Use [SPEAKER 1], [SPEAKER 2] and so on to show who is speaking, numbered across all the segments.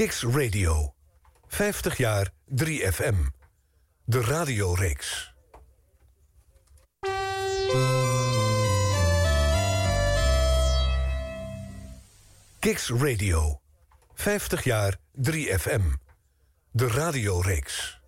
[SPEAKER 1] Kiks Radio. 50 jaar 3FM. De radioreeks. Kiks Radio. 50 jaar 3FM. De radioreeks.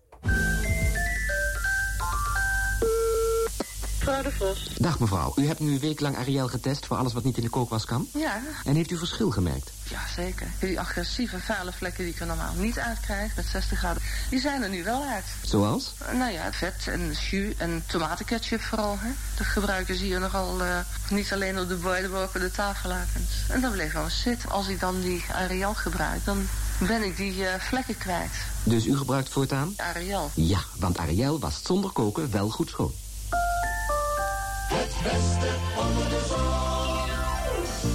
[SPEAKER 2] Mevrouw de Vos.
[SPEAKER 3] Dag mevrouw, u hebt nu een week lang Ariel getest voor alles wat niet in de kookwas kan?
[SPEAKER 2] Ja,
[SPEAKER 3] En heeft u verschil gemerkt?
[SPEAKER 2] ja zeker. Die agressieve vuile vlekken die ik er normaal niet uitkrijg met 60 graden, die zijn er nu wel uit.
[SPEAKER 3] Zoals?
[SPEAKER 2] Nou ja, vet en jus en tomatenketchup vooral. Hè. Dat gebruiken ze hier nogal eh, niet alleen op de borden, maar ook op de tafellakens. En dat bleef gewoon zitten. Als ik dan die Ariel gebruik, dan ben ik die eh, vlekken kwijt.
[SPEAKER 3] Dus u gebruikt voortaan?
[SPEAKER 2] Ariel.
[SPEAKER 3] Ja, want Ariel was zonder koken wel goed schoon.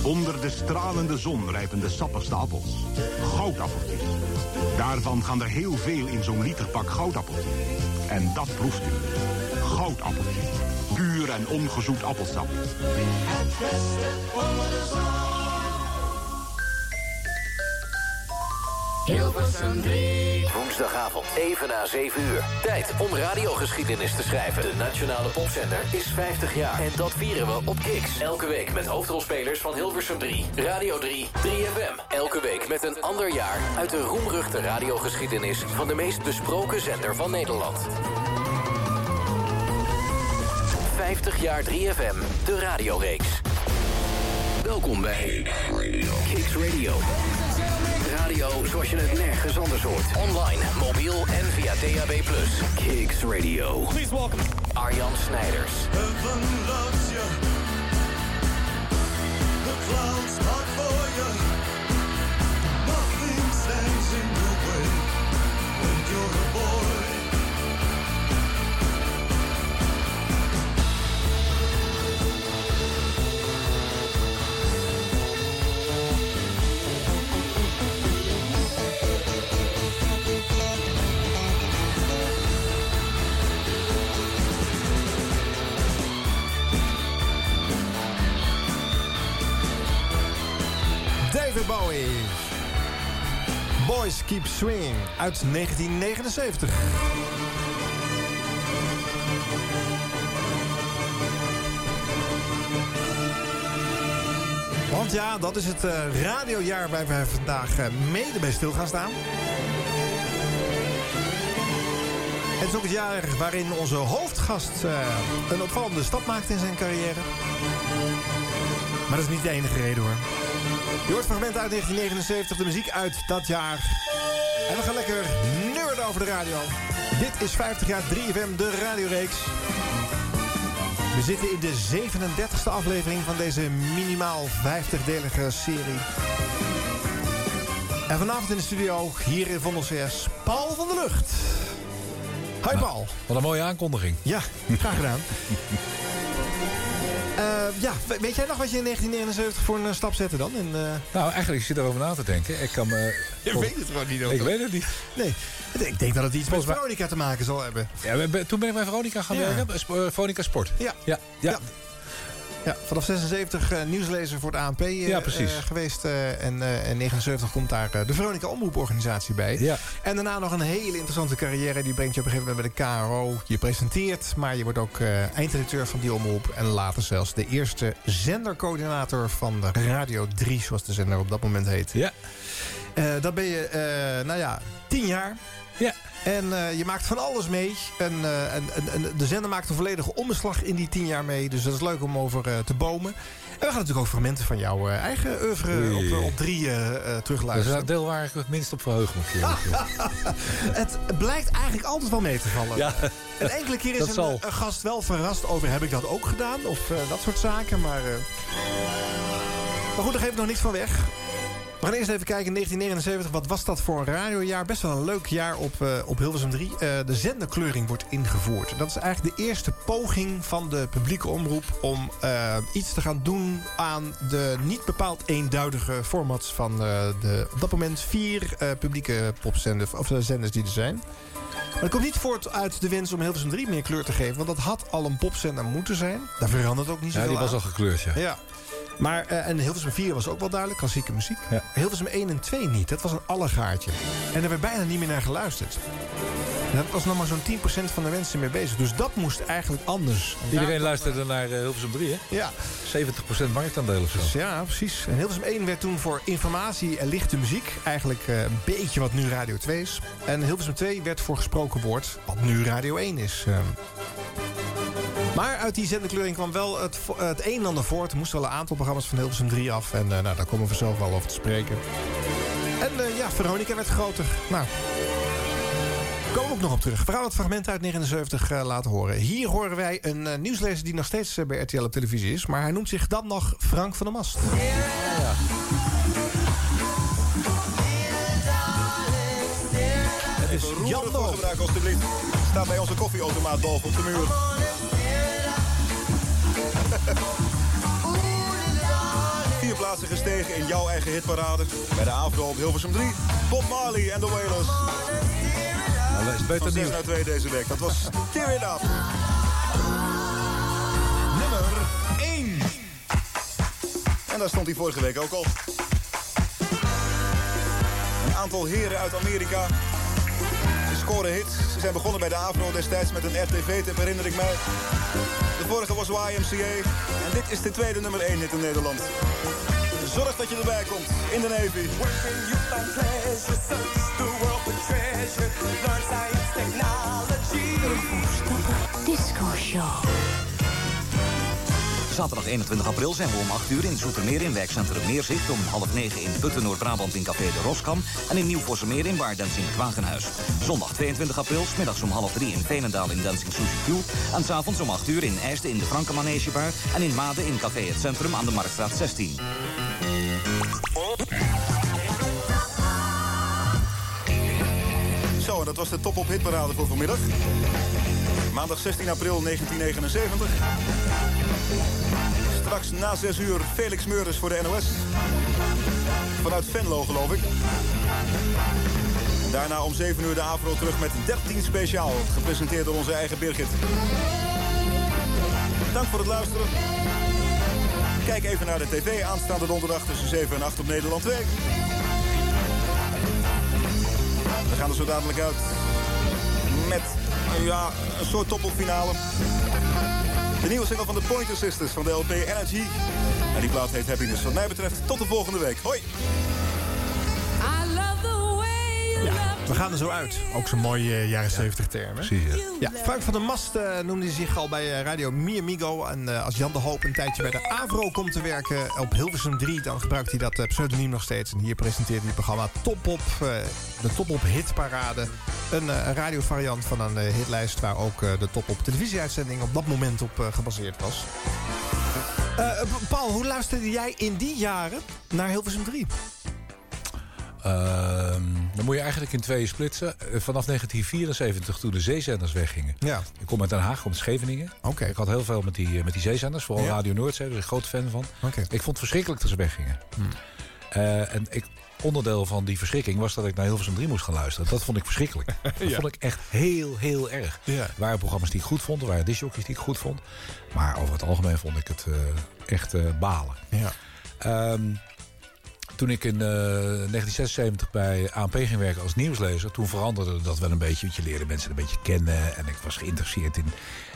[SPEAKER 4] Onder de stralende zon rijpen de sappigste appels. Goudappeltjes. Daarvan gaan er heel veel in zo'n literpak goudappeltjes. En dat proeft u. Goudappeltjes. Puur en ongezoet appelsap.
[SPEAKER 5] Woensdagavond, even na 7 uur. Tijd om radiogeschiedenis te schrijven. De Nationale Popzender is 50 jaar. En dat vieren we op Kiks. Elke week met hoofdrolspelers van Hilversum 3, Radio 3, 3FM. Elke week met een ander jaar uit de roemruchte radiogeschiedenis... van de meest besproken zender van Nederland. 50 jaar 3FM, de radioreeks. Welkom bij Kiks Radio. Radio zoals je het nergens anders hoort. Online, mobiel en via DAB+. Kicks Radio. Please welcome Arjan Snijders.
[SPEAKER 6] Heaven loves you. The clouds for you.
[SPEAKER 7] Bowie. Boys Keep Swinging uit 1979. Want ja, dat is het eh, radiojaar waar wij vandaag eh, mede bij stil gaan staan. Het is ook het jaar waarin onze hoofdgast eh, een opvallende stap maakt in zijn carrière. Maar dat is niet de enige reden hoor. Je hoort fragmenten uit 1979, de muziek uit dat jaar. En we gaan lekker nerden over de radio. Dit is 50 jaar 3FM, de radioreeks. We zitten in de 37e aflevering van deze minimaal 50-delige serie. En vanavond in de studio, hier in Vondel CS, Paul van der Lucht. Hoi Paul.
[SPEAKER 8] Wat een mooie aankondiging.
[SPEAKER 7] Ja, graag gedaan. Eh, ja, we- weet jij nog wat je in 1979 voor een stap zette dan? In, eh,
[SPEAKER 8] Nou, eigenlijk zit erover na te denken. Ik kan me...
[SPEAKER 7] Je weet het gewoon niet.
[SPEAKER 8] Ik weet het niet.
[SPEAKER 7] Nee, ik denk dat het iets met Veronica te maken zal hebben.
[SPEAKER 8] Ja, toen ben ik bij Veronica gaan
[SPEAKER 7] Ja.
[SPEAKER 8] werken. Eh, Veronica Sport.
[SPEAKER 7] Ja.
[SPEAKER 8] Ja, ja.
[SPEAKER 7] Ja. Ja, vanaf 76 eh, nieuwslezer voor het ANP eh,
[SPEAKER 8] Ja,
[SPEAKER 7] eh, geweest. en in 79 komt daar de Veronica Omroeporganisatie bij.
[SPEAKER 8] Ja.
[SPEAKER 7] En daarna nog een hele interessante carrière. Die brengt je op een gegeven moment bij de KRO. Je presenteert, maar je wordt ook eindredacteur van die omroep. En later zelfs de eerste zendercoördinator van de Radio 3, zoals de zender op dat moment heet.
[SPEAKER 8] Ja.
[SPEAKER 7] Dan ben je, nou ja, tien jaar.
[SPEAKER 8] Ja.
[SPEAKER 7] En eh, je maakt van alles mee. En, eh, en, de zender maakt een volledige omslag in die tien jaar mee. Dus dat is leuk om over eh, te bomen. En we gaan natuurlijk ook fragmenten van jouw eigen oeuvre op, op drie eh,
[SPEAKER 8] Dat is
[SPEAKER 7] terugluisteren.
[SPEAKER 8] het deel waar ik het minst op verheug moet.
[SPEAKER 7] Het blijkt eigenlijk altijd wel mee te vallen.
[SPEAKER 8] Ja.
[SPEAKER 7] En enkele keer is
[SPEAKER 8] Dat
[SPEAKER 7] een, gast wel verrast over... heb ik dat ook gedaan? Of dat soort zaken. Maar, maar goed, daar geef ik nog niks van weg. We gaan eerst even kijken in 1979. Wat was dat voor een radiojaar? Best wel een leuk jaar op, eh, op Hilversum 3. Eh, de zenderkleuring wordt ingevoerd. Dat is eigenlijk de eerste poging van de publieke omroep... om eh, iets te gaan doen aan de niet bepaald eenduidige formats... van de op dat moment vier publieke popzenders of zenders die er zijn. Maar het komt niet voort uit de wens om Hilversum 3 meer kleur te geven... want dat had al een popzender moeten zijn. Daar verandert ook niet
[SPEAKER 8] Ja,
[SPEAKER 7] zoveel
[SPEAKER 8] die was
[SPEAKER 7] aan.
[SPEAKER 8] al gekleurd, ja.
[SPEAKER 7] Ja. Maar, eh, en Hilversum 4 was ook wel duidelijk, klassieke muziek.
[SPEAKER 8] Ja.
[SPEAKER 7] Hilversum 1 en 2 niet. Dat was een allegaartje. En er werd bijna niet meer naar geluisterd. En dat was nog maar zo'n 10% van de mensen mee bezig. Dus dat moest eigenlijk anders. En
[SPEAKER 8] Iedereen
[SPEAKER 7] daar-
[SPEAKER 8] luisterde naar eh, Hilversum 3, hè?
[SPEAKER 7] Ja,
[SPEAKER 8] 70% marktaandeel of zo.
[SPEAKER 7] dus ja, precies. En Hilversum 1 werd toen voor informatie en lichte muziek. Eigenlijk eh, een beetje wat nu Radio 2 is. En Hilversum 2 werd voor gesproken woord. Wat nu Radio 1 is. ehm. Maar uit die zenderkleuring kwam wel het, vo- het een en ander voort. Er moesten wel een aantal programma's van Hilversum 3 af. En eh, nou, daar komen we zelf wel over te spreken. En eh, ja, Veronica werd groter. Nou, komen we ook nog op terug. We gaan het fragment uit 79 eh, laten horen. Hier horen wij een eh, nieuwslezer die nog steeds eh, bij RTL op televisie is. Maar hij noemt zich dan nog Frank van der Mast. Het is Jan
[SPEAKER 9] voor gebruik alstublieft. Staat bij onze koffieautomaat boven op de muur. Vier plaatsen gestegen in jouw eigen hitparade. Bij de AVRO op Hilversum 3. Bob Marley en The Wailers.
[SPEAKER 8] Nou, dat is beter
[SPEAKER 9] Van 6
[SPEAKER 8] nieuws.
[SPEAKER 9] naar 2 deze week. Dat was Tear It Up. Nummer 1. En daar stond hij vorige week ook al. Een aantal heren uit Amerika. Ze scoren hits. Ze zijn begonnen bij de AVRO destijds met een RTV-tip, herinner ik mij. Vorige was YMCA. En dit is de tweede nummer 1 hit in Nederland. Zorg dat je erbij komt in de Navy.
[SPEAKER 10] Disco Show.
[SPEAKER 11] Zaterdag 21 april zijn we om 8 uur in Zoetermeer in werkcentrum Meerzicht... om half 9 in Putten, Noord-Brabant in Café de Roskam... en in Nieuw-Vossemeer in Waardens in het Wagenhuis. Zondag 22 april, smiddags om half 3 in Veenendaal in Dancing Sushi Q... en s'avonds om 8 uur in IJsden in de Franke Manegebar... en in Maden in Café Het Centrum aan de Marktstraat 16.
[SPEAKER 9] Zo, en dat was de top op hitparade voor vanmiddag. Maandag 16 april 1979. Straks na 6 uur Felix Meurders voor de NOS. Vanuit Venlo, geloof ik. Daarna om 7 uur de AVRO terug met 13 speciaal. Gepresenteerd door onze eigen Birgit. Dank voor het luisteren. Kijk even naar de tv aanstaande donderdag tussen 7 en 8 op Nederland 2. We gaan er zo dadelijk uit met ja, een soort toppelfinale. De nieuwe single van de Pointer Sisters van de LP Energy. En die plaat heet Happiness. Wat mij betreft tot de volgende week. Hoi!
[SPEAKER 7] We gaan er zo uit. Ook zo'n mooie eh, jaren 70 term. Hè?
[SPEAKER 8] Precies, ja.
[SPEAKER 7] Ja, Frank van der Mast eh, noemde zich al bij eh, Radio Mi Amigo. En als Jan de Hoop een tijdje bij de AVRO komt te werken op Hilversum 3... dan gebruikt hij dat pseudoniem nog steeds. En hier presenteert hij het programma Top Op. eh, de Top Op Hitparade. Een radiovariant van een hitlijst... waar ook de Top Op televisieuitzending op dat moment op gebaseerd was. Paul, hoe luisterde jij in die jaren naar Hilversum 3?
[SPEAKER 8] Ehm, dan moet je eigenlijk in tweeën splitsen. Eh, Vanaf 1974, toen de zeezenders weggingen.
[SPEAKER 7] Ja.
[SPEAKER 8] Ik kom uit Den Haag, kom uit Scheveningen.
[SPEAKER 7] Oké.
[SPEAKER 8] Ik had heel veel met die, eh, met die zeezenders. Vooral
[SPEAKER 7] Ja.
[SPEAKER 8] Radio Noordzee, daar ben ik een groot fan van.
[SPEAKER 7] Oké.
[SPEAKER 8] Ik vond het verschrikkelijk dat ze weggingen. Eh, en ik, onderdeel van die verschrikking was dat ik naar Hilversum 3 moest gaan luisteren. Dat vond ik verschrikkelijk. Dat
[SPEAKER 7] Ja.
[SPEAKER 8] vond ik echt heel, heel erg.
[SPEAKER 7] Ja.
[SPEAKER 8] Er waren programma's die ik goed vond. Er waren discjockeys die ik goed vond. Maar over het algemeen vond ik het echt balen.
[SPEAKER 7] Ja.
[SPEAKER 8] Ehm, toen ik in eh, 1976 bij ANP ging werken als nieuwslezer... toen veranderde dat wel een beetje. Want je leerde mensen een beetje kennen. En ik was geïnteresseerd in,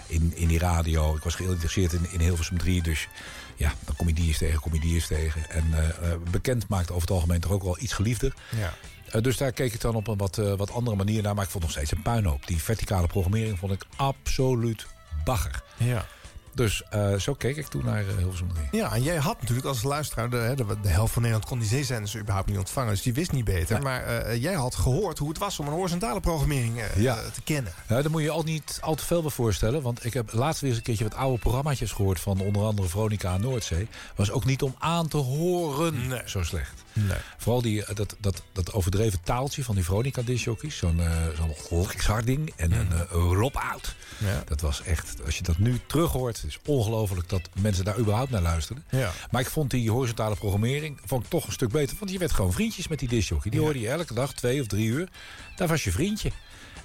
[SPEAKER 8] in, in die radio. Ik was geïnteresseerd in, in Hilversum 3. Dus ja, dan kom je die eens tegen, kom je die eens tegen. En eh, eh, bekend maakt over het algemeen toch ook wel iets geliefder.
[SPEAKER 7] Ja.
[SPEAKER 8] Eh, dus daar keek ik dan op een wat, eh, wat andere manier naar. Maar ik vond nog steeds een puinhoop. Die verticale programmering vond ik absoluut bagger.
[SPEAKER 7] Ja.
[SPEAKER 8] Dus eh, zo keek ik toen naar eh, Hilversum 3.
[SPEAKER 7] Ja, en jij had natuurlijk als luisteraar... de, de, de helft van Nederland kon die zeezenders überhaupt niet ontvangen. Dus die wist niet beter.
[SPEAKER 8] Nee.
[SPEAKER 7] Maar eh, jij had gehoord hoe het was om een horizontale programmering
[SPEAKER 8] Ja.
[SPEAKER 7] te kennen.
[SPEAKER 8] Nou, daar moet je al niet al te veel bij voorstellen. Want ik heb laatst weer eens een keertje wat oude programma's gehoord... van onder andere Veronica aan Noordzee. Was ook niet om aan te horen
[SPEAKER 7] Nee.
[SPEAKER 8] zo slecht.
[SPEAKER 7] Nee.
[SPEAKER 8] Vooral die, eh, dat, dat, dat overdreven taaltje van die Veronica discjockeys. Zo'n uh, zo'n Lex Harding en een uh, Rob Out.
[SPEAKER 7] Ja.
[SPEAKER 8] Dat was echt, als je dat nu terug hoort... het is ongelooflijk dat mensen daar überhaupt naar luisterden.
[SPEAKER 7] Ja.
[SPEAKER 8] Maar ik vond die horizontale programmering vond ik toch een stuk beter. Want je werd gewoon vriendjes met die discjockey. Die
[SPEAKER 7] Ja.
[SPEAKER 8] hoorde je elke dag, twee of drie uur. Daar was je vriendje.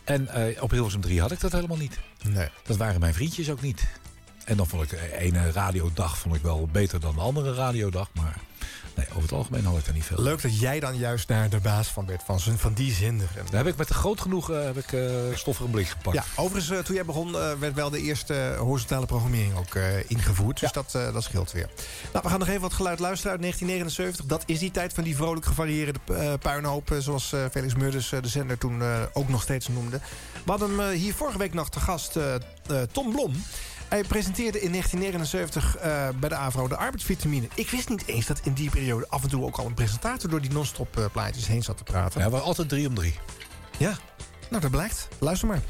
[SPEAKER 8] En eh, op Hilversum 3 had ik dat helemaal niet.
[SPEAKER 7] Nee.
[SPEAKER 8] Dat waren mijn vriendjes ook niet. En dan vond ik de ene radiodag vond ik wel beter dan de andere radiodag. Maar nee, over het algemeen had ik er niet veel.
[SPEAKER 7] Leuk dat jij dan juist naar de baas van werd van, van die zender. En-
[SPEAKER 8] Daar heb ik met groot genoeg eh, heb ik, eh stoffige blik gepakt.
[SPEAKER 7] Ja, overigens, eh, toen jij begon, werd wel de eerste horizontale programmering ook ingevoerd. Dus dat, dat scheelt weer. Nou, we gaan nog even wat geluid luisteren uit 1979. Dat is die tijd van die vrolijk gevarieerde puinhoop... zoals Felix Murders de zender toen ook nog steeds noemde. We hadden hem hier vorige week nog te gast, Tom Blom. Hij presenteerde in 1979 eh, bij de AVRO de arbeidsvitamine. Ik wist niet eens dat in die periode af en toe ook al een presentator... door die non-stop eh, plaatjes heen zat te praten.
[SPEAKER 8] Ja, we waren altijd drie om drie.
[SPEAKER 7] Ja, nou dat blijkt. Luister maar.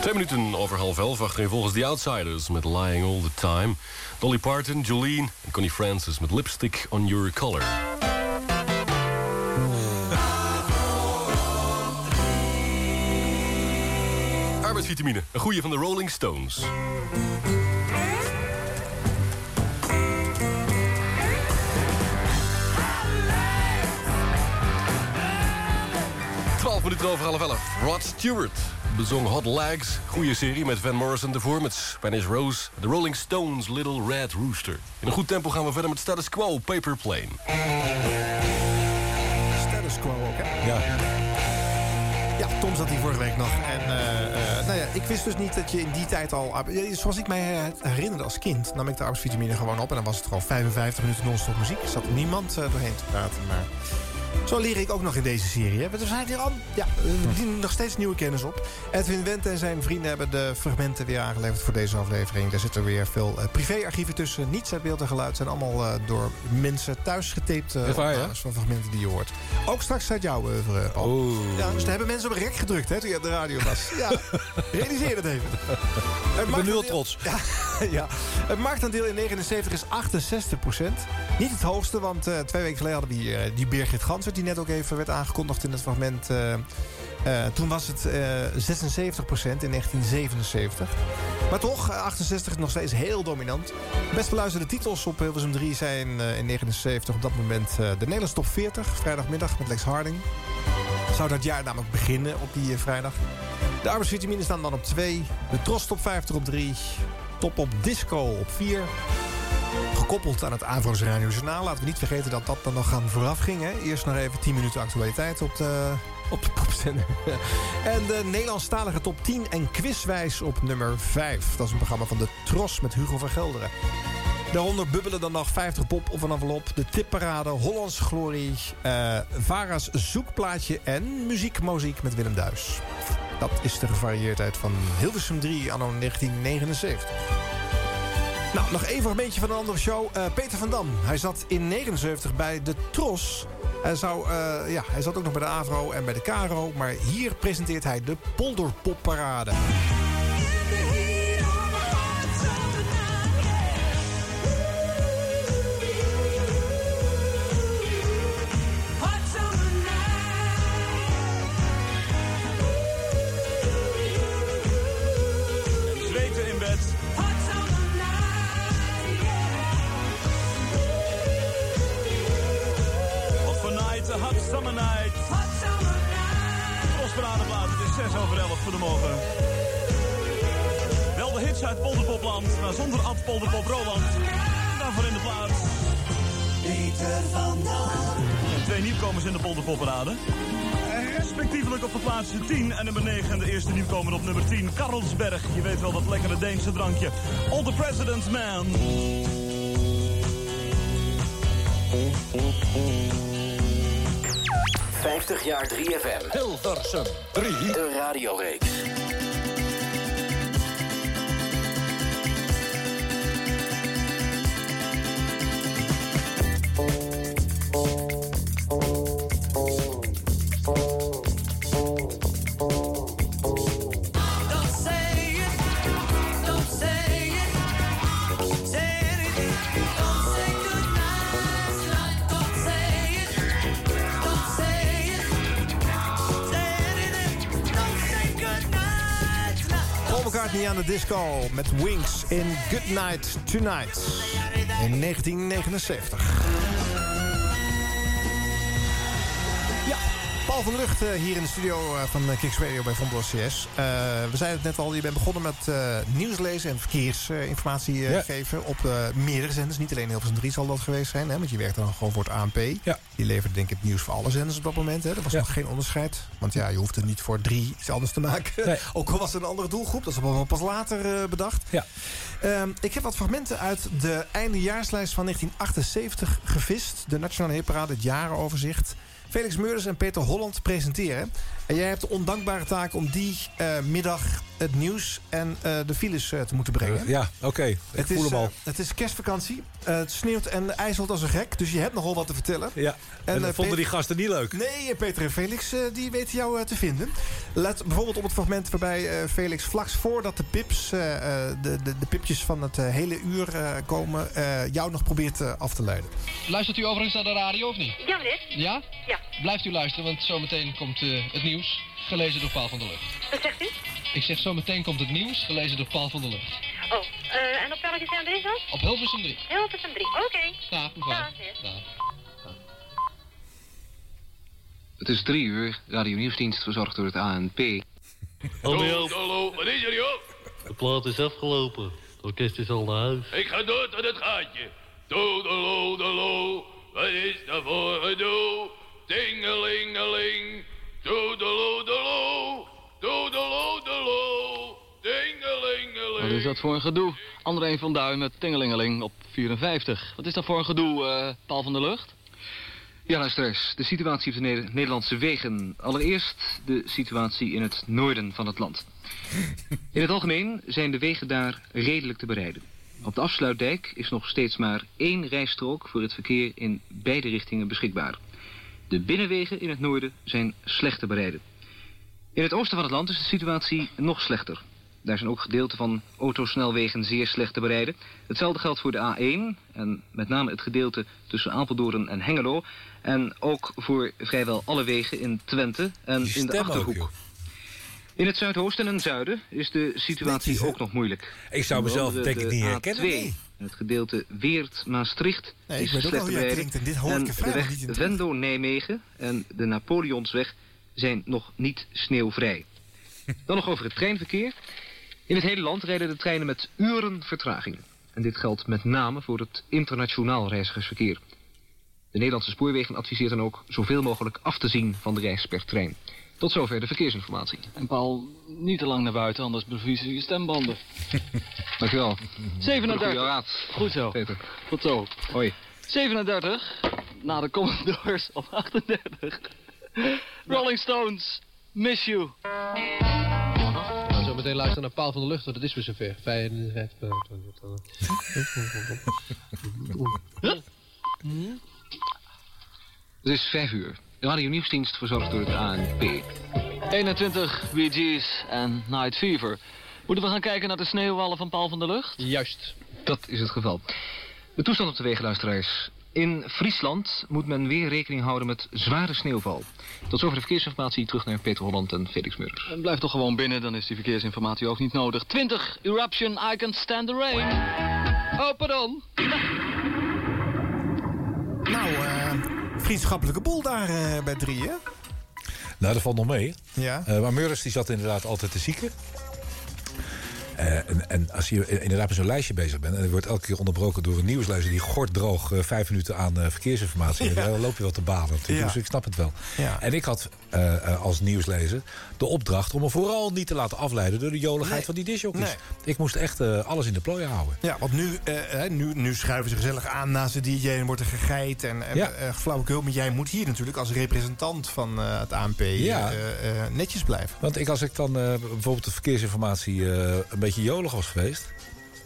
[SPEAKER 12] Twee minuten over half elf achterin volgens The Outsiders met Lying All The Time. Dolly Parton, Jolene en Connie Francis met Lipstick On Your Color. Arbeidsvitamine, een goeie van de Rolling Stones. Twaalf minuten over half elf. Rod Stewart bezong Hot Legs. Goede serie met Van Morrison ervoor, met Spanish Rose. The Rolling Stones, Little Red Rooster. In een goed tempo gaan we verder met Status Quo, Paper Plane.
[SPEAKER 7] Status quo ook, hè?
[SPEAKER 8] Ja.
[SPEAKER 7] Ja, Tom zat hier vorige week nog. En eh, eh, nou ja, ik wist dus niet dat je in die tijd al... Zoals ik mij herinnerde als kind... nam ik de arbeidsvitamine gewoon op... en dan was het gewoon 55 minuten non-stop muziek. Er zat niemand eh, doorheen te praten. Maar zo leer ik ook nog in deze serie. Hè. We zijn hier al... Ja, we dienen nog steeds nieuwe kennis op. Edwin Wendt en zijn vrienden hebben de fragmenten weer aangeleverd... voor deze aflevering. Daar zitten weer veel eh, privéarchieven tussen. Niets uit beeld en geluid. zijn allemaal eh, door mensen thuis getaped
[SPEAKER 8] Echt waar, ja?
[SPEAKER 7] opnames van fragmenten die je hoort. Ook straks uit jouw oeuvre, Paul.
[SPEAKER 8] Oh.
[SPEAKER 7] Ja, dus daar hebben mensen op rek gedrukt hè, toen je op de radio was. Ja, realiseer dat even. Het
[SPEAKER 8] Ik ben nu al trots.
[SPEAKER 7] Ja, ja. Het marktaandeel in 79 is 68% Niet het hoogste, want twee weken geleden hadden we die Birgit Die net ook even werd aangekondigd in het fragment. eh, eh, toen was het eh 76% in 1977. Maar toch, eh, 68 is nog steeds heel dominant. Best beluisterde titels op Hilversum 3 zijn eh, in 79 op dat moment... eh, de Nederlandse top 40, vrijdagmiddag met Lex Harding. Zou dat jaar namelijk beginnen op die eh, vrijdag. De arbeidsvitamine staan dan op 2. De Tros top 50 op 3. Top op Disco op 4. Gekoppeld aan het Avro's Radio Journaal. Laten we niet vergeten dat dat dan nog gaan vooraf ging. Hè? Eerst nog even 10 minuten actualiteit op de, op de popzender. en de Nederlandstalige top 10 en quizwijs op nummer 5. Dat is een programma van de Tros met Hugo van Gelderen. Daaronder bubbelen dan nog 50 pop of een envelop. De tipparade, Hollands Glorie, eh, Vara's zoekplaatje en muziekmoziek met Willem Duis. Dat is de gevarieerdheid van Hilversum 3 anno 1979. Nou, nog één fragmentje van een andere show. Eh, Peter van Dam. Hij zat in 79 bij de Tros. Hij, zou, eh, ja, hij zat ook nog bij de Avro en bij de Caro. Maar hier presenteert hij de Polderpopparade.
[SPEAKER 9] Morgen. Wel de hits uit Polderpopland, maar zonder Ad Polderpop Roland. Daarvoor in de plaats.
[SPEAKER 6] Peter van Dam.
[SPEAKER 9] Twee nieuwkomers in de Polderpopparade. Respectievelijk op de plaatsen 10 en nummer 9. En de eerste nieuwkomer op nummer 10, Karlsberg. Je weet wel dat lekkere Deense drankje. All the President's Man.
[SPEAKER 5] FM. 50 jaar 3FM.
[SPEAKER 8] Hilversum 3.
[SPEAKER 5] De radioreeks.
[SPEAKER 7] De disco met Wings in Good Night Tonight. In 1979. Paul van Lucht eh, hier in de studio eh, van eh, Kicks Radio bij Vondel CS. We zeiden het net al, je bent begonnen met nieuws lezen en verkeersinformatie
[SPEAKER 8] Ja.
[SPEAKER 7] geven op meerdere zenders. Niet alleen Hilversum 3 zal dat geweest zijn, hè, want je werkt dan gewoon voor het ANP.
[SPEAKER 8] Ja.
[SPEAKER 7] Je levert denk ik het nieuws voor alle zenders op dat moment. Hè. Er was
[SPEAKER 8] Ja.
[SPEAKER 7] nog geen onderscheid, want ja, je hoeft het niet voor drie iets anders te maken.
[SPEAKER 8] Nee.
[SPEAKER 7] Ook al was het een andere doelgroep, dat is allemaal pas later bedacht.
[SPEAKER 8] Ja.
[SPEAKER 7] Ehm, ik heb wat fragmenten uit de eindejaarslijst van 1978 gevist. De Nationale Hitparade, het jarenoverzicht. Felix Meurders en Peter Holland presenteren. En jij hebt de ondankbare taak om die eh, middag het nieuws en eh, de files eh, te moeten brengen.
[SPEAKER 8] Ja, oké. Ik
[SPEAKER 7] het,
[SPEAKER 8] voel
[SPEAKER 7] is,
[SPEAKER 8] hem al.
[SPEAKER 7] het is kerstvakantie. Het sneeuwt en ijzelt als een gek. Dus je hebt nogal wat te vertellen.
[SPEAKER 8] Ja. En,
[SPEAKER 7] En,
[SPEAKER 8] dat
[SPEAKER 7] eh,
[SPEAKER 8] vonden die gasten niet leuk.
[SPEAKER 7] Nee, Peter en Felix eh, die weten jou eh, te vinden. Let bijvoorbeeld op het fragment waarbij eh, Felix vlak voordat de pips, eh, eh, de, de, de pipjes van het hele uur eh, komen, eh, jou nog probeert af te leiden.
[SPEAKER 13] Luistert u overigens naar de radio of niet?
[SPEAKER 14] Ja, meneer.
[SPEAKER 13] Ja?
[SPEAKER 14] Ja.
[SPEAKER 13] Blijft u luisteren, want zometeen komt eh, het nieuws, gelezen door Paul van der Lucht.
[SPEAKER 14] Wat zegt u?
[SPEAKER 13] Ik zeg zometeen komt het nieuws, gelezen door Paul van der Lucht.
[SPEAKER 14] Oh, eh, en op welke zender is dat?
[SPEAKER 13] Op Hilversum 3.
[SPEAKER 14] Hilversum 3. Oké.
[SPEAKER 13] Dag, mevrouw.
[SPEAKER 14] Dag.
[SPEAKER 15] Het is drie uur. Radio Nieuwsdienst verzorgd door het ANP.
[SPEAKER 16] Hallo,
[SPEAKER 17] Hallo, wat is er joh?
[SPEAKER 16] de plaat is afgelopen. Het orkest is al naar huis.
[SPEAKER 17] Ik ga door tot het gaatje. Dodelo, dolo, wat is dat voor gedoe? Dingelingeling,
[SPEAKER 15] Wat is dat voor een gedoe? André van Duin met Tingelingeling op 54. Wat is dat voor een gedoe, eh, Paul van der Lucht? Ja, luisteraars. De situatie op de Neder- Nederlandse wegen. Allereerst de situatie in het noorden van het land. In het algemeen zijn de wegen daar redelijk te bereiden. Op de afsluitdijk is nog steeds maar één rijstrook voor het verkeer in beide richtingen beschikbaar. De binnenwegen in het noorden zijn slecht te bereiden. In het oosten van het land is de situatie nog slechter. Daar zijn ook gedeelten van autosnelwegen zeer slecht te bereiden. Hetzelfde geldt voor de A1 en met name het gedeelte tussen Apeldoorn en Hengelo. En ook voor vrijwel alle wegen in Twente en in de
[SPEAKER 8] ook,
[SPEAKER 15] Achterhoek. in het zuidoosten en zuiden is de situatie ook nog moeilijk.
[SPEAKER 8] Ik zou mezelf denk ik niet
[SPEAKER 15] A2,
[SPEAKER 8] herkennen, nee.
[SPEAKER 15] Het gedeelte Weert-Maastricht
[SPEAKER 7] Nee,
[SPEAKER 15] is slecht te
[SPEAKER 7] klinkt en dit hoor ik
[SPEAKER 15] En de weg. Venlo-Nijmegen en de Napoleonsweg zijn nog niet sneeuwvrij. Dan nog over het treinverkeer. In het hele land rijden de treinen met uren vertraging. En dit geldt met name voor het internationaal reizigersverkeer. De Nederlandse spoorwegen adviseert dan ook zoveel mogelijk af te zien van de reis per trein. Tot zover de verkeersinformatie.
[SPEAKER 18] En Paul, niet te lang naar buiten, anders bevriezen je stembanden.
[SPEAKER 15] Dankjewel.
[SPEAKER 18] 37.
[SPEAKER 15] Goeie raad.
[SPEAKER 18] Goed zo.
[SPEAKER 15] Peter.
[SPEAKER 18] Tot zo.
[SPEAKER 15] Hoi.
[SPEAKER 18] 37. Na de Commodores op 38. Rolling Stones. Miss you.
[SPEAKER 13] We gaan zo meteen luisteren naar Paul van der Lucht, want het is weer zover. Fijn.
[SPEAKER 15] Het is vijf uur. De Radio Nieuwsdienst verzorgd door het ANP.
[SPEAKER 18] 21 Bee Gees en Night Fever. Moeten we gaan kijken naar de sneeuwwallen van Paul van der Lucht?
[SPEAKER 13] Juist.
[SPEAKER 15] Dat is het geval. De toestand op de wegen, luisteraars. In Friesland moet men weer rekening houden met zware sneeuwval. Tot zover de verkeersinformatie. Terug naar Peter Holland en Felix.
[SPEAKER 18] En blijf toch gewoon binnen, dan is die verkeersinformatie ook niet nodig. 20 Eruption, I Can Stand the Rain. Oh, pardon.
[SPEAKER 7] Nou, eh, vriendschappelijke boel daar eh, bij drie, hè?
[SPEAKER 8] Nou, dat valt nog mee.
[SPEAKER 7] Ja.
[SPEAKER 8] Eh, maar Meuris die zat inderdaad altijd te zieken. Eh, en, en als je inderdaad met zo'n lijstje bezig bent... en er wordt elke keer onderbroken door een nieuwsluizer... die gorddroog eh, vijf minuten aan verkeersinformatie...
[SPEAKER 7] Ja.
[SPEAKER 8] dan loop je wat te balen natuurlijk,
[SPEAKER 7] Ja.
[SPEAKER 8] dus ik snap het wel.
[SPEAKER 7] Ja.
[SPEAKER 8] En ik had eh, eh, als nieuwslezer de opdracht... om me vooral niet te laten afleiden door de joligheid
[SPEAKER 7] Nee.
[SPEAKER 8] van die disjockeys.
[SPEAKER 7] Nee.
[SPEAKER 8] Ik moest echt eh, alles in de plooi houden.
[SPEAKER 7] Ja, want nu, hè, nu, nu schuiven ze gezellig aan naast de DJ en wordt er gegeit en, en
[SPEAKER 8] Ja.
[SPEAKER 7] eh, flauwekul. Maar jij moet hier natuurlijk als representant van het ANP
[SPEAKER 8] Ja.
[SPEAKER 7] netjes blijven.
[SPEAKER 8] Want ik, als ik dan bijvoorbeeld de verkeersinformatie een beetje jolig was geweest...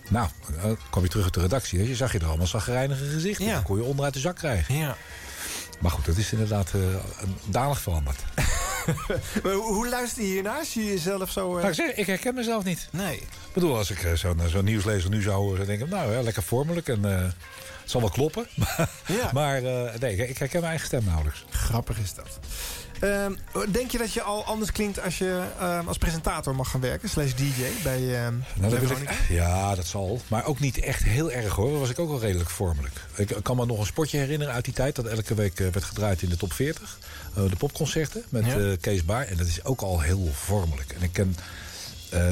[SPEAKER 8] Nou, dan kwam je terug uit de redactie. Je zag je er allemaal zagrijnige gezichten.
[SPEAKER 7] Ja.
[SPEAKER 8] Dan kon je onderuit de zak krijgen.
[SPEAKER 7] Ja.
[SPEAKER 8] Maar goed, dat is inderdaad eh, danig veranderd.
[SPEAKER 7] Maar hoe, luister je hiernaar als je jezelf zo... eh,
[SPEAKER 8] ik, zeg, ik herken mezelf niet.
[SPEAKER 7] Nee.
[SPEAKER 8] Ik bedoel, als ik eh, zo'n zo'n nieuwslezer nu zou horen... dan denk ik, nou ja, lekker vormelijk en het zal wel kloppen. maar nee, ik herken mijn eigen stem nauwelijks.
[SPEAKER 7] Grappig is dat. Ehm, denk je dat je al anders klinkt als je ehm, als presentator mag gaan werken? Slash DJ bij, ehm
[SPEAKER 8] Nou,
[SPEAKER 7] bij
[SPEAKER 8] dat wil
[SPEAKER 7] Veronica?
[SPEAKER 8] ik, ja, dat zal. Maar ook niet echt heel erg hoor. Dat was ik ook wel redelijk vormelijk. Ik kan me nog een spotje herinneren uit die tijd... dat elke week eh, werd gedraaid in de top 40. eh, de popconcerten met
[SPEAKER 7] Ja.
[SPEAKER 8] eh, Kees Baar. En dat is ook al heel vormelijk. En ik ken...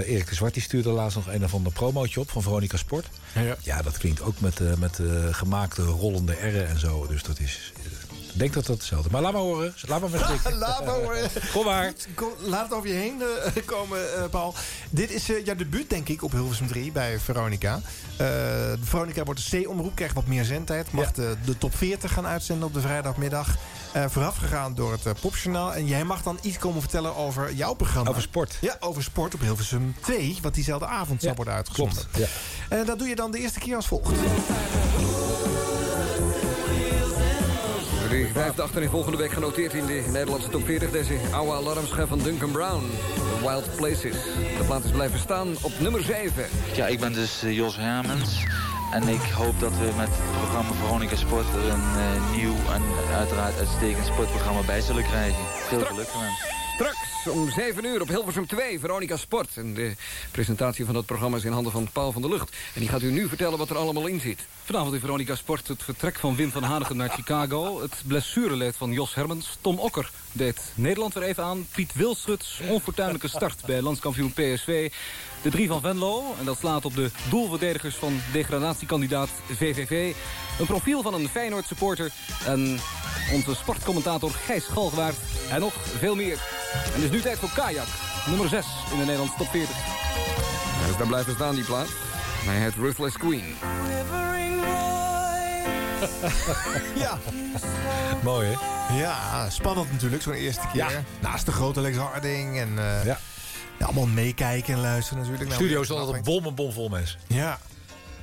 [SPEAKER 8] Erik de Zwart die stuurde laatst nog een of ander promootje op van Veronica Sport.
[SPEAKER 7] Ja,
[SPEAKER 8] dat klinkt ook met, eh, met gemaakte rollende R'en en zo. Dus dat is... ik denk dat dat hetzelfde is. Maar laat maar horen. Laat maar met
[SPEAKER 7] Laat maar horen.
[SPEAKER 8] Kom maar.
[SPEAKER 7] Laat het over je heen eh, komen, eh, Paul. Dit is eh, jouw debuut, denk ik, op Hilversum 3 bij Veronica. Eh, Veronica wordt de C-omroep, krijgt wat meer zendtijd. Mag de, de top 40 gaan uitzenden op de vrijdagmiddag. Eh vooraf gegaan door het eh, Popjournaal. En jij mag dan iets komen vertellen over jouw programma.
[SPEAKER 8] Over sport.
[SPEAKER 7] Ja, over sport op Hilversum 2. Wat diezelfde avond zou worden uitgezonden.
[SPEAKER 8] Klopt. Ja.
[SPEAKER 7] Dat doe je dan de eerste keer als volgt.
[SPEAKER 19] De vijfde achterin volgende week genoteerd in de Nederlandse top 40. Deze oude alarmschijf van Duncan Brown. Wild Places. De plaat is blijven staan op nummer 7.
[SPEAKER 20] Ja, ik ben dus eh, Jos Hermens. En ik hoop dat we met het programma Veronica Sport er een eh, nieuw en uiteraard uitstekend sportprogramma bij zullen krijgen. Veel geluk gewenst.
[SPEAKER 19] Straks om 7 uur op Hilversum 2, Veronica Sport. En de presentatie van dat programma is in handen van Paul van der Lucht. En die gaat u nu vertellen wat er allemaal in zit.
[SPEAKER 21] Vanavond in Veronica Sport het vertrek van Wim van Hanegem naar Chicago. Het blessureleed van Jos Hermens. Tom Okker deed Nederland weer even aan. Piet Wilschuts onfortuinlijke start bij landskampioen PSV. De drie van Venlo. En dat slaat op de doelverdedigers van degradatiekandidaat VVV. Een profiel van een Feyenoord supporter. En onze sportcommentator Gijs Galgwaard. En nog veel meer. En het is nu tijd voor Kajak. Nummer 6 in de Nederlandse top 40.
[SPEAKER 19] Hij is daar blijven staan, die plaat. Hij heet Ruthless Queen.
[SPEAKER 7] ja.
[SPEAKER 8] Mooi, hè?
[SPEAKER 7] Ja, spannend natuurlijk, zo'n eerste keer.
[SPEAKER 8] Ja.
[SPEAKER 7] Naast de grote Lex Harding en eh, ja. Allemaal meekijken en luisteren natuurlijk.
[SPEAKER 8] De
[SPEAKER 7] Nou,
[SPEAKER 8] studio is altijd een bom en bom vol mensen.
[SPEAKER 7] Ja.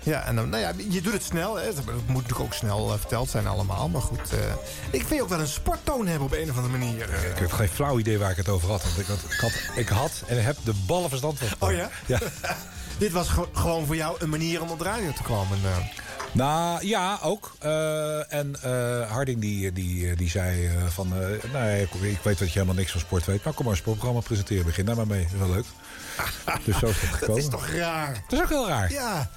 [SPEAKER 7] Ja, en dan, nou ja, je doet het snel. Hè. Het moet natuurlijk ook snel eh, verteld zijn allemaal. Maar goed, eh, ik vind ook wel een sporttoon hebben op een of andere manier. eh.
[SPEAKER 8] Ik heb geen flauw idee waar ik het over had. Want ik had, ik had, ik had en heb de ballen verstand van.
[SPEAKER 7] Oh ja?
[SPEAKER 8] Ja.
[SPEAKER 7] Dit was ge- gewoon voor jou een manier om op de radio te komen.
[SPEAKER 8] Nou, ja, ook. Eh, en eh, Harding die, die, die zei eh, van... nee, ik, ik weet dat je helemaal niks van sport weet. Maar kom maar een sportprogramma presenteren. Begin daar maar mee. Dat is wel leuk. dus zo is het gekomen.
[SPEAKER 7] Dat is toch raar?
[SPEAKER 8] Dat is ook heel raar.
[SPEAKER 7] Ja.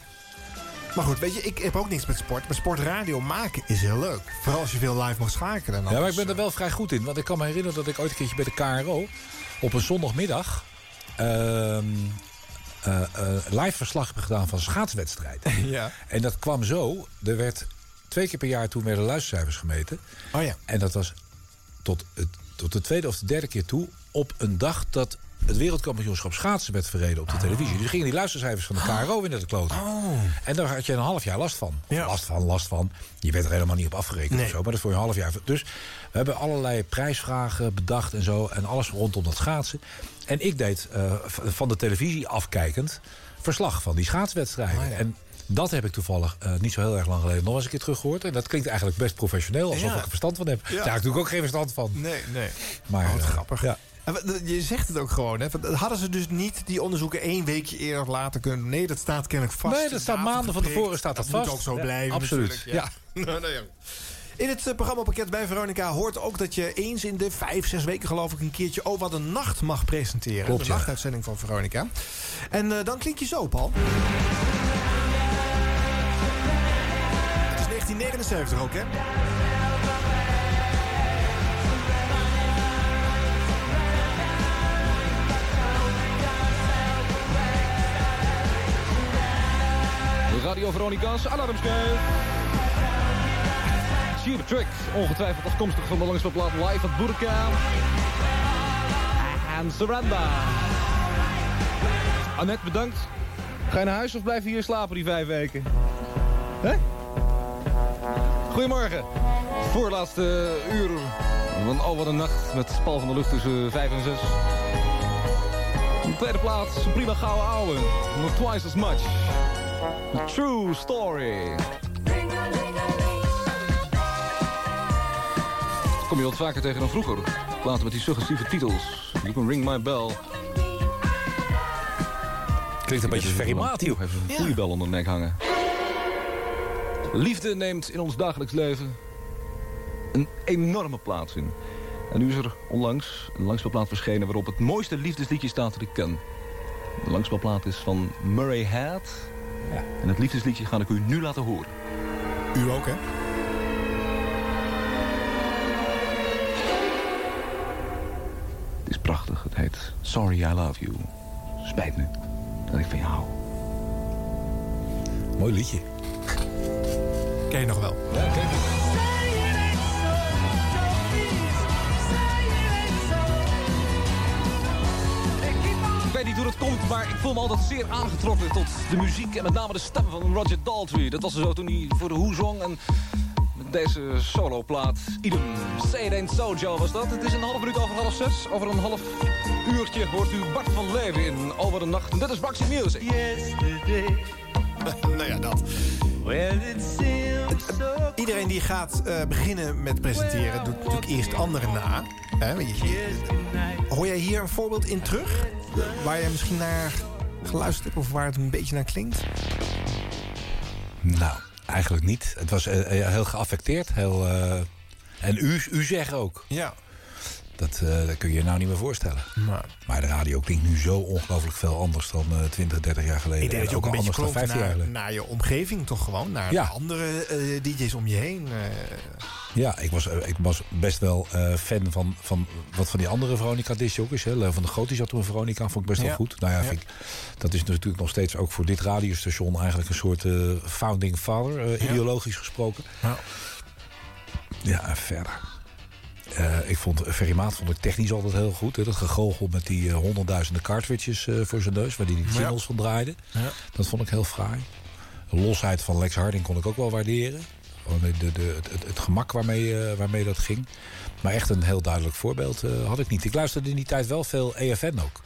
[SPEAKER 7] Maar goed, weet je, ik heb ook niks met sport. Maar sportradio maken is heel leuk. Vooral als je veel live mag schakelen. En
[SPEAKER 8] Ja, maar ik ben er wel vrij goed in. Want ik kan me herinneren dat ik ooit een keertje bij de KRO... op een zondagmiddag... ehm, eh, live verslag heb gedaan van schaatswedstrijden.
[SPEAKER 7] Ja.
[SPEAKER 8] En dat kwam zo. Er werd twee keer per jaar toen werden luistercijfers gemeten.
[SPEAKER 7] Oh ja.
[SPEAKER 8] En dat was tot, het, tot de tweede of de derde keer toe... op een dag dat het wereldkampioenschap schaatsen werd verreden op de televisie. Dus gingen die luistercijfers van de KRO weer naar de kloten.
[SPEAKER 7] Oh.
[SPEAKER 8] En daar had je een half jaar last van. Last van, last van. Je werd er helemaal niet op afgerekend
[SPEAKER 7] Nee.
[SPEAKER 8] of zo. Maar dat voor een half jaar. Dus we hebben allerlei prijsvragen bedacht en zo. En alles rondom dat schaatsen. En ik deed eh, van de televisie afkijkend verslag van die schaatswedstrijden. En dat heb ik toevallig eh, niet zo heel erg lang geleden nog eens een keer teruggehoord. En dat klinkt eigenlijk best professioneel, alsof
[SPEAKER 7] Ja.
[SPEAKER 8] ik er verstand van heb.
[SPEAKER 7] Ja.
[SPEAKER 8] Daar heb ik natuurlijk ook geen verstand van.
[SPEAKER 7] Nee, nee.
[SPEAKER 8] Maar,
[SPEAKER 7] Oh, wat
[SPEAKER 8] eh,
[SPEAKER 7] grappig.
[SPEAKER 8] Ja.
[SPEAKER 7] Je zegt het ook gewoon, hè? Hadden ze dus niet die onderzoeken één weekje eerder of later kunnen? Nee, dat staat kennelijk vast.
[SPEAKER 8] Nee, dat staat maanden van tevoren staat dat
[SPEAKER 7] moet
[SPEAKER 8] vast.
[SPEAKER 7] ook zo
[SPEAKER 8] Ja,
[SPEAKER 7] blijven
[SPEAKER 8] absoluut.
[SPEAKER 7] Ja. Nou, nou ja. In het eh, programmapakket bij Veronica hoort ook dat je eens in de vijf, zes weken geloof ik een keertje Oh Wat een Nacht mag presenteren.
[SPEAKER 8] Klopt,
[SPEAKER 7] de nachtuitzending van Veronica. En eh, dan klink je zo, Paul. Het is 1979 ook, hè?
[SPEAKER 21] Radio Veronica's alarmschijf. Cheap Trick, ongetwijfeld afkomstig van de langste plaat live at Burka. En Surrender. Annette, bedankt. Ga je naar huis of blijf je hier slapen die vijf weken? Hè? Goedemorgen. Voorlaatste uur van Oh Wat Een Nacht met Paul van der Lucht tussen 5 en 6. Op de tweede plaats, prima gouden ouwe. Twice as much. The True Story. Kom je wat vaker tegen dan vroeger. Platen met die suggestieve titels. You can ring my bell.
[SPEAKER 8] Klinkt een beetje als Ferry Matio.
[SPEAKER 21] Heeft een goede bel onder de nek hangen. Liefde neemt in ons dagelijks leven een enorme plaats in. En nu is er onlangs een langspeelplaat verschenen... waarop het mooiste liefdesliedje staat dat ik ken. De langspeelplaat is van Murray Head. Ja. En het liefdesliedje ga ik u nu laten horen.
[SPEAKER 7] U ook, hè?
[SPEAKER 21] Het is prachtig. Het heet Sorry I Love You. Spijt me dat ik van je hou.
[SPEAKER 8] Mooi liedje.
[SPEAKER 7] Ken je nog wel?
[SPEAKER 8] Ja, ken ik.
[SPEAKER 21] Ik weet niet hoe dat komt, maar ik voel me altijd zeer aangetrokken tot de muziek... en met name de stem van Roger Daltrey. Dat was zo toen hij voor de Who zong en met deze soloplaat. Idem. Say it ain't so, Joe, was dat. Het is een half minuut over half zes. Over een half uurtje hoort u Bart van Leven in Over de Nacht. En dit is Baxi Music.
[SPEAKER 7] Yesterday. nou ja, dat. Iedereen die gaat uh, beginnen met presenteren... doet natuurlijk eerst anderen na. Hè, je, hoor jij hier een voorbeeld in terug? Waar je misschien naar geluisterd hebt... of waar het een beetje naar klinkt?
[SPEAKER 8] Nou, eigenlijk niet. Het was uh, heel geaffecteerd. Heel, uh, en u, u zegt ook.
[SPEAKER 7] Ja.
[SPEAKER 8] Dat, uh, dat kun je je nou niet meer voorstellen.
[SPEAKER 7] Maar,
[SPEAKER 8] maar de radio klinkt nu zo ongelooflijk veel anders dan uh, 20, 30 jaar geleden.
[SPEAKER 7] Ik denk dat je
[SPEAKER 8] ook
[SPEAKER 7] ook een beetje
[SPEAKER 8] dan 15 jaar
[SPEAKER 7] naar,
[SPEAKER 8] geleden.
[SPEAKER 7] naar je omgeving toch gewoon. Naar
[SPEAKER 8] Ja.
[SPEAKER 7] andere eh, DJ's om je heen.
[SPEAKER 8] Ja, ik was, eh, ik was best wel eh, fan van, van wat van die andere Veronica discjockeys. van de Goot had toen Veronica, vond ik best
[SPEAKER 7] Ja.
[SPEAKER 8] wel goed. Nou ja,
[SPEAKER 7] Ja.
[SPEAKER 8] vind ik, dat is natuurlijk nog steeds ook voor dit radiostation eigenlijk een soort eh, founding father,
[SPEAKER 7] Ja.
[SPEAKER 8] ideologisch gesproken.
[SPEAKER 7] Ja.
[SPEAKER 8] Ja, en verder. Ik vond Ferry Maat vond ik technisch altijd heel goed. Hè. Dat gegogel met die honderdduizenden cartridges voor zijn neus... waar hij die
[SPEAKER 7] Ja.
[SPEAKER 8] singles van draaide. Dat vond ik heel fraai. De losheid van Lex Harding kon ik ook wel waarderen. Gewoon De, de, de, het, het gemak waarmee, eh, waarmee dat ging. Maar echt een heel duidelijk voorbeeld eh, had ik niet. Ik luisterde in die tijd wel veel EFN ook.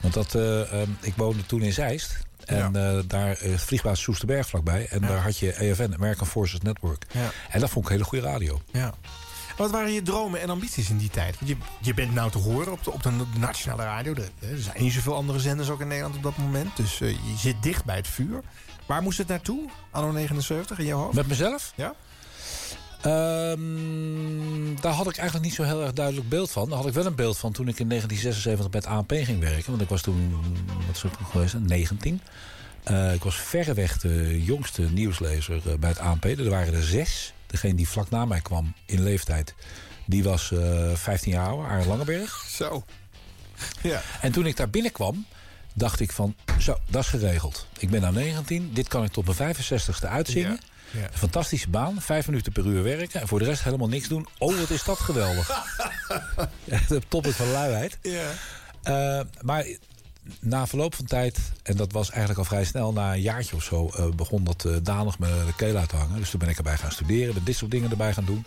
[SPEAKER 8] Want dat, eh, ehm, ik woonde toen in Zeist. En eh, daar is vliegbaas Soesterberg vlakbij. En
[SPEAKER 7] Ja.
[SPEAKER 8] daar had je EFN, American Forces Network.
[SPEAKER 7] Ja.
[SPEAKER 8] En dat vond ik hele goede radio.
[SPEAKER 7] Ja. Wat waren je dromen en ambities in die tijd? Want je, je bent nou te horen op de, op de nationale radio. Er, er zijn niet zoveel andere zenders ook in Nederland op dat moment. Dus je zit dicht bij het vuur. Waar moest het naartoe, anno 79, in jouw hoofd?
[SPEAKER 8] Met mezelf?
[SPEAKER 7] Ja.
[SPEAKER 8] Ehm, daar had ik eigenlijk niet zo heel erg duidelijk beeld van. Daar had ik wel een beeld van toen ik in 1976 bij het ANP ging werken. Want ik was toen, wat is het toen geweest, 19. Eh, ik was verreweg de jongste nieuwslezer eh, bij het ANP. Er waren er zes. Degene die vlak na mij kwam in leeftijd, die was eh 15 jaar ouder, Arend Langeberg.
[SPEAKER 7] Zo. Ja.
[SPEAKER 8] En toen ik daar binnenkwam, dacht ik van, zo, dat is geregeld. Ik ben nou 19, dit kan ik tot mijn 65ste uitzingen.
[SPEAKER 7] Ja.
[SPEAKER 8] Fantastische baan, vijf minuten per uur werken... en voor de rest helemaal niks doen. Oh, wat is dat geweldig. De toppen van luiheid.
[SPEAKER 7] Ja.
[SPEAKER 8] Eh, maar na verloop van tijd, en dat was eigenlijk al vrij snel... na een jaartje of zo, eh, begon dat eh danig me de keel uit te hangen. Dus toen ben ik erbij gaan studeren, ben dit soort dingen erbij gaan doen.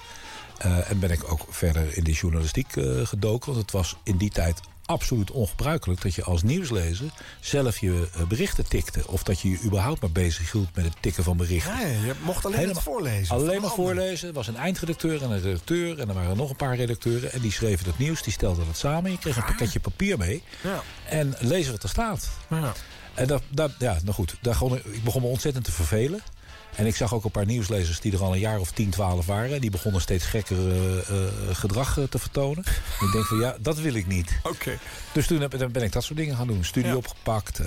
[SPEAKER 8] En ben ik ook verder in die journalistiek gedoken. Want het was in die tijd absoluut ongebruikelijk... dat je als nieuwslezer zelf je eh, berichten tikte. Of dat je je überhaupt maar bezig hield met het tikken van berichten.
[SPEAKER 7] Ja, je mocht alleen
[SPEAKER 8] Helemaal-
[SPEAKER 7] het voorlezen.
[SPEAKER 8] Alleen maar voorlezen. Er was een eindredacteur en een redacteur. En er waren nog een paar redacteuren. En die schreven het nieuws. Die stelden het samen. Je kreeg een pakketje papier mee.
[SPEAKER 7] Ja.
[SPEAKER 8] En lezen wat er staat.
[SPEAKER 7] Ja.
[SPEAKER 8] En dat, dat, ja, nou goed. Daar ik begon me ontzettend te vervelen. En ik zag ook een paar nieuwslezers die er al een jaar of 10, 12 waren. Die begonnen steeds gekker eh, eh, gedrag eh, te vertonen. En ik denk van ja, dat wil ik niet.
[SPEAKER 7] Oké.
[SPEAKER 8] Dus toen heb, ben ik dat soort dingen gaan doen. Studie
[SPEAKER 7] Ja.
[SPEAKER 8] opgepakt.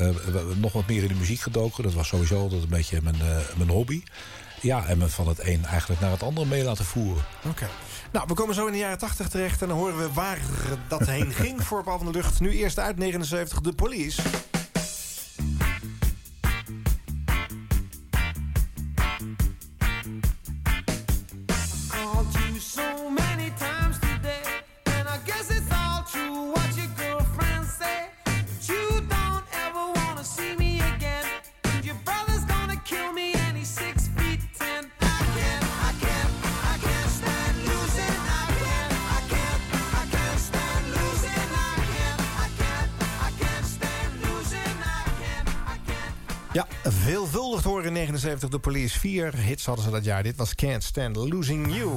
[SPEAKER 8] nog wat meer in de muziek gedoken. Dat was sowieso altijd een beetje mijn, mijn hobby. Ja, en me van het een eigenlijk naar het andere mee laten voeren.
[SPEAKER 7] Oké. Nou, we komen zo in de jaren 80 terecht en dan horen we waar dat heen ging voor Paul van de Lucht. Nu eerst uit 79, de police. Te horen in 79 de Police. Vier hits hadden ze dat jaar. Dit was Can't Stand Losing You.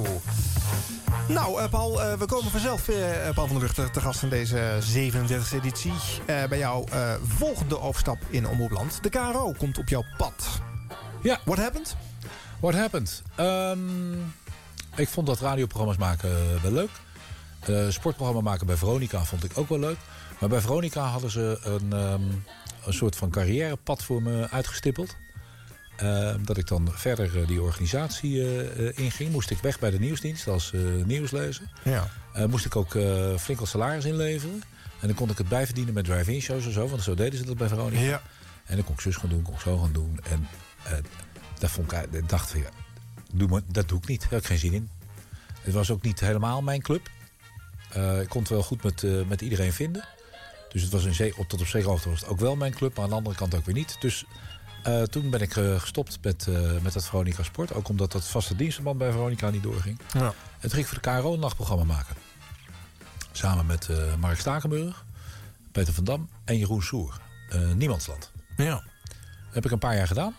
[SPEAKER 7] Nou, eh, Paul, eh, we komen vanzelf, eh, Paul van der Lucht, te- gast in deze 37e editie. Bij jouw volgende overstap in Omroepland. De KRO komt op jouw pad.
[SPEAKER 8] Ja.
[SPEAKER 7] What happened?
[SPEAKER 8] What happened? Ehm, ik vond dat radioprogramma's maken wel leuk. Eh sportprogramma maken bij Veronica vond ik ook wel leuk. Maar bij Veronica hadden ze een, ehm, een soort van carrièrepad voor me uitgestippeld. Ehm, dat ik dan verder eh, die organisatie eh, eh, inging. Moest ik weg bij de nieuwsdienst als eh, nieuwslezer.
[SPEAKER 7] Ja.
[SPEAKER 8] Eh, moest ik ook eh, flink wat salaris inleveren. En dan kon ik het bijverdienen met drive-in shows en zo. Want zo deden ze dat bij Veronica.
[SPEAKER 7] Ja.
[SPEAKER 8] En dan kon ik zus gaan doen, kon ik zo gaan doen. En eh dat vond ik, ik dacht van ja, doe maar, dat doe ik niet. Daar heb ik geen zin in. Het was ook niet helemaal mijn club. Eh, ik kon het wel goed met, eh, met iedereen vinden. Dus het was in zee, op, tot op zekere hoogte was het ook wel mijn club. Maar aan de andere kant ook weer niet. Dus eh, toen ben ik eh, gestopt met, eh, met dat Veronica Sport. Ook omdat dat vaste dienstverband bij Veronica niet doorging.
[SPEAKER 7] Ja.
[SPEAKER 8] En toen ging ik voor de KRO een nachtprogramma maken. Samen met eh, Mark Stakenburg, Peter van Dam en Jeroen Soer. Niemandsland.
[SPEAKER 7] Ja.
[SPEAKER 8] heb ik een paar jaar gedaan.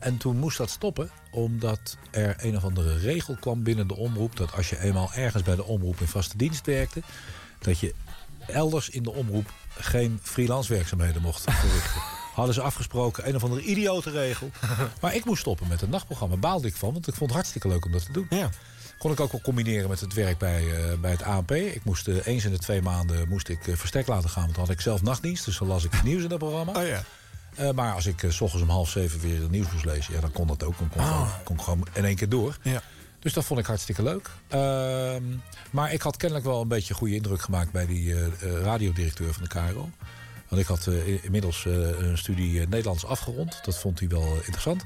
[SPEAKER 8] En toen moest dat stoppen, omdat er een of andere regel kwam binnen de omroep... dat als je eenmaal ergens bij de omroep in vaste dienst werkte... dat je elders in de omroep geen freelance werkzaamheden mocht verrichten. Hadden ze afgesproken, een of andere idiote regel. Maar ik moest stoppen met het nachtprogramma. Baalde ik van, want ik vond het hartstikke leuk om dat te doen.
[SPEAKER 7] Ja.
[SPEAKER 8] Kon ik ook wel combineren met het werk bij, eh, bij het ANP. Ik moest eh, eens in de twee maanden moest ik eh, verstek laten gaan. Want dan had ik zelf nachtdienst. Dus dan las ik het nieuws in dat programma.
[SPEAKER 7] Oh ja.
[SPEAKER 8] Maar als ik s ochtends om half zeven weer het nieuws moest lezen... Ja, dan kon dat ook. Dan kon, ik gewoon, kon gewoon in één keer door.
[SPEAKER 7] Ja.
[SPEAKER 8] Dus dat vond ik hartstikke leuk. Ehm, maar ik had kennelijk wel een beetje goede indruk gemaakt... bij die radiodirecteur van de KRO. Want ik had eh, inmiddels eh, een studie eh, Nederlands afgerond. Dat vond hij wel interessant.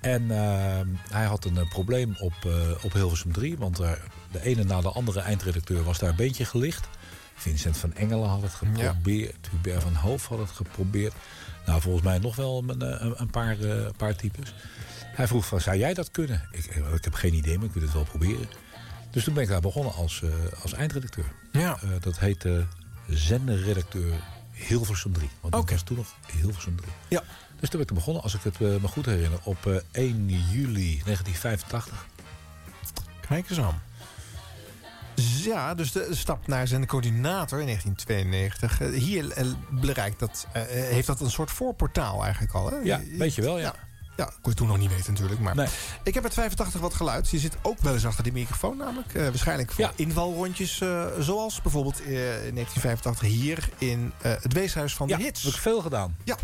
[SPEAKER 8] En ehm, hij had een probleem op, op Hilversum 3. Want daar, de ene na de andere eindredacteur was daar een beetje gelicht. Vincent van Engelen had het geprobeerd. Hubert van Hoof had het geprobeerd. Nou, volgens mij nog wel een, een, een paar, een paar types. Hij vroeg van, zou jij dat kunnen? Ik, ik heb geen idee, maar ik wil het wel proberen. Dus toen ben ik daar begonnen als, als eindredacteur.
[SPEAKER 7] Ja.
[SPEAKER 8] Dat heette zenderredacteur Hilversum 3. Want dat was toen nog Hilversum 3.
[SPEAKER 7] Ja.
[SPEAKER 8] Dus toen ben ik begonnen, als ik het eh, me goed herinner, op eh, 1 juli 1985.
[SPEAKER 7] Kijk eens aan. Ja, dus de stap naar zijn coördinator in 1992. Eh, Hier eh, bereikt dat, eh, heeft dat een soort voorportaal eigenlijk al. Hè?
[SPEAKER 8] Ja, weet je wel, ja.
[SPEAKER 7] Ja, kon je toen nog niet weten natuurlijk. Maar
[SPEAKER 8] Nee.
[SPEAKER 7] ik heb het 85 wat geluid. Je zit ook wel eens achter die microfoon namelijk. Eh, waarschijnlijk voor invalrondjes eh, zoals bijvoorbeeld eh, in 1985 hier in eh, het Weeshuis van
[SPEAKER 8] Ja,
[SPEAKER 7] de Hits.
[SPEAKER 8] heb ik veel gedaan.
[SPEAKER 7] Ja.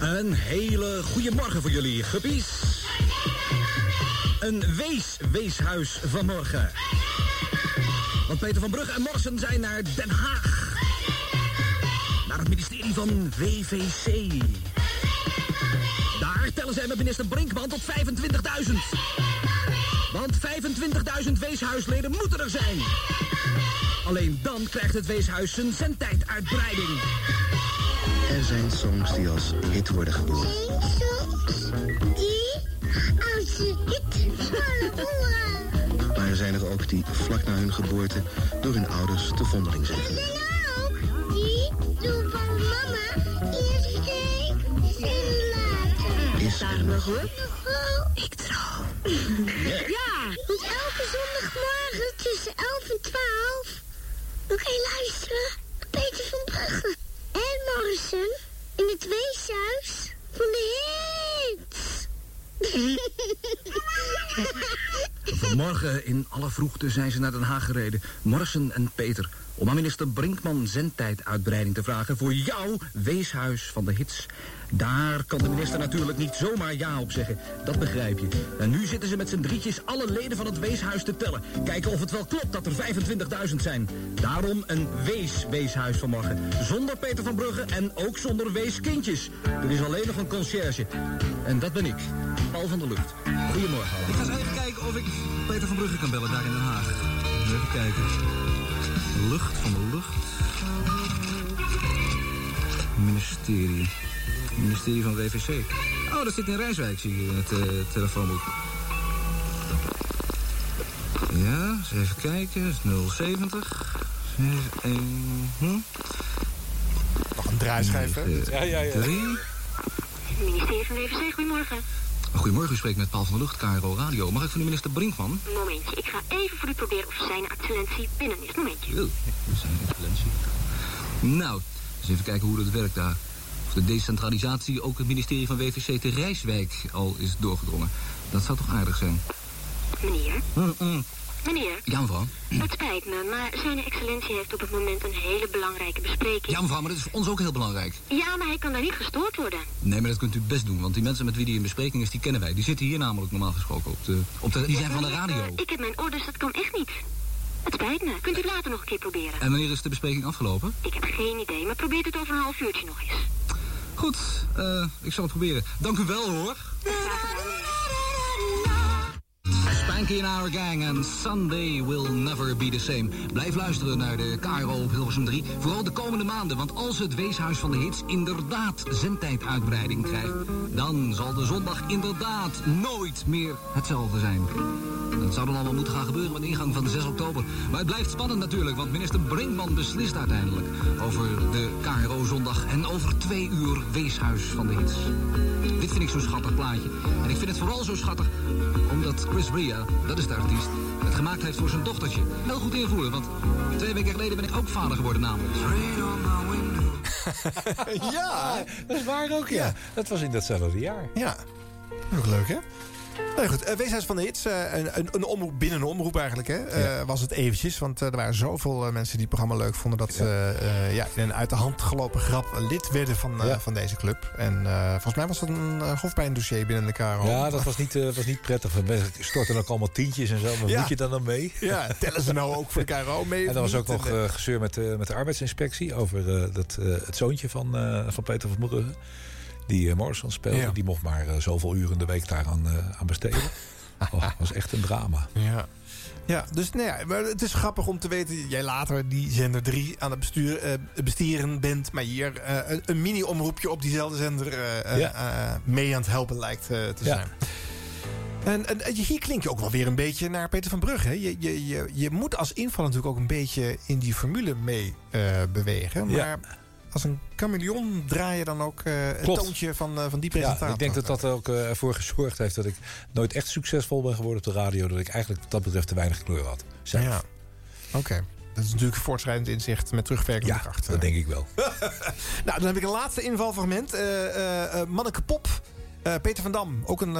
[SPEAKER 21] Een hele goede morgen voor jullie, guppies. Een wees-weeshuis vanmorgen. Want Peter van Brugge en Morsen zijn naar Den Haag. Naar het ministerie van WVC. Daar tellen zij met minister Brinkman tot 25.000. Want 25.000 weeshuisleden moeten er zijn. Alleen dan krijgt het weeshuis zijn zendtijduitbreiding.
[SPEAKER 22] Er zijn songs die als hit worden geboren.
[SPEAKER 23] Die als hit
[SPEAKER 22] Maar er zijn er ook die vlak na hun geboorte door hun ouders te vondeling zijn gelegd.
[SPEAKER 23] Die doen van mama eerst geen zin laten.
[SPEAKER 22] Is er nog
[SPEAKER 23] hoor? Ik trouw. Ja, want elke zondagmorgen tussen 11 en 12 dan kan je luisteren Peter van Brugge en Morrison in het weeshuis van de hits.
[SPEAKER 21] Vanmorgen in alle vroegte zijn ze naar Den Haag gereden. Morrison en Peter. Om aan minister Brinkman zendtijduitbreiding te vragen voor jouw weeshuis van de hits. Daar kan de minister natuurlijk niet zomaar ja op zeggen. Dat begrijp je. En nu zitten ze met z'n drietjes alle leden van het weeshuis te tellen. Kijken of het wel klopt dat er 25.000 zijn. Daarom een wees-weeshuis vanmorgen. Zonder Peter van Brugge en ook zonder weeskindjes. Er is alleen nog een conciërge. En dat ben ik, Paul van der Lucht. Goedemorgen allemaal.
[SPEAKER 24] Kijken of ik Peter van Brugge kan bellen daar in Den Haag. Even kijken. Lucht van de lucht. Ministerie. Ministerie van WVC. Oh, dat zit in Rijswijk, zie je in het eh, telefoonboek.
[SPEAKER 21] Ja, eens even kijken. 070. 71. Hm?
[SPEAKER 7] Nog een draaischijf, hè?
[SPEAKER 21] Ja, ja, ja.
[SPEAKER 14] Ministerie van WVC, goedemorgen.
[SPEAKER 21] Goedemorgen, u spreekt met Paul van der Lucht, KRO Radio. Mag ik van de minister Brinkman?
[SPEAKER 14] Momentje, ik ga even voor u proberen of zijn excellentie binnen is. Momentje.
[SPEAKER 21] Wil. Zijn excellentie. Nou, eens even kijken hoe dat werkt daar. Of de decentralisatie ook het ministerie van WVC te Rijswijk al is doorgedrongen. Dat zou toch aardig zijn?
[SPEAKER 14] Meneer?
[SPEAKER 21] Mm, mm.
[SPEAKER 14] Meneer?
[SPEAKER 21] Ja, mevrouw.
[SPEAKER 14] Het spijt me, maar zijn excellentie heeft op het moment een hele belangrijke bespreking.
[SPEAKER 21] Ja, mevrouw, maar dat is voor ons ook heel belangrijk.
[SPEAKER 14] Ja, maar hij kan daar niet gestoord worden.
[SPEAKER 21] Nee, maar dat kunt u best doen, want die mensen met wie die in bespreking is, die kennen wij. Die zitten hier namelijk normaal gesproken op de... Op de die zijn van de radio.
[SPEAKER 14] Eh, ik heb mijn orders, dat kan echt niet. Het spijt me. Kunt u het later nog een keer proberen?
[SPEAKER 21] En wanneer is de bespreking afgelopen?
[SPEAKER 14] Ik heb geen idee, maar probeer het over een half uurtje nog eens.
[SPEAKER 21] Goed, eh, ik zal het proberen. Dank u wel, hoor. Spanky and Our Gang en Sunday Will Never Be The Same. Blijf luisteren naar de KRO op Hilversum 3. Vooral de komende maanden, want als het Weeshuis van de Hits inderdaad zendtijduitbreiding krijgt... dan zal de zondag inderdaad nooit meer hetzelfde zijn. Dat zou dan allemaal moeten gaan gebeuren met ingang van de 6 oktober. Maar het blijft spannend natuurlijk, want minister Brinkman beslist uiteindelijk... over de KRO-zondag en over twee uur Weeshuis van de Hits. Dit vind ik zo'n schattig plaatje. En ik vind het vooral zo schattig omdat Chris Bria, dat is de artiest, het gemaakt heeft voor zijn dochtertje. Wel goed invoeren, want twee weken geleden ben ik ook vader geworden namelijk.
[SPEAKER 7] ja,
[SPEAKER 8] dat is waar ook, ja. Dat was in datzelfde jaar.
[SPEAKER 7] Ja, ook leuk, hè? Nou goed, uh, Weeshuis van de Hits, uh, een, een, een omroep binnen een omroep eigenlijk, hè, uh, ja. was het eventjes. Want er waren zoveel mensen die het programma leuk vonden... dat ze ja, in een uit de hand gelopen grap lid werden van, ja. van deze club. En volgens mij was dat een hoofdpijndossier binnen de KRO.
[SPEAKER 8] Ja, dat was niet, was niet prettig. We storten ook allemaal tientjes en zo. Maar ja. moet je dan dan mee?
[SPEAKER 7] Ja, tellen ze nou ook voor de KRO mee?
[SPEAKER 8] En er was ook nog gezeur met, met de arbeidsinspectie... over dat, het zoontje van, van Peter van Brugge die uh, Morrison speelde. Ja. Die mocht maar uh, zoveel uren in de week daaraan uh, aan besteden. oh, dat was echt een drama.
[SPEAKER 7] Ja. Ja, dus nou ja, maar het is grappig om te weten... jij later die zender 3 aan het bestuur, bestieren bent... maar hier een, een mini-omroepje op diezelfde zender ja. mee aan het helpen lijkt te zijn. En, en, hier klink je ook wel weer een beetje naar Peter van Brugge. Je, je, je, je moet als inval natuurlijk ook een beetje in die formule mee bewegen. Maar... Ja als een chameleon draai je dan ook uh, het toontje van, uh, van die presentator.
[SPEAKER 8] Ja, ik denk dat dat ook uh, ervoor gezorgd heeft dat ik nooit echt succesvol ben geworden op de radio. Dat ik eigenlijk wat dat betreft te weinig kleur had. Zelf.
[SPEAKER 7] Ja, oké. Okay. Dat is natuurlijk voortschrijdend inzicht met terugwerkende
[SPEAKER 8] ja,
[SPEAKER 7] kracht.
[SPEAKER 8] dat denk ik wel.
[SPEAKER 7] nou, dan heb ik een laatste invalfragment. Manneke Pop, Peter van Dam, ook een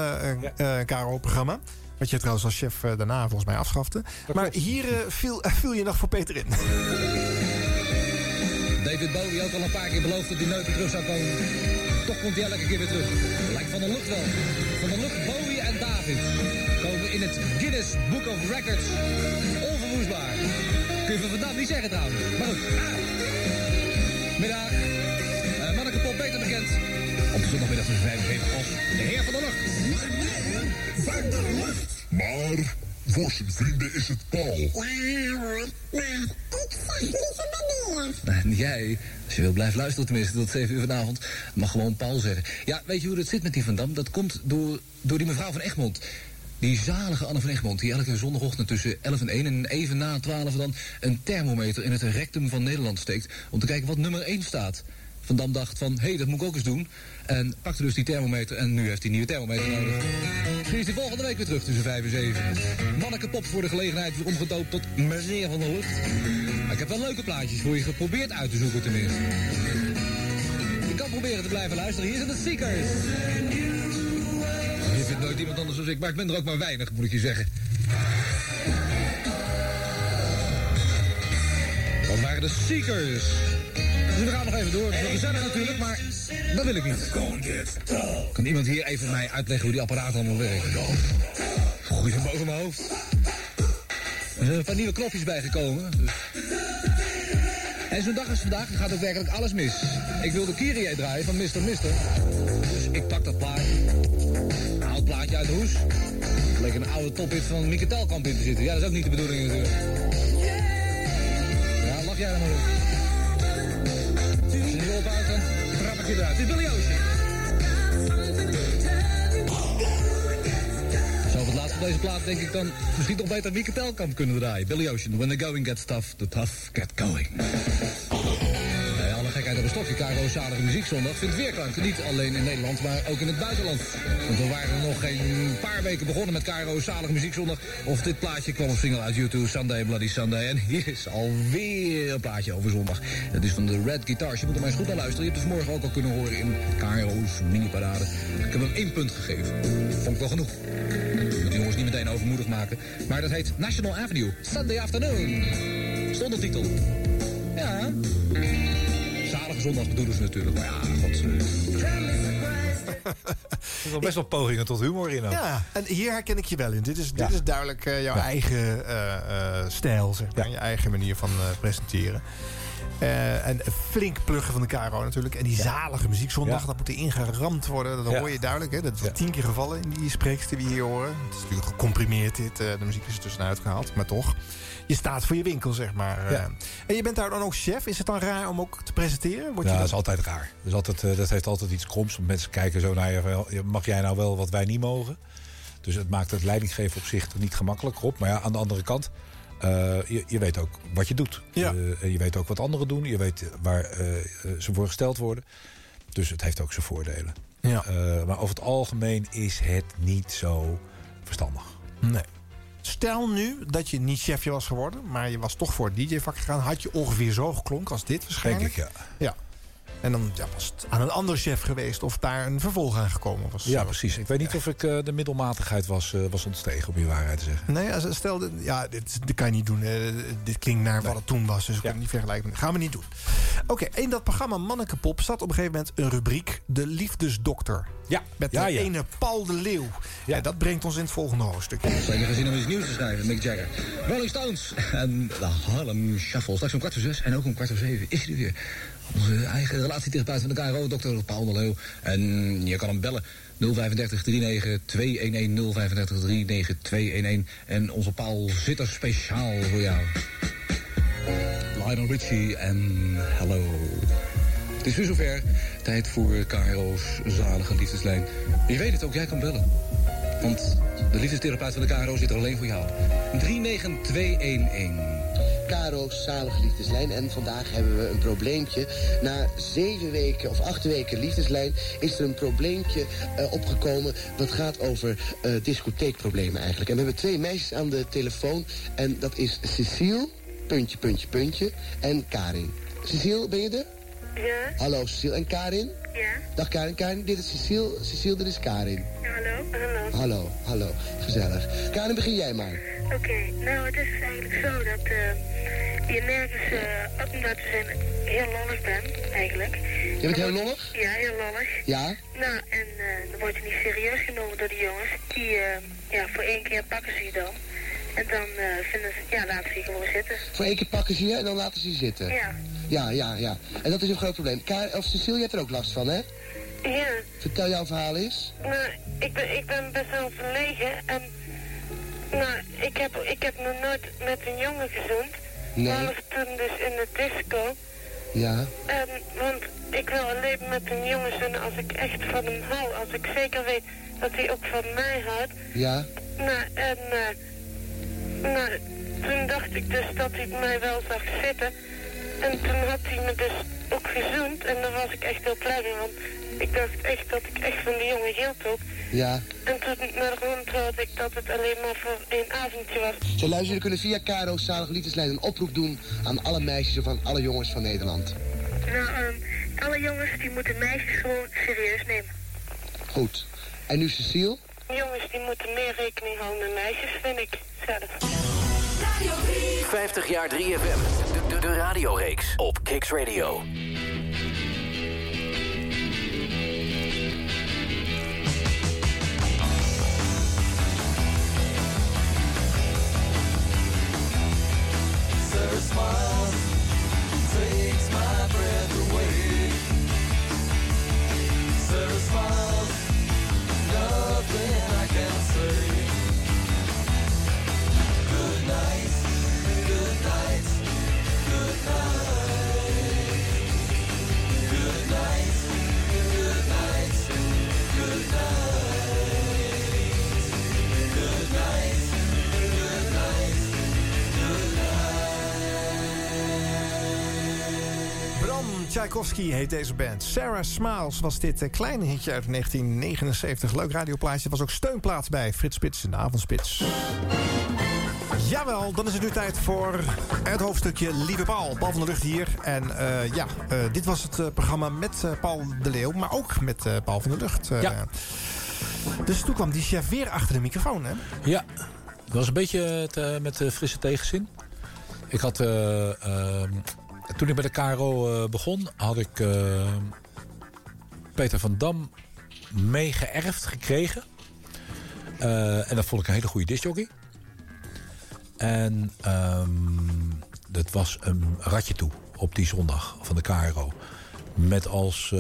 [SPEAKER 7] ja. KRO-programma. Wat je trouwens als chef daarna volgens mij afschafte. Dat maar hier viel, viel je nog voor Peter in.
[SPEAKER 21] David Bowie ook al een paar keer beloofd dat hij nooit meer terug zou komen. Toch komt hij elke keer weer terug. Lijkt van de lucht wel. Van de lucht Bowie en David komen in het Guinness Book of Records. Onverwoestbaar. Kun je van vandaag niet zeggen trouwens. Maar goed. Ah. Middag. Uh, Manneke Pop beter bekend. Op de zondagmiddag tussen 5 en 7 als de heer van de lucht.
[SPEAKER 25] Van de lucht. Maar voor zijn vrienden is het Paul.
[SPEAKER 21] Ik En jij, als je wil blijven luisteren tenminste tot 7 uur vanavond, mag gewoon Paul zeggen. Ja, weet je hoe het zit met die Van Dam? Dat komt door, door die mevrouw van Egmond. Die zalige Anne van Egmond, die elke zondagochtend tussen 11 en 1 en even na 12 dan een thermometer in het rectum van Nederland steekt. Om te kijken wat nummer 1 staat. Van Dam dacht van, hé, hey, dat moet ik ook eens doen. En pakte dus die thermometer en nu heeft hij nieuwe thermometer nodig. Misschien is hij volgende week weer terug tussen 5 en 7. Manneke Pop voor de gelegenheid weer omgedoopt tot meneer van de lucht. Maar ik heb wel leuke plaatjes voor je geprobeerd uit te zoeken tenminste. Je kan proberen te blijven luisteren. Hier zijn de Seekers. Je vindt nooit iemand anders als ik, maar ik ben er ook maar weinig, moet ik je zeggen. Dat waren de Seekers. Dus we gaan nog even door. We zijn er natuurlijk, maar dat wil ik niet. Kan iemand hier even mij uitleggen hoe die apparaat allemaal? Goeie van boven mijn hoofd. Er zijn een paar nieuwe knopjes bijgekomen. En zo'n dag als vandaag gaat ook werkelijk alles mis. Ik wil de Kyrie draaien van Mr. Mister. Dus ik pak dat plaatje. Een oud plaatje uit de hoes. Leek een oude tophit van Mieke Telkamp in te zitten. Ja, dat is ook niet de bedoeling natuurlijk. Ja, lach jij dan maar op. Je niet ophoudt, dan trap eruit. Dit is Billy Ocean. Zo, voor het laatste van deze plaat denk ik dan misschien nog beter Wieke Telkamp kunnen draaien. Billy Ocean, when the going gets tough, the tough get going. Een stokje. Caro Zalige Muziekzondag vindt weerklanken. Niet alleen in Nederland, maar ook in het buitenland. Want we waren nog geen paar weken begonnen met Caro Zalige Muziekzondag. Of dit plaatje kwam op single uit YouTube, Sunday Bloody Sunday. En hier is alweer een plaatje over zondag. Dat is van de Red Guitars. Je moet er maar eens goed naar luisteren. Je hebt het morgen ook al kunnen horen in Caro's mini-parade. Ik heb hem één punt gegeven. Vond ik wel genoeg. Moet die jongens niet meteen overmoedig maken. Maar dat heet National Avenue, Sunday Afternoon. Stond de titel. Ja. Zondag ze natuurlijk. Maar ja, god.
[SPEAKER 8] Er zitten best wel pogingen tot humor in. ook.
[SPEAKER 7] Ja, en hier herken ik je wel in. Dit is, dit
[SPEAKER 8] Ja.
[SPEAKER 7] is duidelijk eh, jouw
[SPEAKER 8] Ja.
[SPEAKER 7] eigen eh, eh, stijl, zeg maar. Je eigen manier van eh, presenteren. Eh, en flink pluggen van de Caro natuurlijk. En die zalige muziekzondag,
[SPEAKER 8] Ja.
[SPEAKER 7] dat moet erin geramd worden. Dat
[SPEAKER 8] Ja.
[SPEAKER 7] hoor je duidelijk. Hè? Dat is tien keer gevallen in die spreekster die we hier horen. Het is natuurlijk gecomprimeerd dit. eh, de muziek is er tussenuit gehaald. Maar toch, je staat voor je winkel, zeg maar.
[SPEAKER 8] Ja.
[SPEAKER 7] Eh, en je bent daar dan ook chef. Is het dan raar om ook te presenteren? Word je
[SPEAKER 8] Ja, dat
[SPEAKER 7] dat-
[SPEAKER 8] is altijd raar. Dus altijd, eh, dat heeft altijd iets kroms. Want mensen kijken zo naar je. ja, Mag jij nou wel wat wij niet mogen? Dus het maakt het leidinggeven op zich er niet gemakkelijker op. Maar ja, aan de andere kant... eh, je, je weet ook wat je doet.
[SPEAKER 7] Ja.
[SPEAKER 8] Je weet ook wat anderen doen. Je weet waar ze voor gesteld worden. Dus het heeft ook zijn voordelen.
[SPEAKER 7] Ja.
[SPEAKER 8] Maar over het algemeen is het niet zo verstandig.
[SPEAKER 7] Nee. Stel nu dat je niet chefje was geworden, maar je was toch voor het DJ-vak gegaan. Had je ongeveer zo geklonken als dit waarschijnlijk?
[SPEAKER 8] Denk ik, ja.
[SPEAKER 7] Ja. En dan ja, was het aan een andere chef geweest of daar een vervolg aan gekomen was.
[SPEAKER 8] Ja, precies. Ik weet niet of ik eh, de middelmatigheid was, eh, was ontstegen, om je waarheid te zeggen.
[SPEAKER 7] Nee, als- stel, ja, dit, dit kan je niet doen. dit klinkt naar wat het toen was, dus we kunnen het niet vergelijken. Gaan we niet doen. Oké, in dat programma Mannekepop zat op een gegeven moment een rubriek... De Liefdesdokter.
[SPEAKER 8] Ja,
[SPEAKER 7] Met
[SPEAKER 8] ja,
[SPEAKER 7] de
[SPEAKER 8] ja.
[SPEAKER 7] ene Paul de Leeuw. Ja. dat brengt ons in het volgende hoofdstuk.
[SPEAKER 21] Zeker gezien om iets nieuws te schrijven, Mick Jagger. Rolling Stones en de Harlem Shuffle. Straks om kwart voor zes en ook om kwart voor zeven is hij er weer. Onze eigen relatietherapeut van de KRO, dokter Paul de Leeuw. En je kan hem bellen. 035 39 211 035 39 211. En onze Paul zit er speciaal voor jou. Lionel Richie en Hello. Het is weer zover. Tijd voor KRO's zalige liefdeslijn. Je weet het ook, jij kan bellen. Want de liefdestherapeut van de KRO zit er alleen voor jou. 39211.
[SPEAKER 26] Karo's zalige liefdeslijn. En vandaag hebben we een probleempje. Na zeven weken of acht weken liefdeslijn is er een probleempje eh, opgekomen. Dat gaat over eh, discotheekproblemen eigenlijk. En we hebben twee meisjes aan de telefoon. En dat is Cecile, puntje, puntje, puntje. En Karin. Cecile, ben je er?
[SPEAKER 14] Ja,
[SPEAKER 26] Hallo Cecile. En Karin?
[SPEAKER 14] ja.
[SPEAKER 26] Dag Karin. Karin, dit is Cecile. Cecile, dit is Karin.
[SPEAKER 14] Ja, hallo. Hallo.
[SPEAKER 26] Hallo, hallo. Gezellig. Karin, begin jij maar.
[SPEAKER 14] Oké, nou het is eigenlijk zo dat eh, je nergens eh op omdat je heel lollig bent, eigenlijk.
[SPEAKER 26] Je bent heel lollig?
[SPEAKER 14] Ja, heel lollig.
[SPEAKER 26] Ja?
[SPEAKER 14] Nou, en eh, dan word je niet serieus genomen door die jongens. Die, ja, voor één keer pakken ze je dan. En dan vinden ze, ja, laten ze je gewoon zitten.
[SPEAKER 26] Voor één keer pakken ze je en dan laten ze je zitten.
[SPEAKER 14] Ja.
[SPEAKER 26] Ja, ja, ja. En dat is een groot probleem. Ka of Cecile, je hebt er ook last van, hè?
[SPEAKER 14] Ja,
[SPEAKER 26] Vertel jouw verhaal eens.
[SPEAKER 14] nou, ik ben, ik ben best wel verlegen en... Nou, ik heb, ik heb nog nooit met een jongen gezoend.
[SPEAKER 26] Nee.
[SPEAKER 14] Behalve toen dus in de disco.
[SPEAKER 26] Ja.
[SPEAKER 14] Ehm, want ik wil alleen met een jongen zoenen als ik echt van hem hou. Als ik zeker weet dat hij ook van mij houdt.
[SPEAKER 26] Ja.
[SPEAKER 14] Nou, en eh, nou, toen dacht ik dus dat hij mij wel zag zitten. En toen had hij me dus ook gezoend. En daar was ik echt heel blij mee. Want ik dacht echt dat ik echt van die jongen hield ook.
[SPEAKER 26] Ja.
[SPEAKER 14] En toen naar grond hoorde ik dat het alleen maar voor één avondje was.
[SPEAKER 26] Zo luister, jullie kunnen via Caro's Zalig Liefdeslijn een oproep doen aan alle meisjes of aan alle jongens van Nederland.
[SPEAKER 14] Nou, ehm, alle jongens die moeten meisjes gewoon serieus nemen.
[SPEAKER 26] Goed. En nu Cecile?
[SPEAKER 14] Jongens die moeten meer rekening houden met meisjes, vind ik zelf.
[SPEAKER 5] 50 jaar 3FM. De, de, de radioreeks op Kicks Radio.
[SPEAKER 6] Night,
[SPEAKER 7] Tchaikovsky heet deze band. Sarah Smiles was dit eh, kleine hitje uit 1979. Leuk radioplaatje. Was ook steunplaats bij Frits Spits in de avondspits. Jawel, dan is het nu tijd voor het hoofdstukje Lieve Paul. Paul van der Lucht hier. En eh, ja, eh, dit was het programma met Paul de Leeuw. Maar ook met Paul van der Lucht.
[SPEAKER 8] Ja.
[SPEAKER 7] Dus toen kwam die chef weer achter de microfoon, hè?
[SPEAKER 8] Ja, het was een beetje het, met eh, frisse tegenzin. Ik had, eh, ehm, toen ik bij de KRO eh, begon, had ik eh, Peter van Dam meegeërfd gekregen. Eh, en dat vond ik een hele goede discjockey. En ehm, dat was een ratje toe op die zondag van de KRO. Met als...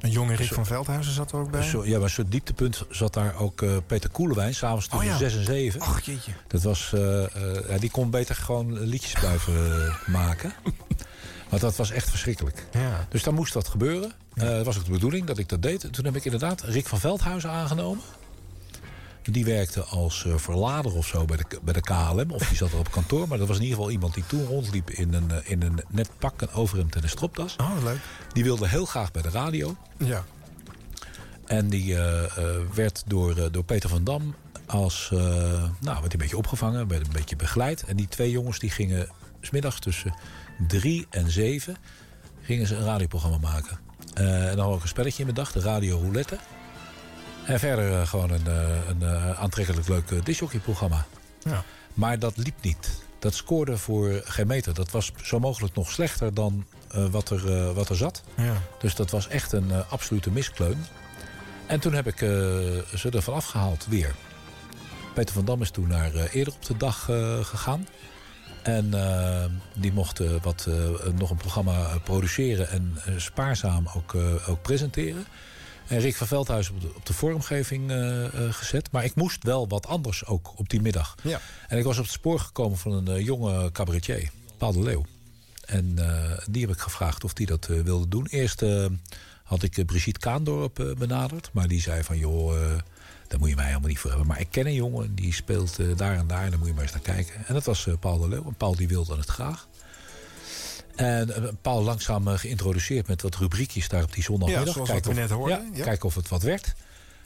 [SPEAKER 7] Een jonge Rick van Veldhuizen zat er ook bij.
[SPEAKER 8] zo, ja, maar zo'n dieptepunt zat daar ook eh, Peter Koelewijn, s'avonds tussen
[SPEAKER 7] Oh ja.
[SPEAKER 8] 6 en 7.
[SPEAKER 7] Ach, jeetje.
[SPEAKER 8] Dat was, ja, die kon beter gewoon liedjes blijven maken. Want dat was echt verschrikkelijk.
[SPEAKER 7] Ja.
[SPEAKER 8] Dus daar moest wat gebeuren. Dat was ook de bedoeling dat ik dat deed. En toen heb ik inderdaad Rick van Veldhuizen aangenomen. Die werkte als eh, verlader of zo bij de, bij de KLM. Of die zat er op kantoor. Maar dat was in ieder geval iemand die toen rondliep in een, eh, in een net pak, een overhemd en een stropdas.
[SPEAKER 7] Oh, leuk.
[SPEAKER 8] Die wilde heel graag bij de radio.
[SPEAKER 7] Ja.
[SPEAKER 8] En die eh, werd door, door Peter van Dam als... nou, werd een beetje opgevangen, werd een beetje begeleid. En die twee jongens die gingen smiddags tussen drie en zeven... gingen ze een radioprogramma maken. En dan hadden we ook een spelletje in bedacht, de Radio Roulette. En verder eh, gewoon een, eh, een eh, aantrekkelijk leuk disjockeyprogramma.
[SPEAKER 7] Ja.
[SPEAKER 8] Maar dat liep niet. Dat scoorde voor geen meter. Dat was zo mogelijk nog slechter dan wat, er, wat er zat.
[SPEAKER 7] Ja.
[SPEAKER 8] Dus dat was echt een absolute miskleun. En toen heb ik ze ervan afgehaald weer. Peter van Dam is toen naar eerder op de dag gegaan. En die mocht wat, nog een programma produceren en spaarzaam ook, ook presenteren. En Rick van Veldhuis op de, op de vormgeving eh, eh, gezet. Maar ik moest wel wat anders ook op die middag.
[SPEAKER 7] Ja.
[SPEAKER 8] En ik was op het spoor gekomen van een eh, jonge cabaretier, Paul de Leeuw. En die heb ik gevraagd of die dat wilde doen. Eerst had ik Brigitte Kaandorp benaderd. Maar die zei van, joh, eh, daar moet je mij helemaal niet voor hebben. Maar ik ken een jongen, die speelt daar en daar. En daar moet je maar eens naar kijken. En dat was eh, Paul de Leeuw. En Paul die wilde het graag. En eh, Paul langzaam eh, geïntroduceerd met wat rubriekjes daar op die zondagmiddag.
[SPEAKER 7] Ja, zoals
[SPEAKER 8] Kijken
[SPEAKER 7] we
[SPEAKER 8] of-
[SPEAKER 7] net hoorden,
[SPEAKER 8] Ja. Kijken of het wat werd.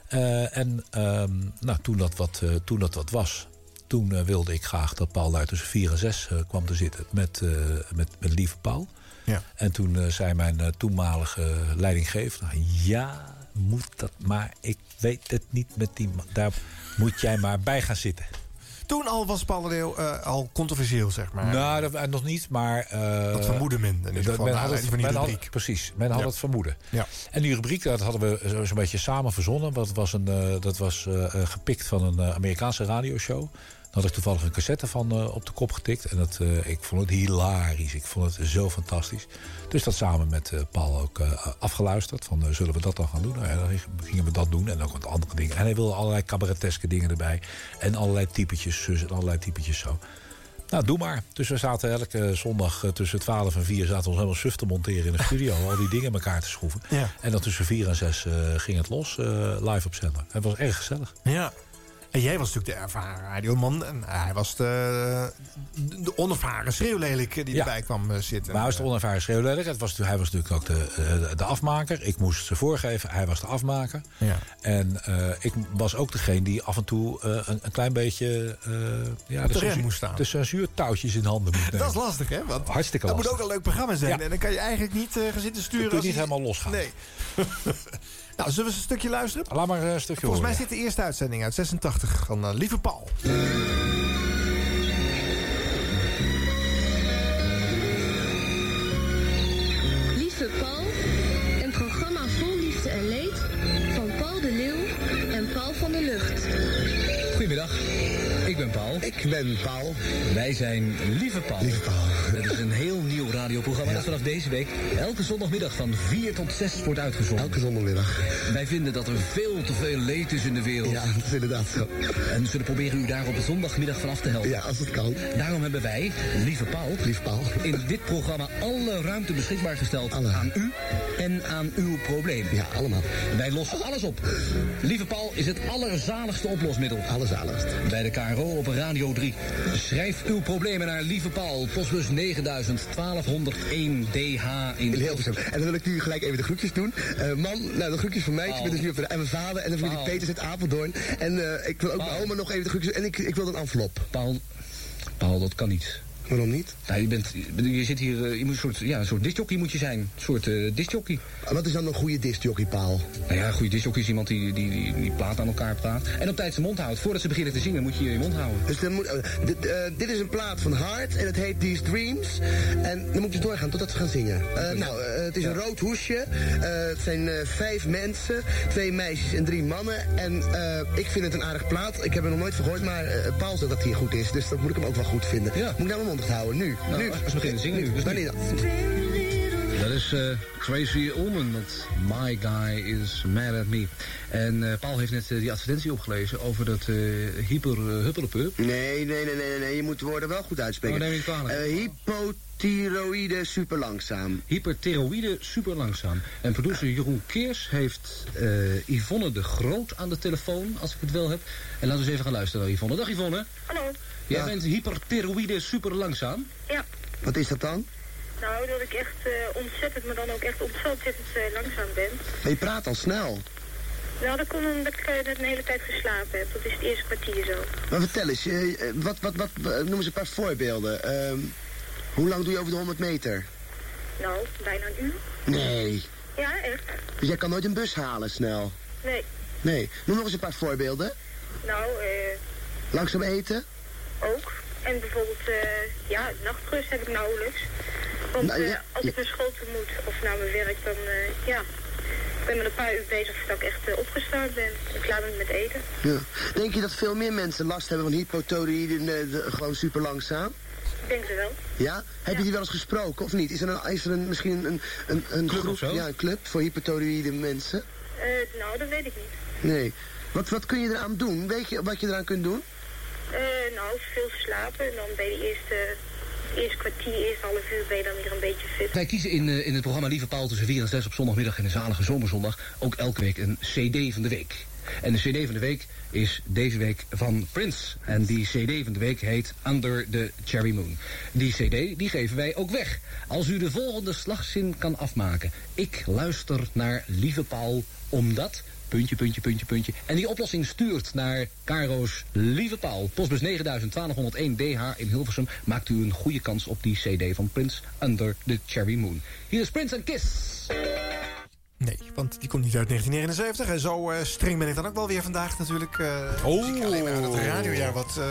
[SPEAKER 8] Eh, en ehm, nou, toen, dat wat, toen dat wat was, toen wilde ik graag dat Paul daar tussen 4 en 6 eh, kwam te zitten met, met, met lieve Paul.
[SPEAKER 7] Ja.
[SPEAKER 8] En toen zei mijn toenmalige leidinggever... nou, ja, moet dat maar, ik weet het niet met die man. Daar moet jij maar bij gaan zitten.
[SPEAKER 7] Toen al was de Leeuw eh, al controversieel, zeg maar.
[SPEAKER 8] Nou, dat, eh, nog niet, maar... eh,
[SPEAKER 7] Dat vermoedde men in ieder
[SPEAKER 8] dat-
[SPEAKER 7] geval,
[SPEAKER 8] men
[SPEAKER 7] naar
[SPEAKER 8] had het,
[SPEAKER 7] van die
[SPEAKER 8] had-
[SPEAKER 7] rubriek.
[SPEAKER 8] precies, men had
[SPEAKER 7] Ja.
[SPEAKER 8] het vermoeden.
[SPEAKER 7] Ja.
[SPEAKER 8] En die rubriek, dat hadden we zo- zo'n beetje samen verzonnen. Want het was, een, dat was gepikt van een Amerikaanse radioshow. Had ik toevallig een cassette van eh, op de kop getikt. En dat, eh, ik vond het hilarisch. Ik vond het zo fantastisch. Dus dat samen met eh, Paul ook afgeluisterd. Van, zullen we dat dan gaan doen? Nou ja, dan gingen we dat doen. En ook wat andere dingen. En hij wilde allerlei cabareteske dingen erbij. En allerlei typetjes zus en allerlei typetjes zo. Nou, doe maar. Dus we zaten elke zondag tussen 12 en 4 zaten we ons helemaal suf te monteren in de studio. al die dingen in elkaar te schroeven.
[SPEAKER 7] Ja.
[SPEAKER 8] En dan tussen 4 en 6 eh, ging het los, live op zender. Het was erg gezellig.
[SPEAKER 7] Ja. En jij was natuurlijk de ervaren radioman. En hij was de, de onervaren schreeuwlelijk die
[SPEAKER 8] Ja.
[SPEAKER 7] erbij kwam eh, zitten.
[SPEAKER 8] Maar hij was de onervaren schreeuwleider. Het was, hij was natuurlijk ook de, eh, de afmaker. Ik moest ze voorgeven. Hij was de afmaker.
[SPEAKER 7] Ja.
[SPEAKER 8] En eh, ik was ook degene die af en toe eh, een, een klein beetje... eh, ja,
[SPEAKER 7] de
[SPEAKER 8] censuur-
[SPEAKER 7] moest staan.
[SPEAKER 8] De censuurtouwtjes in handen moest nemen.
[SPEAKER 7] Dat is lastig, hè? Want
[SPEAKER 8] Hartstikke
[SPEAKER 7] dat
[SPEAKER 8] lastig.
[SPEAKER 7] moet ook een leuk programma zijn.
[SPEAKER 8] Ja.
[SPEAKER 7] En dan kan je eigenlijk niet eh gaan zitten sturen.
[SPEAKER 8] Je
[SPEAKER 7] als
[SPEAKER 8] niet helemaal losgaan.
[SPEAKER 7] Nee. nou, zullen we eens een stukje luisteren?
[SPEAKER 8] Laat maar een stukje
[SPEAKER 7] Volgens mij
[SPEAKER 8] horen.
[SPEAKER 7] dit de eerste uitzending uit 86 van eh, Lieve Paul.
[SPEAKER 27] Lieve Paul, een programma vol liefde en leed van Paul de Leeuw en Paul van der Lucht.
[SPEAKER 21] Goedemiddag, ik ben Paul.
[SPEAKER 22] Ik ben Paul.
[SPEAKER 21] Wij zijn Lieve Paul.
[SPEAKER 22] Lieve Paul.
[SPEAKER 21] Dat is een heel radioprogramma dat vanaf deze week elke zondagmiddag van 4 tot 6 wordt uitgezonden.
[SPEAKER 22] Elke zondagmiddag.
[SPEAKER 21] Wij vinden dat er veel te veel leed is in de wereld.
[SPEAKER 22] Ja, dat is inderdaad zo.
[SPEAKER 21] En zullen proberen u daar op zondagmiddag vanaf te helpen.
[SPEAKER 22] Ja, als het kan.
[SPEAKER 21] Daarom hebben wij, Lieve Paul,
[SPEAKER 22] Lieve Paul.
[SPEAKER 21] in dit programma alle ruimte beschikbaar gesteld
[SPEAKER 22] Alle.
[SPEAKER 21] aan u en aan uw problemen.
[SPEAKER 26] Ja, allemaal.
[SPEAKER 21] Wij lossen alles op. Lieve Paul is het allerzaligste oplosmiddel.
[SPEAKER 26] Allerzaligst.
[SPEAKER 21] Bij de KRO op Radio 3. Schrijf uw problemen naar Lieve Paul, postbus 9000 1201 DH in
[SPEAKER 26] In Hilversum. En dan wil ik nu gelijk even de groetjes doen. Man, nou de groetjes van mij. Ik ben dus nu op de, en mijn vader en dan familie
[SPEAKER 21] Paul.
[SPEAKER 26] Peters uit Apeldoorn. En eh, ik wil ook mijn oma nog even de groetjes. En ik, ik wil een envelop.
[SPEAKER 21] Paul, Paul, dat kan niet.
[SPEAKER 26] Waarom niet?
[SPEAKER 21] Nou, je, bent, je zit hier, eh, je moet een soort, ja, een soort discjockey moet je zijn. Een soort eh discjockey.
[SPEAKER 26] Wat is dan een goede discjockey, Paul?
[SPEAKER 21] Nou ja, een goede discjockey is iemand die, die, die, die plaat aan elkaar praat. En op tijd zijn mond houdt. Voordat ze beginnen te zingen moet je je mond houden.
[SPEAKER 26] Dus dan moet, eh, dit, dit is een plaat van Hart en het heet These Dreams. En dan moet je doorgaan totdat ze gaan zingen. Eh, nou, het is een rood hoesje. Het zijn vijf mensen, twee meisjes en drie mannen. En ik vind het een aardig plaat. Ik heb er nog nooit van gehoord, maar Paul zegt dat hij goed is. Dus dat moet ik hem ook wel goed vinden. Moet ik nou mijn mond Nu.
[SPEAKER 21] Nou,
[SPEAKER 26] nu.
[SPEAKER 21] als we beginnen te zingen nu. Dus nu. Dat is eh, Tracy Ullman met My Guy is Mad at Me. En eh, Paul heeft net eh, die advertentie opgelezen over dat eh hyper uh, huppelepup.
[SPEAKER 26] Nee, nee, nee, nee, nee. Je moet de woorden wel goed uitspreken.
[SPEAKER 21] Oh, kwalijk.
[SPEAKER 26] Hypothyroïde superlangzaam.
[SPEAKER 21] Hypertheroïde super langzaam. En producer Jeroen Keers heeft eh, Yvonne de Groot aan de telefoon, als ik het wel heb. En laten we eens even gaan luisteren naar Yvonne. Dag Yvonne.
[SPEAKER 14] Hallo.
[SPEAKER 21] Jij
[SPEAKER 26] Ja.
[SPEAKER 21] bent hypertheroïde super langzaam.
[SPEAKER 14] Ja.
[SPEAKER 26] Wat is dat dan?
[SPEAKER 14] Nou, dat ik echt eh, ontzettend, maar dan ook echt ontzettend uh, langzaam ben.
[SPEAKER 26] Maar je praat al snel.
[SPEAKER 14] Nou, dat komt omdat ik uh, net een hele tijd geslapen heb. Dat is het eerste kwartier zo.
[SPEAKER 26] Maar vertel eens, eh, wat, wat, wat, noem eens een paar voorbeelden. Ehm, hoe lang doe je over de 100 meter?
[SPEAKER 14] Nou, bijna een uur.
[SPEAKER 26] Nee.
[SPEAKER 14] Ja, echt.
[SPEAKER 26] Dus jij kan nooit een bus halen snel?
[SPEAKER 14] Nee.
[SPEAKER 26] Nee. Noem nog eens een paar voorbeelden.
[SPEAKER 14] Nou, eh...
[SPEAKER 26] Langzaam eten?
[SPEAKER 14] Ook. En bijvoorbeeld, eh, ja, nachtrust heb ik nauwelijks. Want
[SPEAKER 26] Nou, ja,
[SPEAKER 14] eh, als ik naar school toe moet of naar mijn werk, dan eh, ja, ik ben met een paar uur bezig voordat ik echt uh, opgestart ben. Ik laat me met eten.
[SPEAKER 26] Ja. Denk je dat veel meer mensen last hebben van hypothyroïde uh, gewoon super langzaam?
[SPEAKER 14] Ik denk wel.
[SPEAKER 26] Ja? Heb je die wel eens gesproken of niet? Is er, een, is er een, misschien een, een, een
[SPEAKER 21] club
[SPEAKER 26] groep,
[SPEAKER 21] of zo?
[SPEAKER 26] Ja, een club voor hypothyroïde mensen?
[SPEAKER 14] Uh, nou, dat weet ik niet.
[SPEAKER 26] Nee. Wat, wat kun je eraan doen? Weet je wat je eraan kunt doen?
[SPEAKER 14] Uh, nou, veel slapen. En dan bij de eerste, eerste kwartier, eerste half uur ben je dan weer een beetje fit.
[SPEAKER 21] Wij kiezen in, uh, in het programma Lieve Paul tussen 4 en 6 op zondagmiddag en een zalige zomerzondag ook elke week een cd van de week. En de cd van de week is deze week van Prince. En die cd van de week heet Under the Cherry Moon. Die cd die geven wij ook weg. Als u de volgende slagzin kan afmaken. Ik luister naar Lieve Paul omdat puntje, puntje, puntje, puntje. En die oplossing stuurt naar Caro's Lieve Paul. Postbus 9000 DH in Hilversum. Maakt u een goede kans op die cd van Prince Under the Cherry Moon. Hier is Prince en Kiss.
[SPEAKER 7] Nee, want die komt niet uit 1979. En zo uh, streng ben ik dan ook wel weer vandaag natuurlijk. Uh, oh. Dus alleen maar aan het radiojaar wat uh,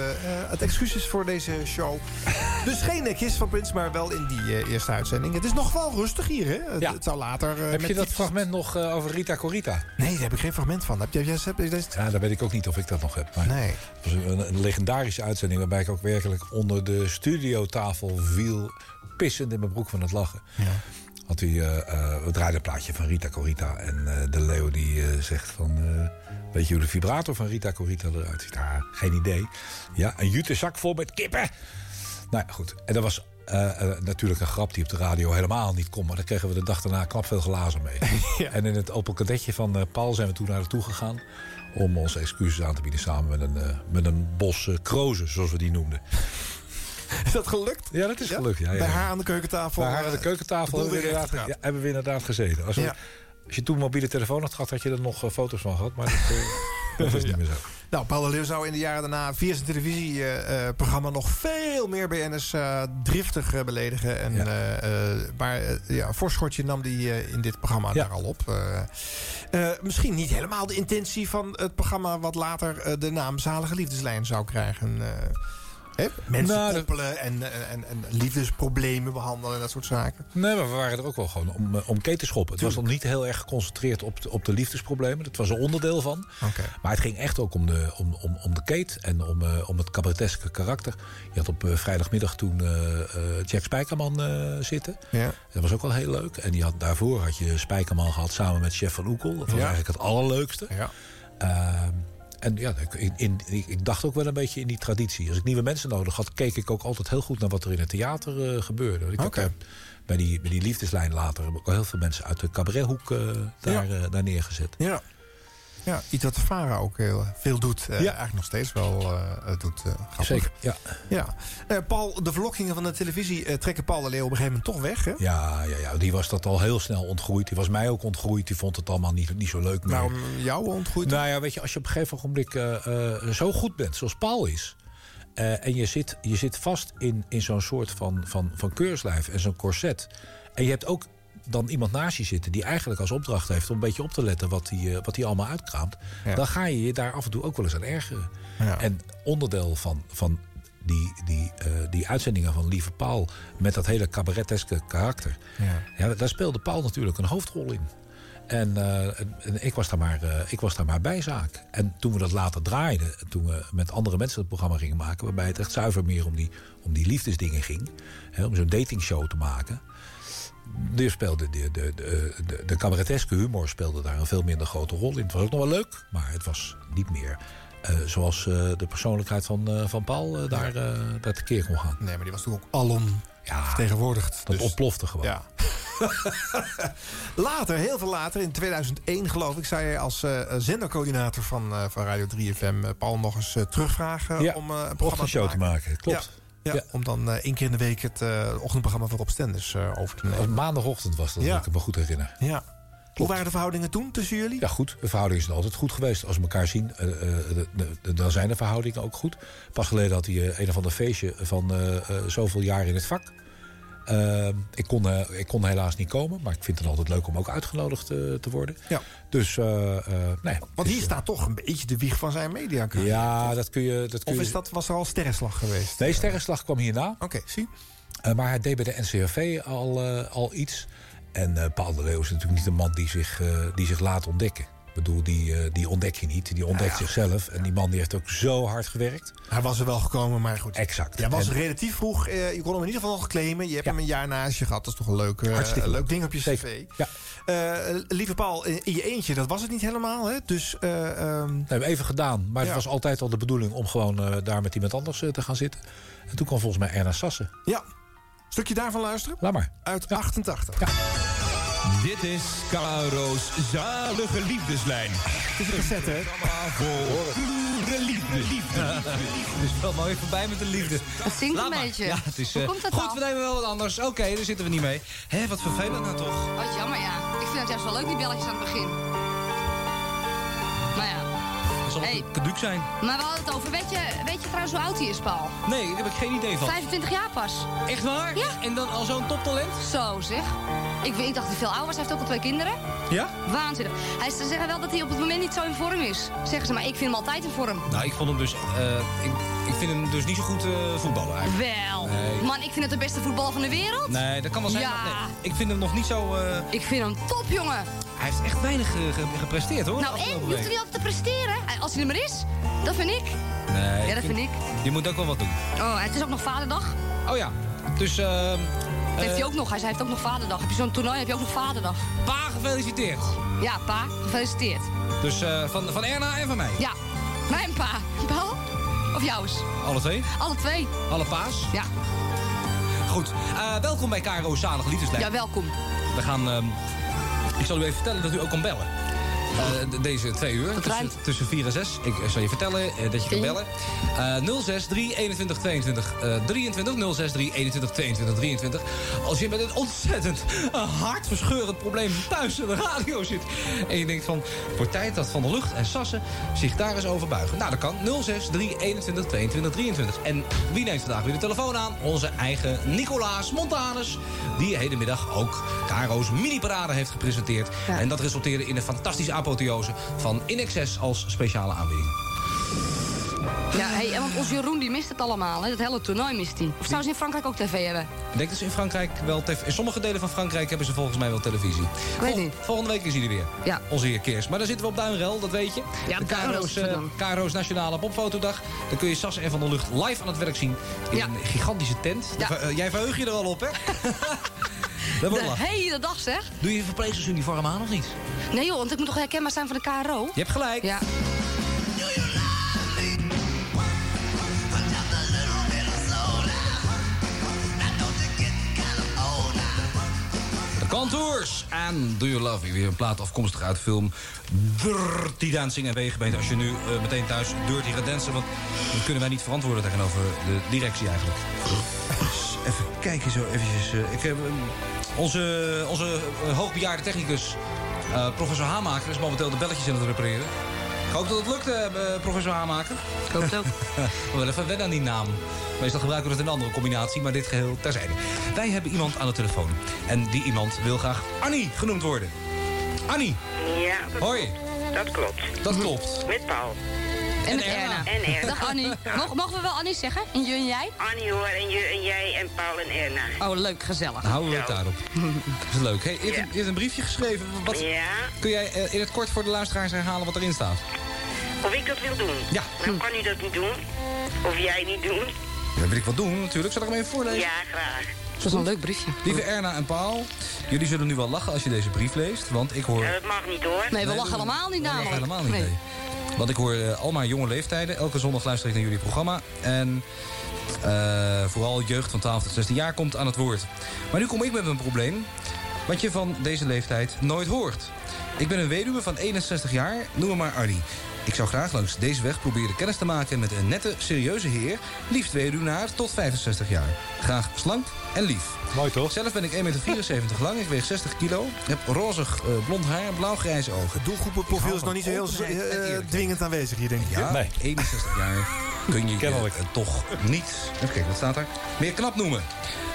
[SPEAKER 7] het excuus is voor deze show. dus geen nekjes van Prins, maar wel in die eerste uitzending. Het is nog wel rustig hier, hè? Het,
[SPEAKER 8] ja.
[SPEAKER 7] het zou later...
[SPEAKER 8] heb je dat fragment nog over Rita Corita?
[SPEAKER 7] Nee, daar heb ik geen fragment van. Heb jij, heb, jij,
[SPEAKER 8] ja, daar weet ik ook niet of ik dat nog heb. Maar
[SPEAKER 7] nee.
[SPEAKER 8] Het was een, een legendarische uitzending waarbij ik ook werkelijk onder de studiotafel viel... pissend in mijn broek van het lachen.
[SPEAKER 7] Ja
[SPEAKER 8] had hij uh, uh, het draaide plaatje van Rita Corita. En uh, de Leo die zegt van... weet je hoe de vibrator van Rita Corita eruit ziet? Ah, geen idee. Ja, een jute zak vol met kippen. Nou ja, goed. En dat was natuurlijk een grap die op de radio helemaal niet kon. Maar daar kregen we de dag daarna knap veel glazen mee. ja. En in het Opel kadetje van Paul zijn we toen naar naartoe gegaan... om onze excuses aan te bieden samen met een, met een bos krozen, zoals we die noemden.
[SPEAKER 7] Is dat gelukt?
[SPEAKER 8] Ja, dat is gelukt. Ja, ja,
[SPEAKER 7] Bij haar aan de keukentafel.
[SPEAKER 8] Bij haar aan de keukentafel hebben, we inderdaad, ja, hebben we inderdaad gezeten. Als, we, als je toen mobiele telefoon had gehad, had je er nog uh, foto's van gehad. Maar dat, uh, dat is niet meer zo.
[SPEAKER 7] Nou, Paul de Leeuw zou in de jaren daarna via zijn televisieprogramma uh, nog veel meer BN'ers driftig beledigen. En, maar ja, voorschotje nam die in dit programma daar al op. misschien niet helemaal de intentie van het programma wat later de naam Zalige Liefdeslijn zou krijgen. Mensen nou, koppelen en, en, en, liefdesproblemen behandelen en dat soort zaken.
[SPEAKER 8] Nee, maar we waren er ook wel gewoon om, om ketenschoppen. Het was nog niet heel erg geconcentreerd op de, op de liefdesproblemen. Dat was een onderdeel van.
[SPEAKER 7] Okay.
[SPEAKER 8] Maar het ging echt ook om de, om, om, om de Kate en om, uh, om het cabareteske karakter. Je had op uh, vrijdagmiddag toen uh, Jack Spijkerman zitten.
[SPEAKER 7] Ja.
[SPEAKER 8] Dat was ook wel heel leuk. En die had, daarvoor had je Spijkerman gehad samen met Chef van Oekel. Dat was
[SPEAKER 7] ja.
[SPEAKER 8] eigenlijk het allerleukste.
[SPEAKER 7] Ja.
[SPEAKER 8] En ja, ik- in, ik dacht ook wel een beetje in die traditie. Als ik nieuwe mensen nodig had, keek ik ook altijd heel goed naar wat er in het theater eh, gebeurde. Ik heb, eh, bij, die, bij die liefdeslijn later heb ik ook heel veel mensen uit de cabarethoek eh, daar, daar neergezet.
[SPEAKER 7] Ja. Ja, iets wat Vara ook heel veel doet. eh, Eigenlijk nog steeds wel eh, eh, doet. eh, grappig.
[SPEAKER 8] Zeker, ja.
[SPEAKER 7] ja. Eh, Paul, de verlokkingen van de televisie eh, trekken Paul de Leeuw op een gegeven moment toch weg. Hè?
[SPEAKER 8] Ja, ja, ja, die was dat al heel snel ontgroeid. Die was mij ook ontgroeid. Die vond het allemaal niet, niet zo leuk meer.
[SPEAKER 7] Waarom jou ontgroeid?
[SPEAKER 8] Nou ja, weet je, als je op een gegeven ogenblik eh, eh, zo goed bent, zoals Paul is... eh, en je zit, je zit vast in, in zo'n soort van, van, van keurslijf en zo'n corset... en je hebt ook dan iemand naast je zitten... die eigenlijk als opdracht heeft om een beetje op te letten... wat hij wat die allemaal uitkraamt...
[SPEAKER 7] Ja.
[SPEAKER 8] dan ga je je daar af en toe ook wel eens aan ergeren. En onderdeel van, van die, die, eh, die uitzendingen van Lieve Paul... met dat hele cabareteske karakter...
[SPEAKER 7] Ja.
[SPEAKER 8] Ja, daar speelde Paul natuurlijk een hoofdrol in. En, eh, en- ik, was daar maar, eh, ik was daar maar bijzaak. En toen we dat later draaiden, en toen we met andere mensen het programma gingen maken... waarbij het echt zuiver meer om die, om die liefdesdingen ging... Hè, om zo'n datingshow te maken... Speelde de, de, de, de, cabareteske humor speelde daar een veel minder grote rol in. Het was ook nog wel leuk, maar het was niet meer eh, zoals eh, de persoonlijkheid van, eh, van Paul daar, daar tekeer kon gaan.
[SPEAKER 7] Nee, maar die was toen ook alom vertegenwoordigd.
[SPEAKER 8] Dat
[SPEAKER 7] dus-
[SPEAKER 8] ontplofte gewoon.
[SPEAKER 7] Ja. later, heel veel later, in 2001 geloof ik... zou je als zendercoördinator van, van Radio 3FM... eh, Paul nog eens terugvragen
[SPEAKER 8] Ja,
[SPEAKER 7] om een programma
[SPEAKER 8] ochtendshow te maken, klopt.
[SPEAKER 7] Ja, ja, om dan eh, één keer in de week het eh, ochtendprogramma van Rob Stenders eh, over te nemen.
[SPEAKER 8] Maandagochtend was dat,
[SPEAKER 7] Ja.
[SPEAKER 8] ik me goed herinner.
[SPEAKER 7] Ja. Hoe waren de verhoudingen toen tussen jullie?
[SPEAKER 8] Ja, goed. De verhoudingen zijn altijd goed geweest. Als we elkaar zien, dan zijn de verhoudingen ook goed. Pas geleden had hij een of ander feestje van zoveel jaar in het vak. Eh, ik, kon, eh, ik kon helaas niet komen, maar ik vind het altijd leuk om ook uitgenodigd eh, te worden.
[SPEAKER 7] Ja.
[SPEAKER 8] Dus, nee.
[SPEAKER 7] Want hier staat toch een beetje de wieg van zijn media.
[SPEAKER 8] Ja, dat kun je... Dat kun
[SPEAKER 7] Of is dat, was er al sterrenslag geweest?
[SPEAKER 8] Nee, Sterrenslag kwam hierna.
[SPEAKER 7] Oké, zie.
[SPEAKER 8] Maar hij deed bij de NCRV al, al iets. En Paul de Leeuw is natuurlijk niet een man die zich, die zich laat ontdekken. Ik bedoel, die, eh, die ontdek je niet. Die ontdekt zichzelf. En die man die heeft ook zo hard gewerkt.
[SPEAKER 7] Hij was er wel gekomen, maar goed.
[SPEAKER 8] Exact.
[SPEAKER 7] Jij was
[SPEAKER 8] En-
[SPEAKER 7] relatief vroeg. eh, je kon hem in ieder geval nog claimen. Je hebt hem een jaar naast je gehad. Dat is toch een leuk, eh, leuk
[SPEAKER 8] leuk.
[SPEAKER 7] ding op je cv.
[SPEAKER 8] Ja.
[SPEAKER 7] Lieve Paul, in je eentje, dat was het niet helemaal. Hè? Dus, ehm,
[SPEAKER 8] Dat hebben we even gedaan. Maar het was altijd al de bedoeling om gewoon daar met iemand anders te gaan zitten. En toen kwam volgens mij Erna Sassen.
[SPEAKER 7] ja. Stukje daarvan luisteren?
[SPEAKER 8] Laat maar.
[SPEAKER 7] Uit 88.
[SPEAKER 28] Dit is Caro's zalige liefdeslijn.
[SPEAKER 7] Het is cassette, hè?
[SPEAKER 28] Voor pure liefde. liefde.
[SPEAKER 21] Het is wel mooi voorbij met de liefde.
[SPEAKER 29] Het zingt een beetje.
[SPEAKER 21] Ja, het is,
[SPEAKER 29] Hoe
[SPEAKER 21] eh,
[SPEAKER 29] komt dat
[SPEAKER 21] goed,
[SPEAKER 29] dan?
[SPEAKER 21] we nemen wel wat anders. Oké, daar zitten we niet mee. Hé, wat vervelend nou toch.
[SPEAKER 29] Wat jammer, ja. Ik vind het juist wel leuk, die belletjes aan het begin. Maar ja.
[SPEAKER 21] Dat zal
[SPEAKER 29] Hey.
[SPEAKER 21] caduc zijn.
[SPEAKER 29] Maar we hadden het over. Weet je, weet je trouwens hoe oud hij is, Paul?
[SPEAKER 21] Nee, daar heb ik geen idee van.
[SPEAKER 29] 25 jaar pas.
[SPEAKER 21] Echt waar?
[SPEAKER 29] Ja.
[SPEAKER 21] En dan al zo'n toptalent?
[SPEAKER 29] Zo zeg. Ik, dacht dat hij veel ouder was. Hij heeft ook al twee kinderen.
[SPEAKER 21] Ja?
[SPEAKER 29] Waanzinnig. Hij, ze zeggen wel dat hij op het moment niet zo in vorm is. Zeggen ze, maar ik vind hem altijd in vorm.
[SPEAKER 21] Nou, ik vond hem dus... eh, ik, ik vind hem dus niet zo goed eh, voetballen eigenlijk.
[SPEAKER 29] Wel.
[SPEAKER 21] Nee.
[SPEAKER 29] Man, ik vind het de beste voetbal van de wereld.
[SPEAKER 21] Nee, dat kan wel zijn.
[SPEAKER 29] Ja.
[SPEAKER 21] nee, ik vind hem nog niet zo... eh,
[SPEAKER 29] Ik vind hem top, jongen.
[SPEAKER 21] Hij heeft echt weinig eh, ge- gepresteerd, hoor.
[SPEAKER 29] Nou, en? Je hoeft er niet altijd te presteren. Als hij er maar is. Dat vind ik.
[SPEAKER 21] Nee,
[SPEAKER 29] Ja, dat vind ik.
[SPEAKER 21] Je moet ook wel wat doen.
[SPEAKER 29] Oh, het is ook nog vaderdag.
[SPEAKER 21] Oh ja, dus... ehm,
[SPEAKER 29] Dat heeft
[SPEAKER 21] eh,
[SPEAKER 29] hij ook nog. Hij heeft ook nog vaderdag. Heb je zo'n toernooi, heb je ook nog vaderdag.
[SPEAKER 21] Pa, gefeliciteerd.
[SPEAKER 29] Ja, pa. Gefeliciteerd.
[SPEAKER 21] Dus eh, van, van Erna en van mij.
[SPEAKER 29] Ja. Mijn pa. Paul? Of jouws?
[SPEAKER 21] Alle twee?
[SPEAKER 29] Alle twee.
[SPEAKER 21] Alle paas?
[SPEAKER 29] Ja.
[SPEAKER 21] Goed. Eh, welkom bij KRO Zalig Liefdeslijn.
[SPEAKER 29] Ja, welkom.
[SPEAKER 21] We gaan... ik zal u even vertellen dat u ook kan bellen. De- deze twee uur, tussen, tussen 4 en 6. Ik eh, zal je vertellen eh, dat je kan bellen. Eh 06 3 21 22 eh, 23. 06 3 21 22 23. Als je met een ontzettend hartverscheurend probleem thuis aan de radio zit. En je denkt van, voor tijd dat Van der Lucht en Sassen zich daar eens over buigen. Nou, dat kan. 06 3 21 22 23. En wie neemt vandaag weer de telefoon aan? Onze eigen Nicolaas Montanus. Die hedenmiddag ook Caro's mini-parade heeft gepresenteerd. En dat resulteerde in een fantastische apotheose van In Excess als speciale aanbieding.
[SPEAKER 29] Ja, hey, want onze Jeroen die mist het allemaal. Hè? Dat hele toernooi mist hij. Of zou ze in Frankrijk ook tv hebben?
[SPEAKER 21] Ik denk dat ze in Frankrijk wel... tv In sommige delen van Frankrijk hebben ze volgens mij wel televisie.
[SPEAKER 29] Ik weet niet.
[SPEAKER 21] Volgende week is hij er weer.
[SPEAKER 29] Ja.
[SPEAKER 21] Onze heer Keers. Maar dan zitten we op Duinrel, dat weet je.
[SPEAKER 29] Ja,
[SPEAKER 21] de
[SPEAKER 29] het
[SPEAKER 21] eh, Nationale Popfotodag. Dan kun je Sas en Van der Lucht live aan het werk zien. In
[SPEAKER 29] Ja.
[SPEAKER 21] een gigantische tent.
[SPEAKER 29] Ja.
[SPEAKER 21] Eh, jij verheug je er al op, hè?
[SPEAKER 29] de hele dag zeg.
[SPEAKER 21] Doe je je verpleegersuniform aan of niet?
[SPEAKER 29] Nee joh, want ik moet toch herkenbaar zijn van de KRO?
[SPEAKER 21] Je hebt gelijk.
[SPEAKER 29] Ja.
[SPEAKER 21] Contours en Do You Love Me. Weer een plaat afkomstig uit de film Dirty Dancing. En wegenbeet als je nu eh, meteen thuis Dirty gaat dansen. Want dan kunnen wij niet verantwoorden tegenover de directie eigenlijk. Even kijken zo eventjes. eh, ik heb, eh, onze onze eh, hoogbejaarde technicus, eh, professor Hamaker... is momenteel de belletjes aan het repareren. Ik hoop dat het lukt, professor Hamaker. Ik
[SPEAKER 29] hoop het ook.
[SPEAKER 21] We wel even wennen aan die naam. Meestal gebruiken we het in een andere combinatie, maar dit geheel terzijde. Wij hebben iemand aan de telefoon. En die iemand wil graag Annie genoemd worden. Annie,
[SPEAKER 30] Ja, dat
[SPEAKER 21] hoi.
[SPEAKER 30] klopt. Dat klopt.
[SPEAKER 21] Dat klopt.
[SPEAKER 30] Met Paul.
[SPEAKER 29] En met Erna.
[SPEAKER 30] En Erna.
[SPEAKER 29] Dag Annie. Mogen, mogen we wel Annie zeggen? En je en jij?
[SPEAKER 30] Annie hoor, en, je, en jij en Paul en Erna.
[SPEAKER 29] Oh, leuk, gezellig.
[SPEAKER 21] Dan houden we het daarop. Dat is leuk. Hey, je, hebt een, je hebt een briefje geschreven. Wat,
[SPEAKER 30] Ja.
[SPEAKER 21] Kun jij eh, in het kort voor de luisteraars herhalen wat erin staat?
[SPEAKER 30] Of ik dat wil doen?
[SPEAKER 21] Ja.
[SPEAKER 30] Nou kan u dat niet doen. Of jij niet doen.
[SPEAKER 21] Ja, dat wil ik wat doen natuurlijk. Zal ik hem even voorlezen?
[SPEAKER 30] Ja, graag.
[SPEAKER 29] Dat is een leuk briefje.
[SPEAKER 21] Lieve Erna en Paul, jullie zullen nu wel lachen als je deze brief leest. Want ik hoor...
[SPEAKER 30] Ja, dat mag niet hoor.
[SPEAKER 29] Nee, we lachen helemaal niet
[SPEAKER 21] we lachen
[SPEAKER 29] namelijk.
[SPEAKER 21] helemaal niet, nee. Want ik hoor eh, al maar jonge leeftijden. Elke zondag luister ik naar jullie programma. En eh, vooral jeugd van 12 tot 16 jaar komt aan het woord. Maar nu kom ik met een probleem. Wat je van deze leeftijd nooit hoort. Ik ben een weduwe van 61 jaar, noem me maar Arnie. Ik zou graag langs deze weg proberen kennis te maken met een nette, serieuze heer. Liefst weduwnaar tot 65 jaar. Graag slank en lief.
[SPEAKER 8] Mooi toch?
[SPEAKER 21] Zelf ben ik 1,74 meter lang, ik weeg 60 kilo. Heb rozig eh, blond haar en blauw-grijze ogen.
[SPEAKER 7] Het doelgroepenprofiel is nog niet zo heel eh, dwingend aanwezig hier, denk ik.
[SPEAKER 21] Ja,
[SPEAKER 7] hè?
[SPEAKER 21] 61 jaar kun je je eh, toch niet... Even kijken, wat staat er? Meer knap noemen.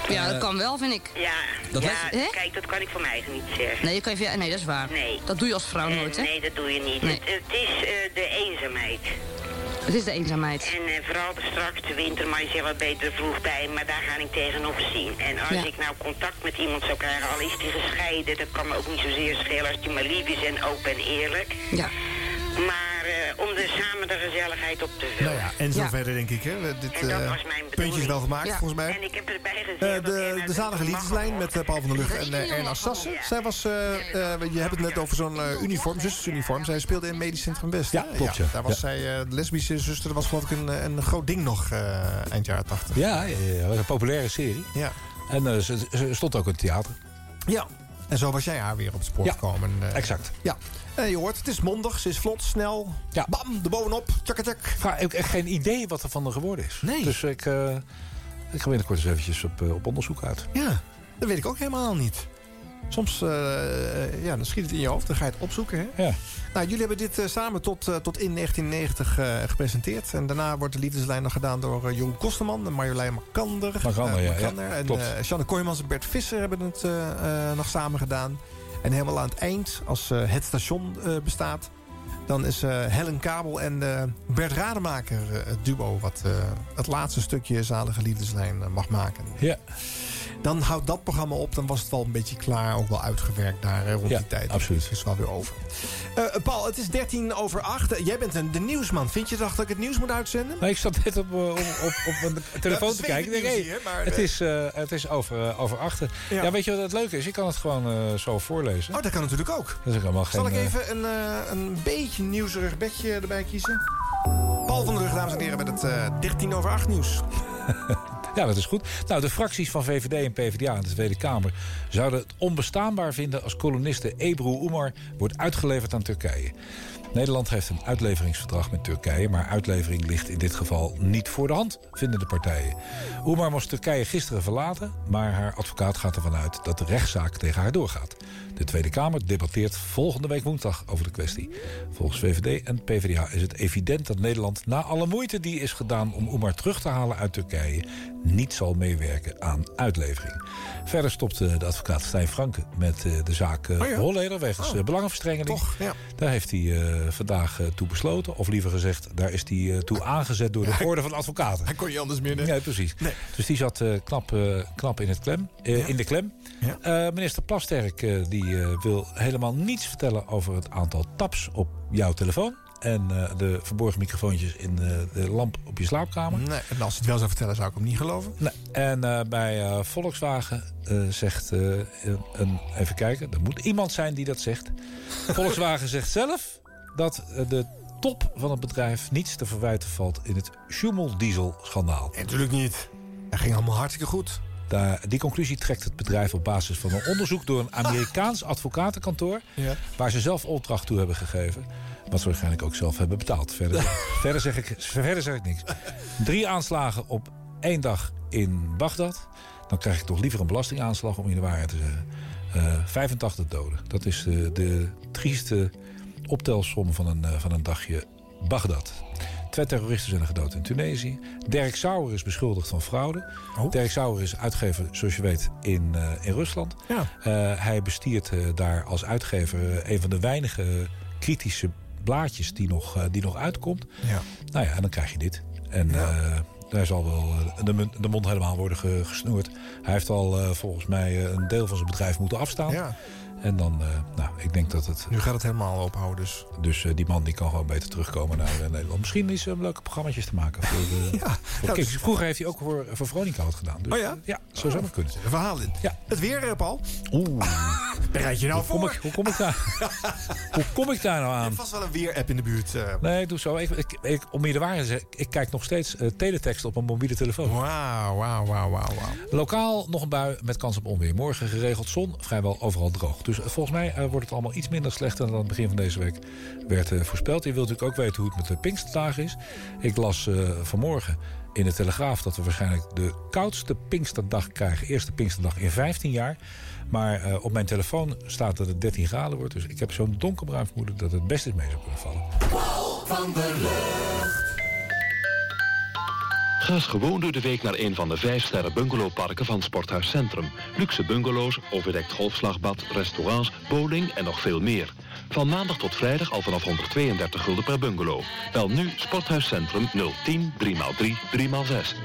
[SPEAKER 29] Ja,
[SPEAKER 21] Eh,
[SPEAKER 29] dat kan wel, vind ik.
[SPEAKER 30] Ja,
[SPEAKER 21] Dat
[SPEAKER 30] ja
[SPEAKER 29] lijkt-
[SPEAKER 30] kijk, dat kan ik van mij niet zeggen.
[SPEAKER 29] Nee, je kan even, nee, dat is waar.
[SPEAKER 30] Nee.
[SPEAKER 29] Dat doe je als vrouw
[SPEAKER 30] Eh,
[SPEAKER 29] nooit, hè?
[SPEAKER 30] nee, dat doe je niet.
[SPEAKER 29] Nee.
[SPEAKER 30] Het, het is eh, de eenzaamheid.
[SPEAKER 29] Het is de eenzaamheid.
[SPEAKER 30] En eh, vooral de straks de winter, maar je zegt wat beter vroeg bij, maar daar ga ik tegenop zien. En als
[SPEAKER 29] Ja.
[SPEAKER 30] Ik nou contact met iemand zou krijgen, al is die gescheiden, dat kan me ook niet zozeer schelen als die maar lief is en open en eerlijk.
[SPEAKER 29] Ja.
[SPEAKER 30] Maar eh, om er samen de gezelligheid op te vullen.
[SPEAKER 7] Nou ja, en zo
[SPEAKER 29] Ja.
[SPEAKER 7] verder denk ik. Hè. Dit
[SPEAKER 30] En dat
[SPEAKER 7] eh,
[SPEAKER 30] was mijn
[SPEAKER 7] puntje is wel gemaakt,
[SPEAKER 29] Ja.
[SPEAKER 7] volgens mij.
[SPEAKER 30] En ik heb erbij
[SPEAKER 7] Eh,
[SPEAKER 30] dat
[SPEAKER 7] de, de zalige liefdeslijn met Paul van der Lucht en eh, Erna Sassen. Zij was, eh, eh, je hebt het net over zo'n uniform, zustersuniform. Zij speelde in Medisch Centrum West.
[SPEAKER 8] Ja, klopt, ja.
[SPEAKER 7] Daar was
[SPEAKER 8] Ja.
[SPEAKER 7] zij, eh, de lesbische zuster, dat was geloof ik een, een groot ding nog eh, eind jaren 80.
[SPEAKER 8] Ja, ja, ja, dat was een populaire serie.
[SPEAKER 7] Ja.
[SPEAKER 8] En eh, ze, stond ook in het theater.
[SPEAKER 7] Ja. En zo was jij haar weer op het spoor
[SPEAKER 8] Ja,
[SPEAKER 7] gekomen. eh.
[SPEAKER 8] exact.
[SPEAKER 7] Ja. En je hoort, het is mondig, ze is vlot, snel.
[SPEAKER 8] Ja.
[SPEAKER 7] Bam, de bovenop, tjak
[SPEAKER 8] ik heb echt geen idee wat er van haar geworden is.
[SPEAKER 7] Nee.
[SPEAKER 8] Dus ik, eh, ik ga binnenkort eens eventjes op, eh, op onderzoek uit.
[SPEAKER 7] Ja, dat weet ik ook helemaal niet. Soms eh, eh, ja, dan schiet het in je hoofd, dan ga je het opzoeken. Hè?
[SPEAKER 8] Ja.
[SPEAKER 7] Nou, jullie hebben dit eh, samen tot, tot in 1990 eh, gepresenteerd. En daarna wordt de liefdeslijn nog gedaan door Jeroen Kosterman Marjolein Makander.
[SPEAKER 8] Markander,
[SPEAKER 7] Eh,
[SPEAKER 8] ja,
[SPEAKER 7] Markander.
[SPEAKER 8] ja,
[SPEAKER 7] en Sjanne Kooijmans en Bert Visser hebben het nog samen gedaan. En helemaal aan het eind, als het station bestaat... dan is Helen Kabel en Bert Rademaker het duo... wat het laatste stukje Zalige Liefdeslijn mag maken.
[SPEAKER 8] Ja.
[SPEAKER 7] Dan houdt dat programma op. Dan was het wel een beetje klaar. Ook wel uitgewerkt daar hè, rond
[SPEAKER 8] Ja,
[SPEAKER 7] die tijd.
[SPEAKER 8] absoluut.
[SPEAKER 7] Het is wel weer over. Eh, Paul, het is 13 over 8. jij bent een, de nieuwsman. Vind je dat ik het nieuws moet uitzenden?
[SPEAKER 8] Nee, ik zat net op, eh, op, op, op mijn telefoon te kijken. Ik denk, hey,
[SPEAKER 7] hier, maar,
[SPEAKER 8] het,
[SPEAKER 7] eh,
[SPEAKER 8] is, eh, het is over, eh, over achten.
[SPEAKER 7] Ja.
[SPEAKER 8] Ja. weet je wat het leuke is? Ik kan het gewoon eh, zo voorlezen.
[SPEAKER 7] Oh, dat kan natuurlijk ook.
[SPEAKER 8] Dat is helemaal geen...
[SPEAKER 7] Zal ik
[SPEAKER 8] eh,
[SPEAKER 7] even een, eh, een beetje nieuwserig bedje erbij kiezen? Paul van der Rug, dames en heren, met het eh 13 over 8 nieuws.
[SPEAKER 8] Ja, dat is goed. Nou, de fracties van VVD en PvdA in de Tweede Kamer... zouden het onbestaanbaar vinden als koloniste Ebru Umar... wordt uitgeleverd aan Turkije. Nederland heeft een uitleveringsverdrag met Turkije... maar uitlevering ligt in dit geval niet voor de hand, vinden de partijen. Umar moest Turkije gisteren verlaten... maar haar advocaat gaat ervan uit dat de rechtszaak tegen haar doorgaat. De Tweede Kamer debatteert volgende week woensdag over de kwestie. Volgens VVD en PvdA is het evident dat Nederland... na alle moeite die is gedaan om Umar terug te halen uit Turkije... niet zal meewerken aan uitlevering. Verder stopte de advocaat Stijn Franke met eh, de zaak eh
[SPEAKER 7] Oh ja?
[SPEAKER 8] Holleder... wegens
[SPEAKER 7] Oh.
[SPEAKER 8] eh, belangenverstrengeling.
[SPEAKER 7] Toch, ja.
[SPEAKER 8] Daar heeft hij vandaag eh, toe besloten. Of liever gezegd, daar is hij eh, toe aangezet door de Orde van Advocaten.
[SPEAKER 7] Hij kon je anders meer, nee.
[SPEAKER 8] Ja, precies. Dus die zat eh, knap, eh, knap in, het klem, eh, in de klem. Eh, minister Plasterk eh, die, eh, wil helemaal niets vertellen over het aantal taps op jouw telefoon. En eh, de verborgen microfoontjes in eh, de lamp op je slaapkamer.
[SPEAKER 7] Nee, en als hij het wel zou vertellen, zou ik hem niet geloven.
[SPEAKER 8] Nee. En eh, bij eh, Volkswagen eh, zegt eh, een- even kijken, er moet iemand zijn die dat zegt. Volkswagen zegt zelf dat eh, de top van het bedrijf niets te verwijten valt in het Schumel-diesel-schandaal.
[SPEAKER 7] Natuurlijk niet. Dat ging allemaal hartstikke goed.
[SPEAKER 8] Daar, die conclusie trekt het bedrijf op basis van een onderzoek door een Amerikaans advocatenkantoor.
[SPEAKER 7] Ja.
[SPEAKER 8] Waar ze zelf opdracht toe hebben gegeven. Wat ze waarschijnlijk ook zelf hebben betaald. Verder, verder, zeg, ik, verder zeg ik niks. Drie aanslagen op één dag in Bagdad. Dan krijg ik toch liever een belastingaanslag om je de waarheid te zeggen. Eh, 85 doden. Dat is de, de trieste optelsom van een, eh, van een dagje Bagdad. Twee terroristen zijn gedood in Tunesië. Dirk Sauer is beschuldigd van fraude. Dirk Sauer is uitgever, zoals je weet, in, eh, in Rusland.
[SPEAKER 7] Ja.
[SPEAKER 8] Eh, hij bestiert daar als uitgever een van de weinige kritische blaadjes die nog, die nog uitkomt.
[SPEAKER 7] Ja.
[SPEAKER 8] Nou ja, en dan krijg je dit. En eh, daar zal wel de, de mond helemaal worden ge- gesnoerd. Hij heeft al volgens mij een deel van zijn bedrijf moeten afstaan.
[SPEAKER 7] Ja.
[SPEAKER 8] En dan, eh, nou, ik denk dat het...
[SPEAKER 7] Nu gaat het helemaal ophouden dus.
[SPEAKER 8] Dus eh, die man die kan gewoon beter terugkomen naar eh, Nederland. Misschien is hem leuke programma's te maken. Voor de, voor
[SPEAKER 7] nou,
[SPEAKER 8] Kiks. Vroeger heeft hij ook voor, voor Veronica wat gedaan. Dus,
[SPEAKER 7] Oh ja?
[SPEAKER 8] Ja, zo zou het kunnen.
[SPEAKER 7] Een verhaal in.
[SPEAKER 8] Ja.
[SPEAKER 7] Het weer, Paul.
[SPEAKER 8] Oeh.
[SPEAKER 7] Bereid je nou
[SPEAKER 8] hoe kom
[SPEAKER 7] voor?
[SPEAKER 8] Ik, hoe, kom ik daar, hoe kom ik daar nou aan?
[SPEAKER 7] hebt vast wel een weer-app in de buurt. eh.
[SPEAKER 8] Nee, ik doe zo. Ik, ik, ik- om je de waarheid te zeggen, ik kijk nog steeds eh, teletext op een mobiele telefoon.
[SPEAKER 7] Wauw, wauw, wauw, wauw, wauw.
[SPEAKER 8] Lokaal nog een bui met kans op onweer. Morgen geregeld zon, vrijwel overal droog. Dus volgens mij eh, wordt het allemaal iets minder slechter dan aan het begin van deze week werd eh, voorspeld. Je wilt natuurlijk ook weten hoe het met de Pinksterdagen is. Ik las eh, vanmorgen in de Telegraaf dat we waarschijnlijk de koudste Pinksterdag krijgen. Eerste Pinksterdag in 15 jaar. Maar op mijn telefoon staat dat het 13 graden wordt. Dus ik heb zo'n donkerbruin vermoeden dat het best eens mee zou kunnen vallen.
[SPEAKER 20] van der Lucht. Ga gewoon door de week naar een van de vijf sterren bungalowparken van Sporthuis Centrum. Luxe bungalows, overdekt golfslagbad, restaurants, bowling en nog veel meer. Van maandag tot vrijdag al vanaf 132 gulden per bungalow. Bel nu Sporthuis Centrum 010 3x3 3x6.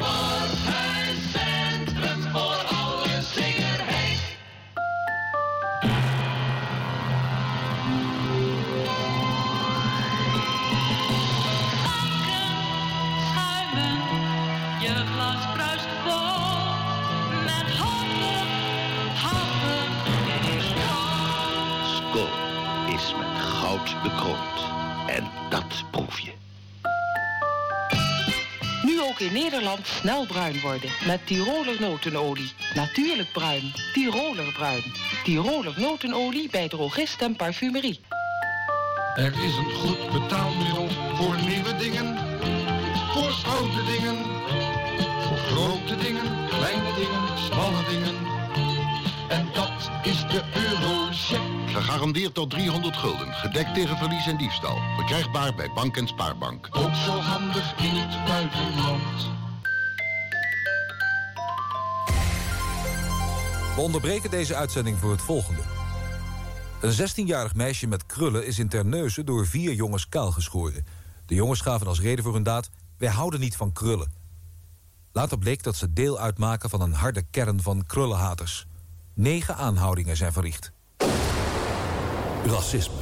[SPEAKER 20] Goud bekroond. En dat proef je.
[SPEAKER 31] Nu ook in Nederland snel bruin worden met Tiroler notenolie. Natuurlijk bruin, Tiroler bruin. Tiroler notenolie bij drogist en parfumerie.
[SPEAKER 32] Er is een goed betaalmiddel voor nieuwe dingen, voor oude dingen, voor grote dingen, kleine dingen, smalle dingen. En dat is de eurocheck.
[SPEAKER 33] Gegarandeerd tot 300 gulden. Gedekt tegen verlies en diefstal. Verkrijgbaar bij Bank en Spaarbank.
[SPEAKER 32] Ook zo handig in het buitenland.
[SPEAKER 21] We onderbreken deze uitzending voor het volgende. Een 16-jarig meisje met krullen is in Terneuzen door vier jongens kaal geschoren. De jongens gaven als reden voor hun daad... wij houden niet van krullen. Later bleek dat ze deel uitmaken van een harde kern van krullenhaters. Negen aanhoudingen zijn verricht.
[SPEAKER 34] Racisme.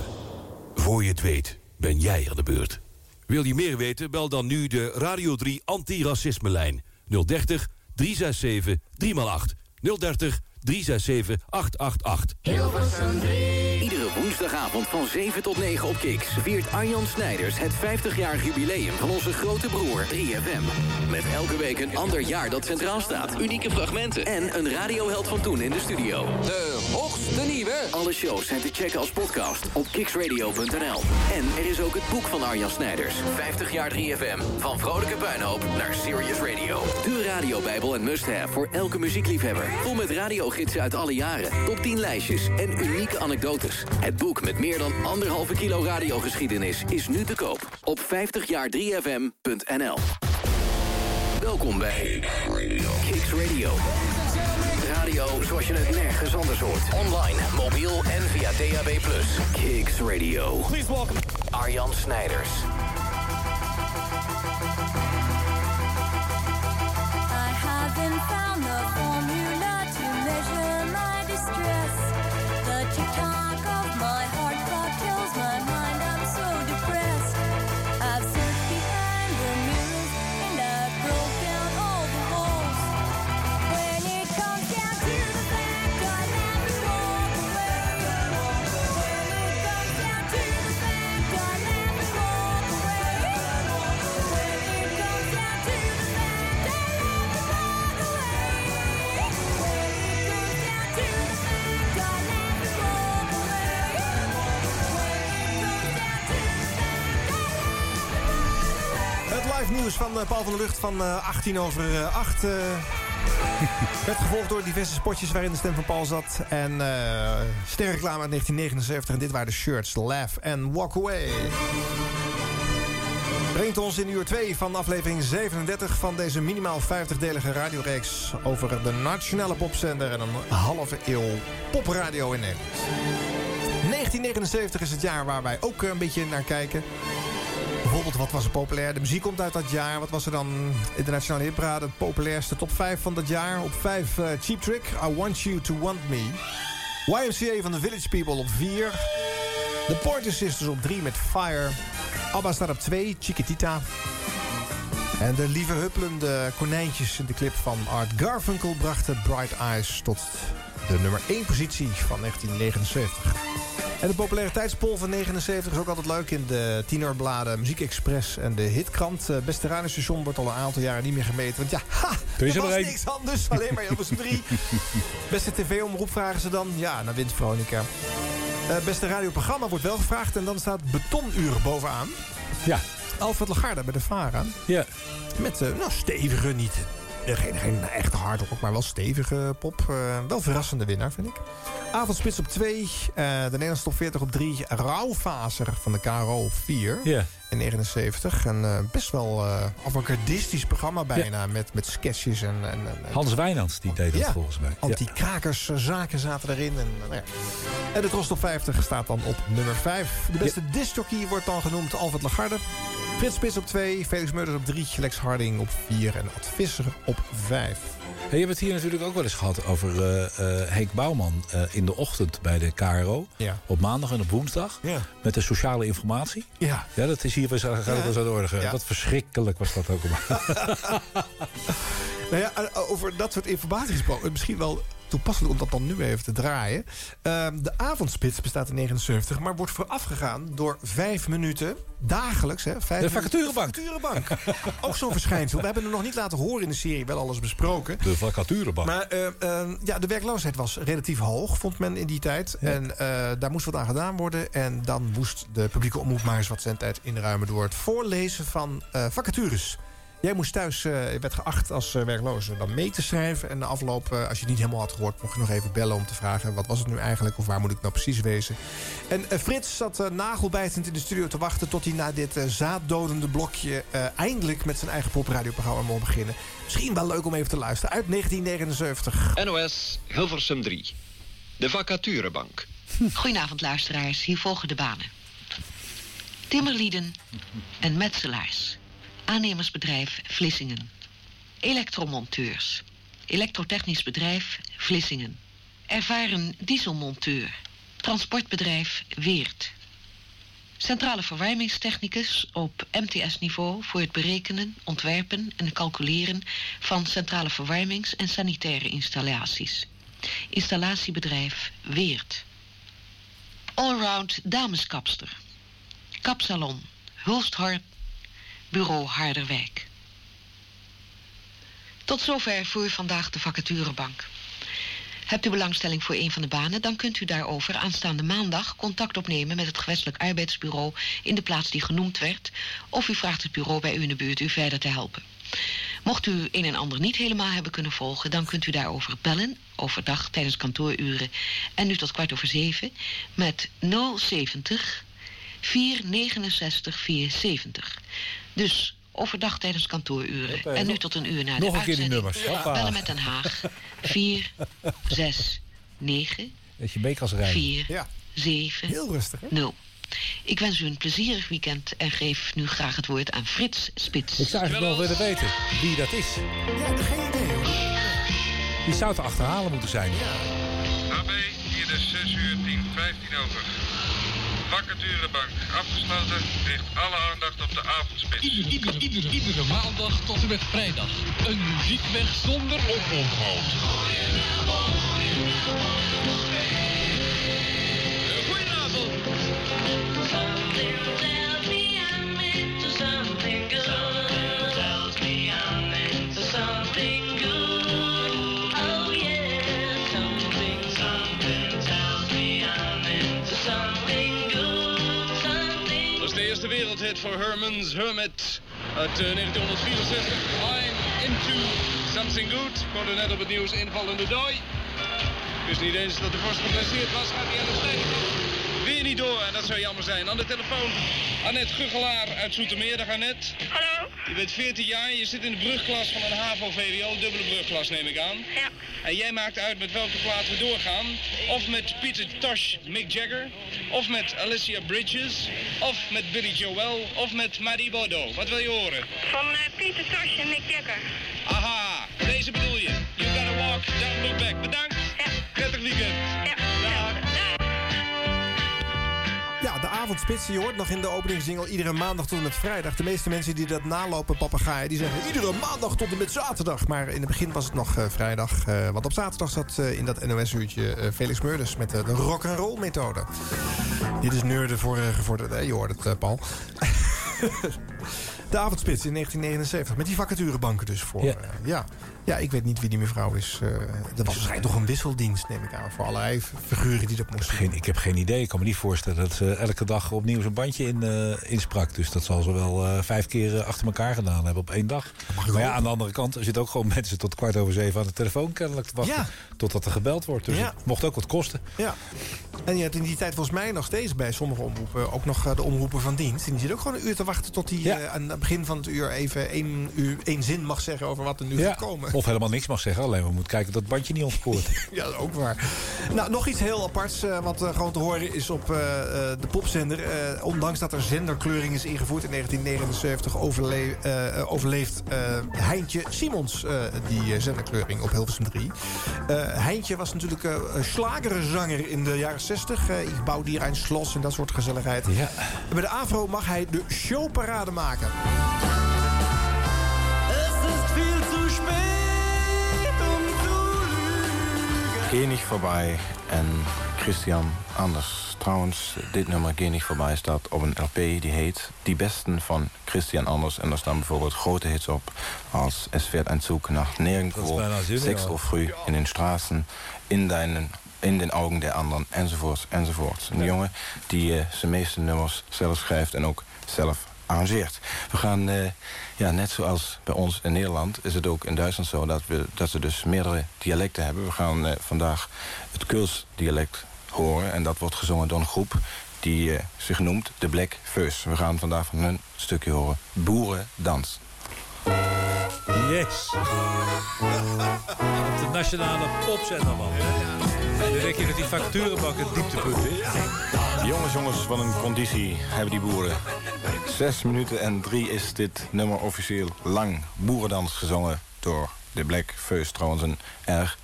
[SPEAKER 34] Voor je het weet, ben jij aan de beurt. Wil je meer weten? Bel dan nu de Radio 3 Antiracisme-lijn. 030 367 3x8. 030 367 888.
[SPEAKER 5] Hilversum 3. Woensdagavond van 7 tot 9 op Kiks viert Arjan Snijders het 50-jarig jubileum van onze grote broer 3FM. Met elke week een ander jaar dat centraal staat, unieke fragmenten en een radioheld van toen in de studio. De hoogste nieuwe. Alle shows zijn te checken als podcast op kiksradio.nl. En er is ook het boek van Arjan Snijders, 50 jaar 3FM. Van vrolijke puinhoop naar serious radio. De radiobijbel en must-have voor elke muziekliefhebber. Vol met radiogidsen uit alle jaren, top 10 lijstjes en unieke anekdotes. Het boek met meer dan anderhalve kilo radiogeschiedenis is nu te koop op 50jaar3fm.nl. Welkom bij Kicks Radio. Radio zoals je het nergens anders hoort. Online, mobiel en via DAB+. Kicks Radio. Please welcome Arjan Snijders.
[SPEAKER 35] I haven't
[SPEAKER 7] nieuws van eh, Paul van der Lucht van eh, 18 over eh, 8. eh werd gevolgd door diverse spotjes waarin de stem van Paul zat. En eh sterreclame uit 1979. En dit waren de shirts Laugh and Walk Away. Brengt ons in uur 2 van aflevering 37 van deze minimaal 50-delige radioreeks... over de nationale popzender en een halve eeuw popradio in Nederland. 1979 is het jaar waar wij ook een beetje naar kijken. Bijvoorbeeld, wat was er populair? De muziek komt uit dat jaar. Wat was er dan in de Nationale Hitparade? Het populairste top 5 van dat jaar. Op 5 eh, Cheap Trick, I Want You To Want Me. YMCA van The Village People op 4. The Pointer Sisters op 3 met Fire. ABBA staat op 2, Chiquitita. En de lieve huppelende konijntjes in de clip van Art Garfunkel... brachten Bright Eyes tot de nummer 1 positie van 1979. En de populariteitspol van 79 is ook altijd leuk in de tienerbladen Muziek Express en de Hitkrant. Eh, Beste radiostation wordt al een aantal jaren niet meer gemeten. Want ja, ha,
[SPEAKER 8] Er is
[SPEAKER 7] was niks anders. Alleen maar Hilversum 3. Beste tv-omroep vragen ze dan. Ja, dan wint Veronica. Eh, beste radioprogramma wordt wel gevraagd. En dan staat Betonuur bovenaan.
[SPEAKER 8] Ja.
[SPEAKER 7] Alfred Lagarde bij de VARA.
[SPEAKER 8] Ja.
[SPEAKER 7] Met eh, nou, stevige, niet eh, geen, geen echte hardrock, maar wel stevige pop. Eh, wel verrassende winnaar, vind ik. Avondspits op 2. de Nederlandse top 40 op 3. Rauwfaser van de KRO op 4.
[SPEAKER 8] Ja.
[SPEAKER 7] In 79. Een eh, best wel eh avant-gardistisch programma bijna. Met, met sketches en... en, en
[SPEAKER 8] Hans Wijnands die deed dat
[SPEAKER 7] Ja.
[SPEAKER 8] volgens mij. Ja.
[SPEAKER 7] Anti-krakerszaken zaten erin. En, nou ja. en de Tros Top 50 staat dan op nummer 5. De beste discjockey wordt dan genoemd Alfred Lagarde. Frits Spits op 2, Felix Meurders op 3, Lex Harding op 4 en Ad Visser op 5.
[SPEAKER 8] Hey, je hebt het hier natuurlijk ook wel eens gehad over eh, eh, Henk Bouwman eh, in de ochtend bij de KRO.
[SPEAKER 7] Ja.
[SPEAKER 8] Op maandag en op woensdag.
[SPEAKER 7] Ja.
[SPEAKER 8] Met de sociale informatie.
[SPEAKER 7] Ja.
[SPEAKER 8] Ja, dat is hier wel zo- gaat het
[SPEAKER 7] Ja.
[SPEAKER 8] wel zo. Wat verschrikkelijk was dat ook.
[SPEAKER 7] Nou ja, eh, over dat soort informatie gesproken. Misschien wel toepasselijk om dat dan nu even te draaien. Ehm, de avondspits bestaat in 79, maar wordt voorafgegaan door vijf minuten dagelijks. Hè, vijf
[SPEAKER 8] De vacaturebank.
[SPEAKER 7] De vacaturebank. Ook zo'n verschijnsel. We hebben het nog niet laten horen in de serie, wel alles besproken.
[SPEAKER 8] De vacaturebank.
[SPEAKER 7] Maar eh, eh, ja, de werkloosheid was relatief hoog, vond men in die tijd. En eh, daar moest wat aan gedaan worden. En dan moest de publieke omroep maar eens wat zendtijd inruimen... door het voorlezen van vacatures. Jij moest thuis, eh, je werd geacht als eh, werkloze dan mee te schrijven. En de afloop, eh, als je het niet helemaal had gehoord... mocht je nog even bellen om te vragen... wat was het nu eigenlijk of waar moet ik nou precies wezen. En Frits zat nagelbijtend in de studio te wachten... tot hij na dit eh, zaaddodende blokje... eh, eindelijk met zijn eigen popradioprogramma mocht beginnen. Misschien wel leuk om even te luisteren. Uit 1979.
[SPEAKER 36] NOS Hilversum 3. De vacaturebank.
[SPEAKER 37] Goedenavond luisteraars, hier volgen de banen. Timmerlieden en metselaars. Aannemersbedrijf Vlissingen. Elektromonteurs. Elektrotechnisch bedrijf Vlissingen. Ervaren dieselmonteur. Transportbedrijf Weert. Centrale verwarmingstechnicus op MTS-niveau voor het berekenen, ontwerpen en calculeren van centrale verwarmings- en sanitaire installaties. Installatiebedrijf Weert. Allround dameskapster. Kapsalon Hulsthorp. Bureau Harderwijk. Tot zover voor vandaag de vacaturebank. Hebt u belangstelling voor een van de banen, dan kunt u daarover aanstaande maandag contact opnemen met het gewestelijk arbeidsbureau in de plaats die genoemd werd, of u vraagt het bureau bij u in de buurt u verder te helpen. Mocht u een en ander niet helemaal hebben kunnen volgen, dan kunt u daarover bellen, overdag tijdens kantooruren en nu tot kwart over zeven, met 070 469 470. Dus overdag tijdens kantooruren en nu
[SPEAKER 8] nog-
[SPEAKER 37] tot een uur na
[SPEAKER 8] nog
[SPEAKER 37] de
[SPEAKER 8] een keer die nummers. Hoppa.
[SPEAKER 37] Bellen met Den Haag 4 6 9
[SPEAKER 8] Dat je mee kan rijden.
[SPEAKER 37] 4 7
[SPEAKER 7] Heel rustig,
[SPEAKER 37] 0. Ik wens u een plezierig weekend en geef nu graag het woord aan Frits Spits.
[SPEAKER 8] Ik zou eigenlijk wel willen weten wie dat is.
[SPEAKER 7] Ja, geen idee hoor.
[SPEAKER 8] Die zou te achterhalen moeten zijn.
[SPEAKER 38] AB, hier de 6 uur 10, 15 over. Vacaturebank afgesloten, richt alle aandacht op de avondspits.
[SPEAKER 39] Iedere, iedere, iedere maandag tot en met vrijdag. Een muziekweg zonder oponthoud.
[SPEAKER 36] Wereldhit voor Herman's Hermit.
[SPEAKER 40] uit eh, 1964. I'm into something good. Ik hoorde net op het nieuws invallende dooi. Wist niet eens dat de vorst geblesseerd was. Gaat hij aan de. Weer niet door en dat zou jammer zijn. Aan de telefoon Annette Guggelaar uit Zoetermeer. Dag Annette.
[SPEAKER 14] Hallo.
[SPEAKER 40] Je bent 14 jaar, je zit in de brugklas van een HAVO-VWO, dubbele brugklas neem ik aan.
[SPEAKER 14] Ja.
[SPEAKER 40] En jij maakt uit met welke plaat we doorgaan. Of met Peter Tosh, Mick Jagger. Of met Alicia Bridges. Of met Billy Joel. Of met Maddie Bodo. Wat wil je horen?
[SPEAKER 14] Van eh, Pieter Tosh en Mick Jagger.
[SPEAKER 40] Aha, deze bedoel je. You gotta walk, don't look back. Bedankt.
[SPEAKER 14] Ja.
[SPEAKER 40] Prettig weekend.
[SPEAKER 7] De avondspits, je hoort nog in de openingsjingle iedere maandag tot en met vrijdag. De meeste mensen die dat nalopen, papegaaien, die zeggen iedere maandag tot en met zaterdag. Maar in het begin was het nog eh, vrijdag. eh, want op zaterdag zat eh, in dat NOS-uurtje Felix Meurders met de rock'n'roll methode. Dit is neurden voor uh, gevorderde. Je hoort het, Paul. de avondspits in 1979. Met die vacaturebanken dus voor.
[SPEAKER 8] Ja.
[SPEAKER 7] Ja. Ja. ik weet niet wie die mevrouw is. eh dat was waarschijnlijk toch een wisseldienst, neem ik aan. Voor allerlei figuren die dat moesten
[SPEAKER 8] Geen, ik heb geen idee. Ik kan me niet voorstellen dat ze elke dag opnieuw zo'n bandje in, eh, insprak. Dus dat zal ze wel eh, vijf keer achter elkaar gedaan hebben op één dag. Maar ja, aan de andere kant er zitten ook gewoon mensen tot kwart over zeven aan de telefoon kennelijk te wachten.
[SPEAKER 7] Ja.
[SPEAKER 8] Totdat er gebeld wordt. Dus
[SPEAKER 7] Ja.
[SPEAKER 8] het mocht ook wat kosten.
[SPEAKER 7] Ja. En je hebt in die tijd volgens mij nog steeds bij sommige omroepen... ook nog de omroepen van dienst. En die zitten ook gewoon een uur te wachten... tot hij aan het begin van het uur even één, uur, één zin mag zeggen... over wat er nu gaat komen.
[SPEAKER 8] Of helemaal niks mag zeggen. Alleen we moeten kijken dat het bandje niet ontspoort.
[SPEAKER 7] Ja, ook waar. Nou, nog iets heel aparts uh, wat uh, gewoon te horen is op uh, de popzender. ondanks dat er zenderkleuring is ingevoerd in 1979... Overle overleeft Heintje Simons die zenderkleuring op Hilversum 3. Heintje was natuurlijk slagerenzanger in de jaren 60. ik bouw hier een slos en dat soort gezelligheid.
[SPEAKER 8] Ja.
[SPEAKER 7] Bij de AVRO mag hij de showparade maken.
[SPEAKER 41] Geh nicht vorbei en Christian Anders. Trouwens, dit nummer nicht vorbei staat op een LP die heet Die Besten van Christian Anders. En daar staan bijvoorbeeld grote hits op als Es fährt ein Zug nach nirgendwo, Sechs Uhr früh in den Straßen, in deinen in den Augen der anderen, enzovoort, enzovoort. Een jongen die uh, zijn meeste nummers zelf schrijft en ook zelf arrangeert. We gaan, uh, ja, net zoals bij ons in Nederland... is het ook in Duitsland zo dat, we, dat ze dus meerdere dialecten hebben. We gaan uh, vandaag het Kuls dialect horen. En dat wordt gezongen door een groep die zich noemt de Black Fus. We gaan vandaag van hun stukje horen. Boerendans.
[SPEAKER 8] Yes. Op de nationale popzender, man. En dan denk je dat die facturenbak het dieptepunt is.
[SPEAKER 41] Jongens, jongens, wat een conditie hebben die boeren. Zes minuten en drie is dit nummer officieel lang. Boerendans gezongen door de Black First. Trouwens een erg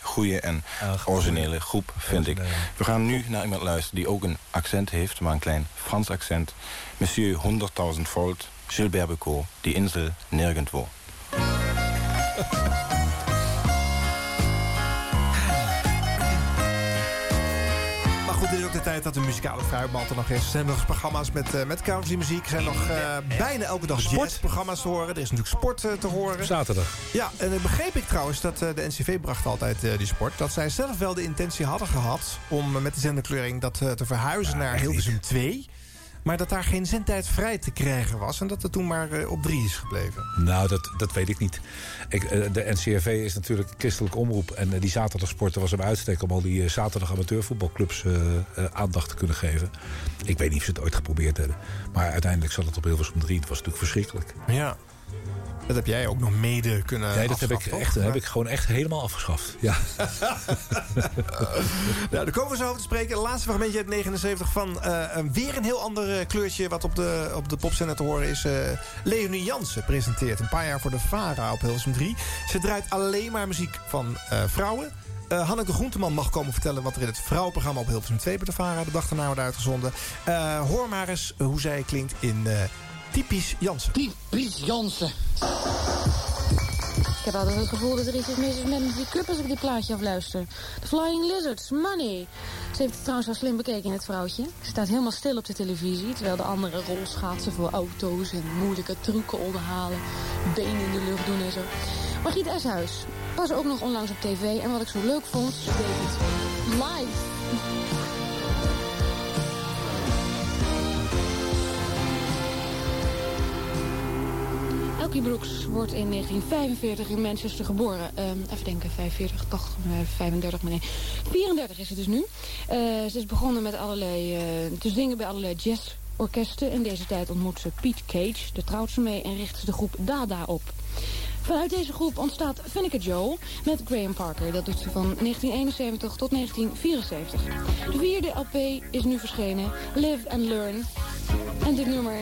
[SPEAKER 41] goede en originele groep, vind ik. We gaan nu naar iemand luisteren die ook een accent heeft... maar een klein Frans accent. Monsieur 100.000 volt, Gilbert Becot, Die Insel Nirgendwo.
[SPEAKER 7] De tijd dat de muzikale fruitband er nog is. Er zijn nog programma's met, uh, met countrymuziek. Er zijn nog uh, bijna elke dag sportprogramma's te horen. Er is natuurlijk sport uh, te horen.
[SPEAKER 8] Zaterdag.
[SPEAKER 7] Ja, en dan begreep ik trouwens dat de NCV bracht altijd die sport. Dat zij zelf wel de intentie hadden gehad om met de zenderkleuring dat te verhuizen naar Hilversum 2. Maar dat daar geen zendtijd vrij te krijgen was. En dat het toen maar uh, op drie is gebleven.
[SPEAKER 8] Nou, dat, dat weet ik niet. Ik, uh, de NCRV is natuurlijk een christelijke omroep. En uh, die zaterdagsporten was een uitstek om al die zaterdag amateurvoetbalclubs aandacht te kunnen geven. Ik weet niet of ze het ooit geprobeerd hebben. Maar uiteindelijk zat het op Hilversum 3. Het was natuurlijk verschrikkelijk.
[SPEAKER 7] Ja. Dat heb jij ook nog mede kunnen
[SPEAKER 8] Nee, dat heb ik, echt, heb ik gewoon echt helemaal afgeschaft. Ja.
[SPEAKER 7] nou, daar komen we zo over te spreken. Het laatste fragmentje uit 79 van uh, weer een heel ander kleurtje... wat op de, op de popzender te horen is. Uh, Leonie Jansen presenteert een paar jaar voor de VARA op Hilversum 3. Ze draait alleen maar muziek van uh, vrouwen. Uh, Hanneke Groenteman mag komen vertellen wat er in het vrouwenprogramma op Hilversum 2 bij de VARA de dag daarna wordt uitgezonden. Uh, hoor maar eens hoe zij klinkt in uh, Typisch Jansen.
[SPEAKER 42] Typisch Jansen.
[SPEAKER 35] Ik heb altijd het gevoel dat er iets is mis met die club als ik dit plaatje afluister. The Flying Lizards, Money. Ze heeft het trouwens wel slim bekeken, het vrouwtje. Ze staat helemaal stil op de televisie, terwijl de andere rolschaatsen voor auto's en moeilijke trucken onderhalen. Benen in de lucht doen en zo. Margriet Eshuis was ook nog onlangs op tv en wat ik zo leuk vond, ze deed het live. Elkie Brooks wordt in 1945 in Manchester geboren. Ehm, even denken, 45, toch, eh, 35, maar nee. 34 is het dus nu. Eh, ze is begonnen met allerlei, eh, te zingen bij allerlei jazzorkesten. In deze tijd ontmoet ze Pete Cage, daar trouwt ze mee en richt ze de groep Dada op. Vanuit deze groep ontstaat Finneke Joe met Graham Parker. Dat doet ze van 1971 tot 1974. De vierde LP is nu verschenen, Live and Learn. En dit nummer,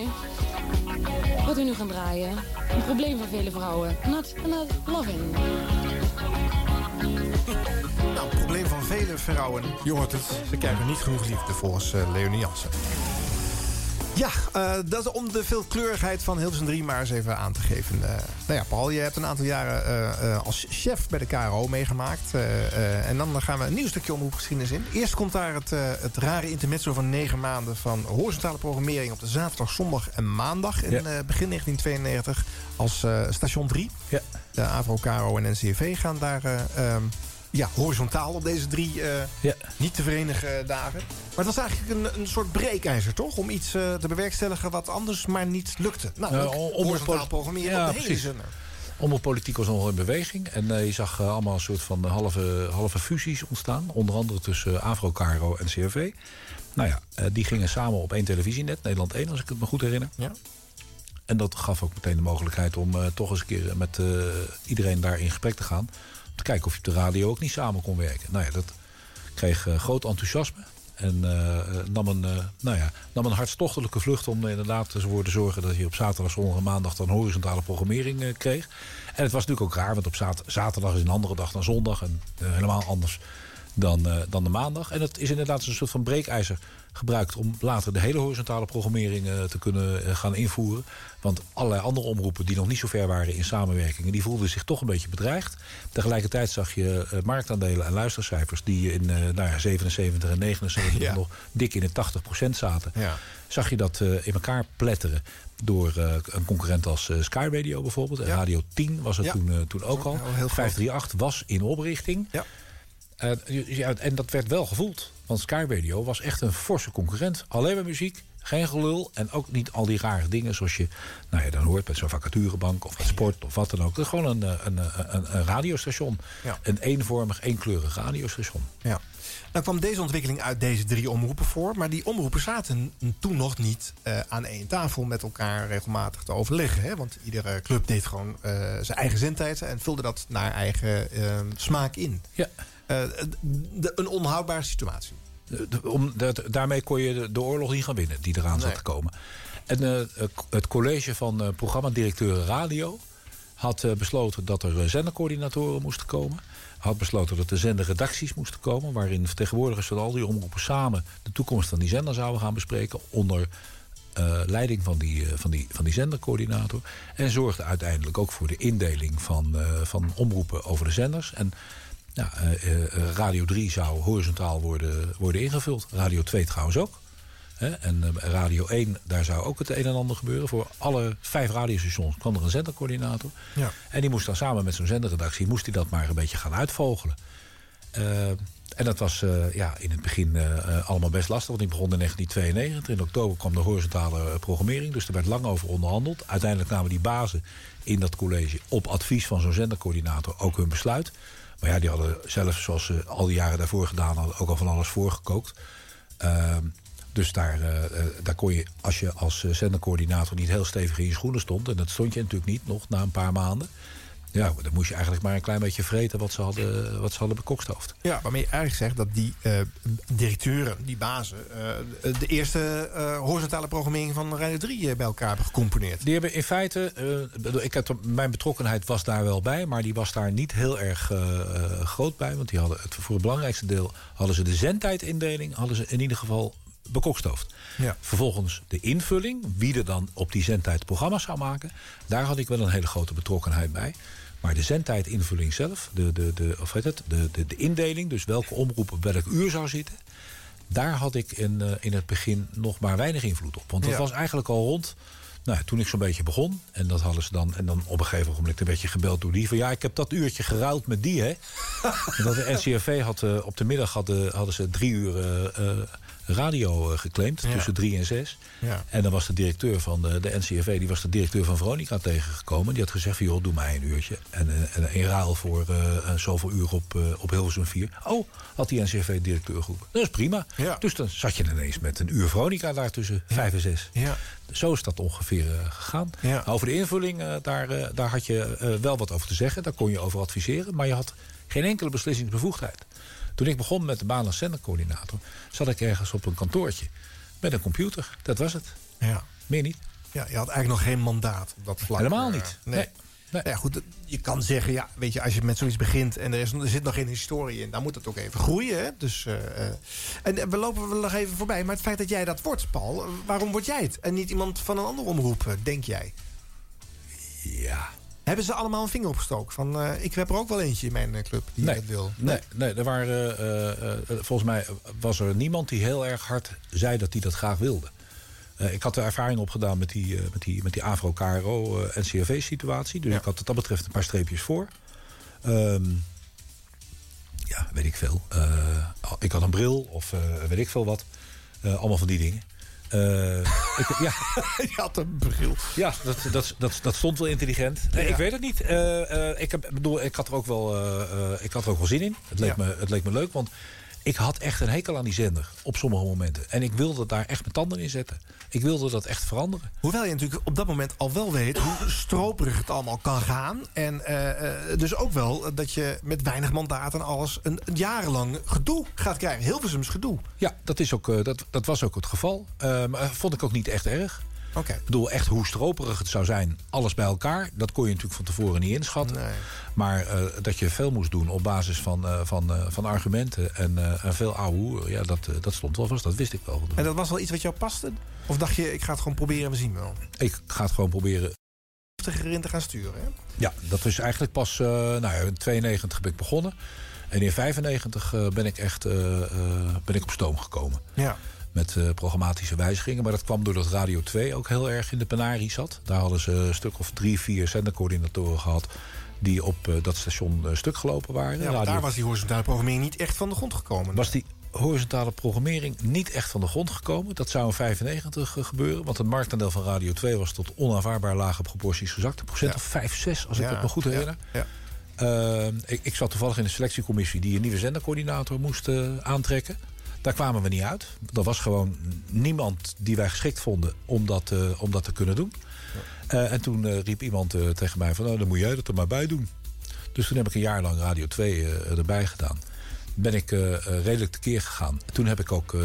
[SPEAKER 35] wat we nu gaan draaien, een probleem van vele vrouwen. Not enough loving.
[SPEAKER 7] Nou, het probleem van vele vrouwen. Je hoort het, ze krijgen niet genoeg liefde volgens eh, Leonie Jansen. Ja, eh, dat is om de veelkleurigheid van Hilversum 3 maar eens even aan te geven. Eh, nou ja, Paul, je hebt een aantal jaren eh, als chef bij de KRO meegemaakt. En dan gaan we een nieuw stukje omroepgeschiedenis in. Eerst komt daar het, het rare intermezzo van negen maanden... van horizontale programmering op de zaterdag, zondag en maandag... in
[SPEAKER 8] Ja.
[SPEAKER 7] begin 1992 als station 3.
[SPEAKER 8] Ja.
[SPEAKER 7] De AVRO, KRO en NCRV gaan daar... eh, ehm, ja, horizontaal op deze drie eh, niet te verenigen dagen. Maar het was eigenlijk een, een soort breekijzer, toch? Om iets eh, te bewerkstelligen wat anders maar niet lukte. Nou, horizontaal programmeren
[SPEAKER 8] Ja,
[SPEAKER 7] op de hele zender.
[SPEAKER 8] Omroep Politiek was nogal in beweging. En eh, je zag eh, allemaal een soort van halve, halve fusies ontstaan. Onder andere tussen uh, Avro, Caro en CRV. Nou ja, eh, die gingen samen op één televisienet. Nederland 1, als ik het me goed herinner.
[SPEAKER 7] Ja.
[SPEAKER 8] En dat gaf ook meteen de mogelijkheid om eh, toch eens een keer met eh, iedereen daar in gesprek te gaan. Te kijken of je op de radio ook niet samen kon werken. Nou ja, dat kreeg eh, groot enthousiasme. En eh, eh, nam, een, nou ja, nam een hartstochtelijke vlucht om inderdaad ervoor te zorgen dat je op zaterdag, zondag en maandag dan horizontale programmering kreeg. En het was natuurlijk ook raar, want op zat- zaterdag is een andere dag dan zondag en helemaal anders dan, dan de maandag. En het is inderdaad een soort van breekijzer gebruikt om later de hele horizontale programmering eh, te kunnen eh, gaan invoeren. Want allerlei andere omroepen die nog niet zo ver waren in samenwerkingen, die voelden zich toch een beetje bedreigd. Tegelijkertijd zag je eh, marktaandelen en luistercijfers die in nou ja, 77 en 79 nog dik in de 80% zaten. Zag je dat in elkaar pletteren door een concurrent als Sky Radio bijvoorbeeld. En Radio 10 was het toen, toen ook al.
[SPEAKER 7] heel groot.
[SPEAKER 8] 538 was in oprichting.
[SPEAKER 7] Ja.
[SPEAKER 8] Ja, en dat werd wel gevoeld. Want Sky Radio was echt een forse concurrent. Alleen maar muziek, geen gelul. En ook niet al die rare dingen zoals je nou ja, dan hoort bij zo'n vacaturebank of sport of wat dan ook. Gewoon een, eh, een, een, een, een radiostation.
[SPEAKER 7] Ja.
[SPEAKER 8] Een eenvormig, eenkleurig radiostation.
[SPEAKER 7] Ja. Nou kwam deze ontwikkeling uit deze drie omroepen voor. Maar die omroepen zaten toen nog niet eh, aan één tafel met elkaar regelmatig te overleggen. Hè? Want iedere club deed gewoon eh, zijn eigen zendtijd en vulde dat naar eigen eh, smaak in.
[SPEAKER 8] Ja.
[SPEAKER 7] Eh, de- een onhoudbare situatie.
[SPEAKER 8] De- om, dat, daarmee kon je de, de oorlog niet gaan winnen die eraan zat te komen. En eh, het college van eh, programmadirecteuren radio had besloten dat er zendercoördinatoren moesten komen. Had besloten dat er zenderredacties moesten komen... waarin vertegenwoordigers van al die omroepen samen... de toekomst van die zender zouden gaan bespreken... onder leiding van die, van, die, van die zendercoördinator. En zorgde uiteindelijk ook voor de indeling van, van omroepen over de zenders. En ja, eh, eh, Radio 3 zou horizontaal worden, worden ingevuld. Radio 2 trouwens ook. En eh, Radio 1, daar zou ook het een en ander gebeuren. Voor alle vijf radiostations kwam er een zendercoördinator.
[SPEAKER 7] Ja.
[SPEAKER 8] En die moest dan samen met zo'n zenderredactie... moest hij dat maar een beetje gaan uitvogelen. En dat was ja, in het begin allemaal best lastig. Want die begon in 1992. In oktober kwam de horizontale programmering. Dus er werd lang over onderhandeld. Uiteindelijk namen die bazen in dat college... op advies van zo'n zendercoördinator ook hun besluit. Maar ja, die hadden zelf, zoals ze al die jaren daarvoor gedaan hadden... ook al van alles voorgekookt. Ehm, dus daar, eh, eh, daar kon je, als je als eh, zendercoördinator niet heel stevig in je schoenen stond... en dat stond je natuurlijk niet nog na een paar maanden... ja, dan moest je eigenlijk maar een klein beetje vreten wat ze hadden, wat ze hadden bekokstoofd.
[SPEAKER 7] Ja, waarmee je eigenlijk zegt dat die eh, directeuren, die bazen... eh, de eerste eh, horizontale programmering van Radio 3 eh, bij elkaar hebben gecomponeerd.
[SPEAKER 8] Die hebben in feite, ik heb, mijn betrokkenheid was daar wel bij, maar die was daar niet heel erg groot bij. Want die hadden het, voor het belangrijkste deel hadden ze de zendtijdindeling, hadden ze in ieder geval bekokstoofd.
[SPEAKER 7] Ja.
[SPEAKER 8] Vervolgens de invulling, wie er dan op die zendtijd programma's zou maken, daar had ik wel een hele grote betrokkenheid bij. Maar de zendtijdinvulling zelf, de, de, de, of heet het, de, de, de indeling, dus welke omroep op welk uur zou zitten, daar had ik in, eh, in het begin nog maar weinig invloed op. Want dat
[SPEAKER 7] Ja.
[SPEAKER 8] was eigenlijk al rond. Nou, toen ik zo'n beetje begon, en dat hadden ze dan, en dan op een gegeven moment een beetje gebeld door die van ja, ik heb dat uurtje geruild met die, hè? Want de NCRV had eh, op de middag hadden, hadden ze drie uur eh, radio eh, geclaimd,
[SPEAKER 7] Ja.
[SPEAKER 8] tussen drie en zes.
[SPEAKER 7] Ja.
[SPEAKER 8] En dan was de directeur van de, de NCRV, die was de directeur van Veronica tegengekomen. Die had gezegd van, joh, doe mij een uurtje. En, eh, en in ruil voor een zoveel uur op, op Hilversum 4. Oh, had die NCRV-directeur geroepen. Dat is prima. Dus dan zat je ineens met een uur Veronica daar tussen vijf en zes.
[SPEAKER 7] Ja.
[SPEAKER 8] Zo is dat ongeveer gegaan. Over de invulling, daar, daar had je wel wat over te zeggen. Daar kon je over adviseren. Maar je had geen enkele beslissingsbevoegdheid. Toen ik begon met de baan als zendercoördinator... zat ik ergens op een kantoortje met een computer. Dat was het.
[SPEAKER 7] Ja.
[SPEAKER 8] Meer niet.
[SPEAKER 7] Ja, je had eigenlijk nog geen mandaat op dat vlak.
[SPEAKER 8] Helemaal
[SPEAKER 7] eh,
[SPEAKER 8] niet.
[SPEAKER 7] Nee.
[SPEAKER 8] Nee.
[SPEAKER 7] Nou ja, goed, dat- je kan zeggen, ja, weet je, als je met zoiets begint en er, is, er zit nog geen historie in, dan moet het ook even groeien. Hè? Dus, eh, eh, en eh, we lopen wel nog even voorbij, maar het feit dat jij dat wordt, Paul, eh, waarom word jij het? En niet iemand van een andere omroep, eh, denk jij?
[SPEAKER 8] Ja.
[SPEAKER 7] Hebben ze allemaal een vinger opgestoken? Van, eh, ik heb er ook wel eentje in mijn eh, club die
[SPEAKER 8] Nee,
[SPEAKER 7] dat wil.
[SPEAKER 8] nee, nee, er waren, eh, volgens mij was er niemand die heel erg hard zei dat hij dat graag wilde. Ik had de ervaring opgedaan met die, met die, met die Afro-KRO-NCRV-situatie. Dus ik had wat dat betreft een paar streepjes voor. Ehm, ja, weet ik veel. Ik had een bril of weet ik veel wat. Allemaal van die dingen. Eh, ik, ja.
[SPEAKER 7] Je had een bril.
[SPEAKER 8] Ja, dat, dat, dat, dat stond wel intelligent. Nee,
[SPEAKER 7] Ja.
[SPEAKER 8] Ik weet het niet. Eh, eh, ik, heb, bedoel, ik, had er ook wel, ik had er ook wel zin in. Het leek,
[SPEAKER 7] Ja.
[SPEAKER 8] me, het leek me leuk, want ik had echt een hekel aan die zender op sommige momenten. En ik wilde daar echt mijn tanden in zetten. Ik wilde dat echt veranderen.
[SPEAKER 7] Hoewel je natuurlijk op dat moment al wel weet hoe stroperig het allemaal kan gaan. En eh, eh, dus ook wel dat je met weinig mandaat en alles een, een jarenlang gedoe gaat krijgen. Hilversums gedoe.
[SPEAKER 8] Ja, dat, is ook, eh, dat, dat was ook het geval. Eh, maar vond ik ook niet echt erg. Ik bedoel, echt hoe stroperig het zou zijn, alles bij elkaar... dat kon je natuurlijk van tevoren niet inschatten. Maar eh, dat je veel moest doen op basis van, eh, van, eh, van argumenten... en, en veel ouwe hoer, ja, dat, dat stond wel vast. Dat wist ik wel.
[SPEAKER 7] En dat was wel iets wat jou paste? Of dacht je, ik ga het gewoon proberen en we zien wel?
[SPEAKER 8] Ik ga het gewoon proberen.
[SPEAKER 7] Heftiger in te gaan sturen, hè?
[SPEAKER 8] Ja, dat is eigenlijk pas... nou ja, in 92 ben ik begonnen. En in 95 eh, ben ik echt ben ik op stoom gekomen.
[SPEAKER 7] Ja.
[SPEAKER 8] Met eh, programmatische wijzigingen. Maar dat kwam doordat Radio 2 ook heel erg in de penarie zat. Daar hadden ze een stuk of drie, vier zendercoördinatoren gehad... die op eh, dat station eh, stuk gelopen waren.
[SPEAKER 7] Ja, daar was die horizontale programmering niet echt van de grond gekomen.
[SPEAKER 8] was die horizontale programmering niet echt van de grond gekomen. Dat zou in 95 gebeuren. Want het marktaandeel van Radio 2 was tot onaanvaardbaar lage proporties gezakt. Een procent of 5, 6, als ik het me goed herinner.
[SPEAKER 7] ja.
[SPEAKER 8] Eh, ik, ik zat toevallig in de selectiecommissie... die een nieuwe zendercoördinator moest aantrekken. Daar kwamen we niet uit. Er was gewoon niemand die wij geschikt vonden om dat, eh, om dat te kunnen doen. Eh, en toen eh, riep iemand tegen mij van... nou, dan moet jij dat er maar bij doen. Dus toen heb ik een jaar lang Radio 2 eh, erbij gedaan. Ben ik redelijk tekeer gegaan. Toen heb ik ook,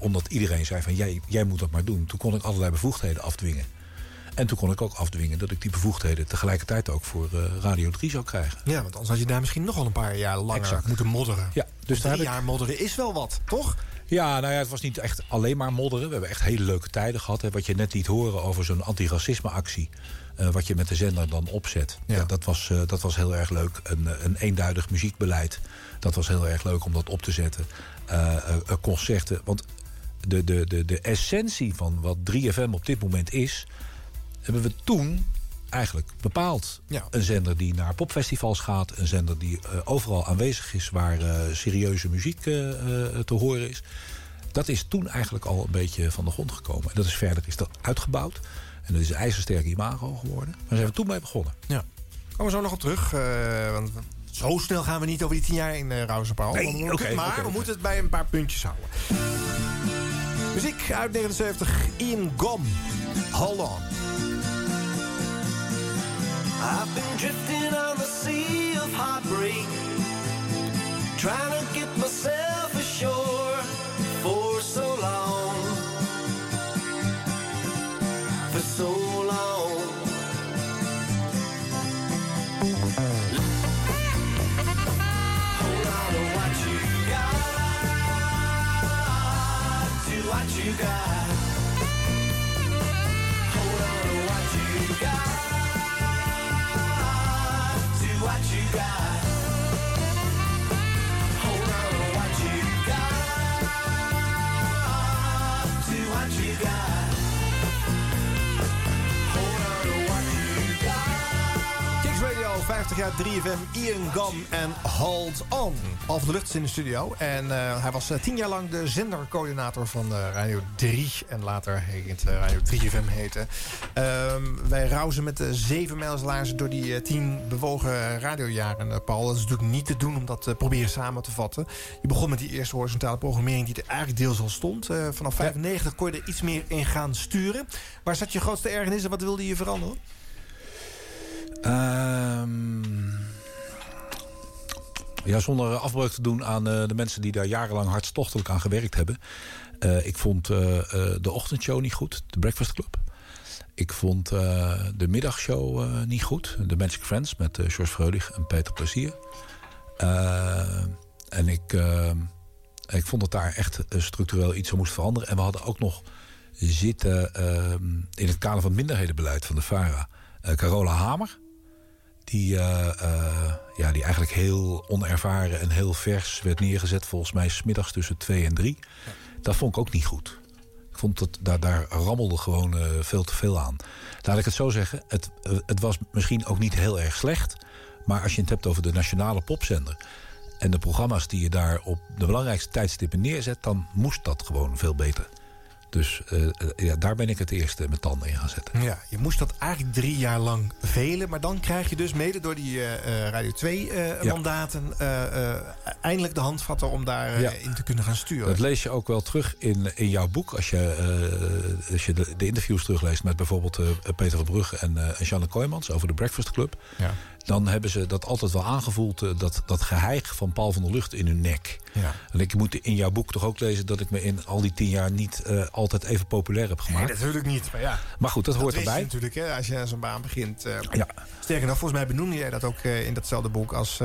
[SPEAKER 8] omdat iedereen zei van jij, jij moet dat maar doen... toen kon ik allerlei bevoegdheden afdwingen. En toen kon ik ook afdwingen dat ik die bevoegdheden... tegelijkertijd ook voor Radio 3 zou krijgen.
[SPEAKER 7] Ja, want anders had je daar misschien nog wel een paar jaar langer
[SPEAKER 8] Exact.
[SPEAKER 7] moeten modderen.
[SPEAKER 8] Ja,
[SPEAKER 7] dus
[SPEAKER 8] daar ik-
[SPEAKER 7] jaar modderen is wel wat, toch?
[SPEAKER 8] Ja, nou ja, het was niet echt alleen maar modderen. We hebben echt hele leuke tijden gehad. Hè. Wat je net liet horen over zo'n antiracisme-actie... eh, wat je met de zender dan opzet. Ja. dat, was, eh, dat was heel erg leuk. Een, een eenduidig muziekbeleid. Dat was heel erg leuk om dat op te zetten. Eh, concerten. Want de, de, de, de essentie van wat 3FM op dit moment is... hebben we toen eigenlijk bepaald. Een zender die naar popfestivals gaat. Een zender die eh, overal aanwezig is waar eh, serieuze muziek eh, te horen is. Dat is toen eigenlijk al een beetje van de grond gekomen. En dat is verder is dat uitgebouwd. En dat is een ijzersterk imago geworden. Maar daar zijn we toen mee begonnen.
[SPEAKER 7] Ja. Komen we zo nog op terug. want zo snel gaan we niet over die tien jaar in uh, Rauzenpaal.
[SPEAKER 8] Nee,
[SPEAKER 7] maar we moeten het bij een paar puntjes houden. Muziek uit 79. Ian Gom. Hold on.
[SPEAKER 6] I've been drifting on the sea of heartbreak, trying to get myself ashore for so long, for so long. Hold on to what you got, to what you got. Hold on to what you got what
[SPEAKER 7] 50 jaar 3FM, Ian Gum en Hold On. Al van de Lucht is in de studio. En eh, hij was eh, tien jaar lang de zendercoördinator van eh, Radio 3. En later heet het eh, Radio 3FM heten. Ehm, wij rauzen met de zeven door die eh, tien bewogen radiojaren, eh, Paul. Dat is natuurlijk niet te doen om dat te proberen samen te vatten. Je begon met die eerste horizontale programmering die er eigenlijk deels al stond. Eh, vanaf 95 kon je er iets meer in gaan sturen. Waar zat je grootste ergernis en wat wilde je veranderen?
[SPEAKER 8] Ehm, ja, zonder afbreuk te doen aan eh, de mensen die daar jarenlang hartstochtelijk aan gewerkt hebben. Eh, ik vond eh, de ochtendshow niet goed, de Breakfast Club. Ik vond de middagshow niet goed, The Magic Friends met George Freulich en Peter Plezier. En ik, ik vond dat daar echt structureel iets aan moest veranderen. En we hadden ook nog zitten eh, in het kader van het minderhedenbeleid van de FARA. eh, Carola Hamer. Die, eh, eh, ja, die eigenlijk heel onervaren en heel vers werd neergezet. Volgens mij smiddags tussen twee en drie. Dat vond ik ook niet goed. Ik vond dat daar, rammelde gewoon eh, veel te veel aan. Laat ik het zo zeggen. Het, het was misschien ook niet heel erg slecht. Maar als je het hebt over de nationale popzender. En de programma's die je daar op de belangrijkste tijdstippen neerzet. dan moest dat gewoon veel beter. Dus eh, ja, daar ben ik het eerste met tanden in gaan zetten.
[SPEAKER 7] Ja, je moest dat eigenlijk drie jaar lang velen. Maar dan krijg je dus mede door die eh, Radio 2 eh,
[SPEAKER 8] Ja.
[SPEAKER 7] mandaten... eindelijk de handvatten om daarin
[SPEAKER 8] Ja.
[SPEAKER 7] in te kunnen gaan sturen.
[SPEAKER 8] Dat lees je ook wel terug in, in jouw boek. Als je, als je de, de interviews terugleest met bijvoorbeeld Peter van Brugge en, en Janne Kooijmans over de Breakfast Club.
[SPEAKER 7] Ja.
[SPEAKER 8] Dan hebben ze dat altijd wel aangevoeld, eh, dat, dat geheig van Paul van der Lucht in hun nek.
[SPEAKER 7] Ja.
[SPEAKER 8] En ik moet in jouw boek toch ook lezen dat ik me in al die tien jaar niet eh, altijd even populair heb
[SPEAKER 7] Nee,
[SPEAKER 8] gemaakt.
[SPEAKER 7] natuurlijk niet. Maar, ja,
[SPEAKER 8] Maar goed, dat, hoort
[SPEAKER 7] wist je
[SPEAKER 8] erbij.
[SPEAKER 7] natuurlijk, hè, als je aan zo'n baan begint. eh.
[SPEAKER 8] Ja.
[SPEAKER 7] Sterker nog, volgens mij benoemde jij dat ook in datzelfde boek. Als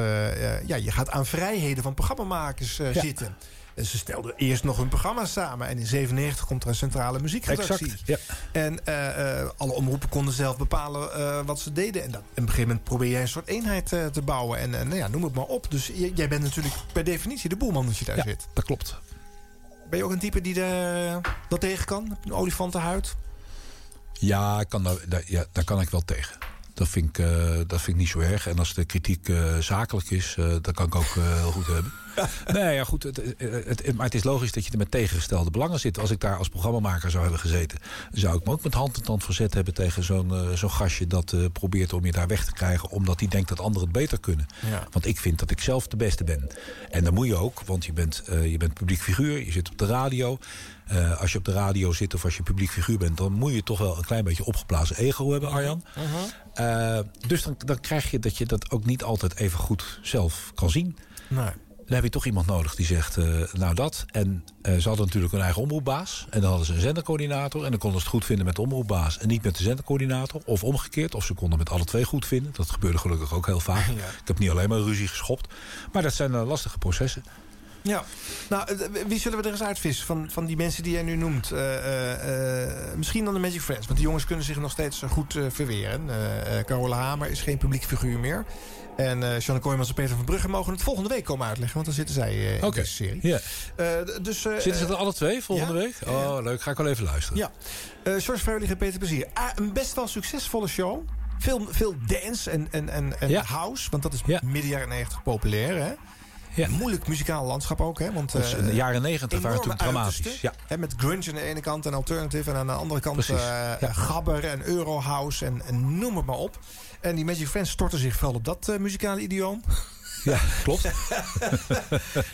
[SPEAKER 7] ja, je gaat aan vrijheden van programmamakers
[SPEAKER 8] Ja.
[SPEAKER 7] zitten. En ze stelden eerst nog hun programma's samen. En in 97 komt er een centrale muziekredactie.
[SPEAKER 8] Exact, ja.
[SPEAKER 7] En eh, eh, alle omroepen konden zelf bepalen eh, wat ze deden. En dat, op een gegeven moment probeer jij een soort eenheid te bouwen. En nou ja, noem het maar op. Dus jij bent natuurlijk per definitie de boelman als je daar
[SPEAKER 8] Ja,
[SPEAKER 7] zit.
[SPEAKER 8] dat klopt.
[SPEAKER 7] Ben je ook een type die daar, dat tegen kan? Heb je Een olifantenhuid?
[SPEAKER 8] Ja, kan daar, daar- ja, daar kan ik wel tegen. Dat vind ik, dat vind ik niet zo erg. En als de kritiek zakelijk is, dat kan ik ook heel goed hebben. nee, ja, goed. Het, het, het- maar het is logisch dat je er met tegengestelde belangen zit. Als ik daar als programmamaker zou hebben gezeten, zou ik me ook met hand en tand verzet hebben tegen zo'n eh, zo'n gastje dat eh, probeert om je daar weg te krijgen, omdat hij denkt dat anderen het beter kunnen.
[SPEAKER 7] Ja.
[SPEAKER 8] Want ik vind dat ik zelf de beste ben. En dat moet je ook, want je bent, eh, je bent publiek figuur, je zit op de radio. Eh, als je op de radio zit of als je publiek figuur bent, dan moet je toch wel een klein beetje opgeblazen ego hebben, Arjan. Eh, dus dan, dan krijg je dat je dat ook niet altijd even goed zelf kan zien.
[SPEAKER 7] Nee.
[SPEAKER 8] Dan heb je toch iemand nodig die zegt, eh, nou dat. En eh, ze hadden natuurlijk hun eigen omroepbaas. En dan hadden ze een zendercoördinator. En dan konden ze het goed vinden met de omroepbaas en niet met de zendercoördinator. Of omgekeerd, of ze konden met alle twee goed vinden. Dat gebeurde gelukkig ook heel vaak. Ik heb niet alleen maar ruzie geschopt. Maar dat zijn eh, lastige processen.
[SPEAKER 7] Ja, nou, eh, wie zullen we er eens uitvissen van, van die mensen die jij nu noemt? Eh, eh, misschien dan de Magic Friends, want die jongens kunnen zich nog steeds goed verweren. Carola Hamer is geen publiek figuur meer. En Jeanne Kooijmans en Peter van Brugge mogen het volgende week komen uitleggen, want dan zitten zij in deze serie. dus,
[SPEAKER 8] Zitten ze er alle twee volgende
[SPEAKER 7] ja.
[SPEAKER 8] week? Oh, leuk. Ga ik wel even luisteren.
[SPEAKER 7] Ja. George Freulich en Peter Plezier. Ah, een best wel succesvolle show. Veel, veel dance en, en, en, en
[SPEAKER 8] Ja.
[SPEAKER 7] house, want dat is midden jaren 90 populair, hè?
[SPEAKER 8] Ja.
[SPEAKER 7] Moeilijk muzikaal landschap ook, hè? Want,
[SPEAKER 8] is-
[SPEAKER 7] eh,
[SPEAKER 8] de jaren 90 waren toen dramatisch, ja.
[SPEAKER 7] Hè, met grunge aan de ene kant en alternative... en aan de andere kant eh,
[SPEAKER 8] ja.
[SPEAKER 7] gabber en eurohouse en, en noem het maar op. En die Magic Friends storten zich vooral op dat eh, muzikale idioom.
[SPEAKER 8] Ja, klopt.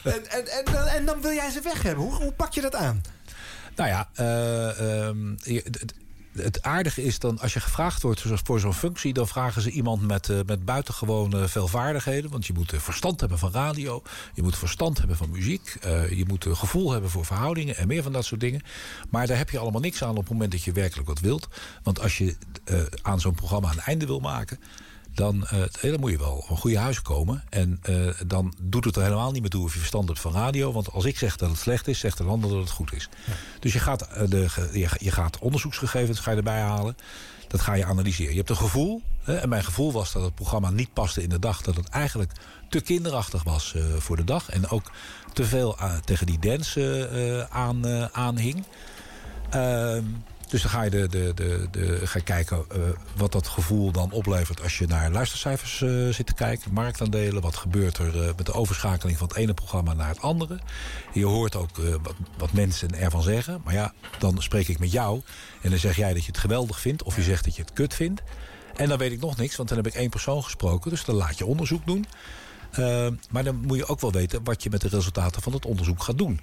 [SPEAKER 7] en, en, en, dan- en dan wil jij ze weg hebben. Hoe, hoe pak je dat aan?
[SPEAKER 8] Nou ja, eh, je- het, aardige is dan, als je gevraagd wordt voor zo- voor zo'n functie, dan vragen ze iemand met, eh, met buitengewone veel vaardigheden. Want je moet eh, verstand hebben van radio, je moet verstand hebben van muziek, eh, je moet gevoel hebben voor verhoudingen en meer van dat soort dingen. Maar daar heb je allemaal niks aan op het moment dat je werkelijk wat wilt. Want als je aan zo'n programma een einde wil maken. Dan, eh, dan moet je wel van goede huis komen. En eh, dan doet het er helemaal niet meer toe of je verstand hebt van radio. Want als ik zeg dat het slecht is, zegt de ander dat het goed is. Dus je gaat, eh, de, je, je gaat onderzoeksgegevens ga je erbij halen. Dat ga je analyseren. Je hebt een gevoel. Hè, en mijn gevoel was dat het programma niet paste in de dag. Dat het eigenlijk te kinderachtig was voor de dag. En ook te veel tegen die dance aan, aanhing. Ehm, Dus dan ga je, de, de, de, de, ga kijken eh, wat dat gevoel dan oplevert... als je naar luistercijfers eh, zit te kijken, marktaandelen. Wat gebeurt er eh, met de overschakeling van het ene programma naar het andere. Je hoort ook wat, wat mensen ervan zeggen. Maar ja, dan spreek ik met jou en dan zeg jij dat je het geweldig vindt... of je zegt dat je het kut vindt. En dan weet ik nog niks, want dan heb ik één persoon gesproken. Dus dan laat je onderzoek doen. Uh, maar dan moet je ook wel weten wat je met de resultaten van het onderzoek gaat doen.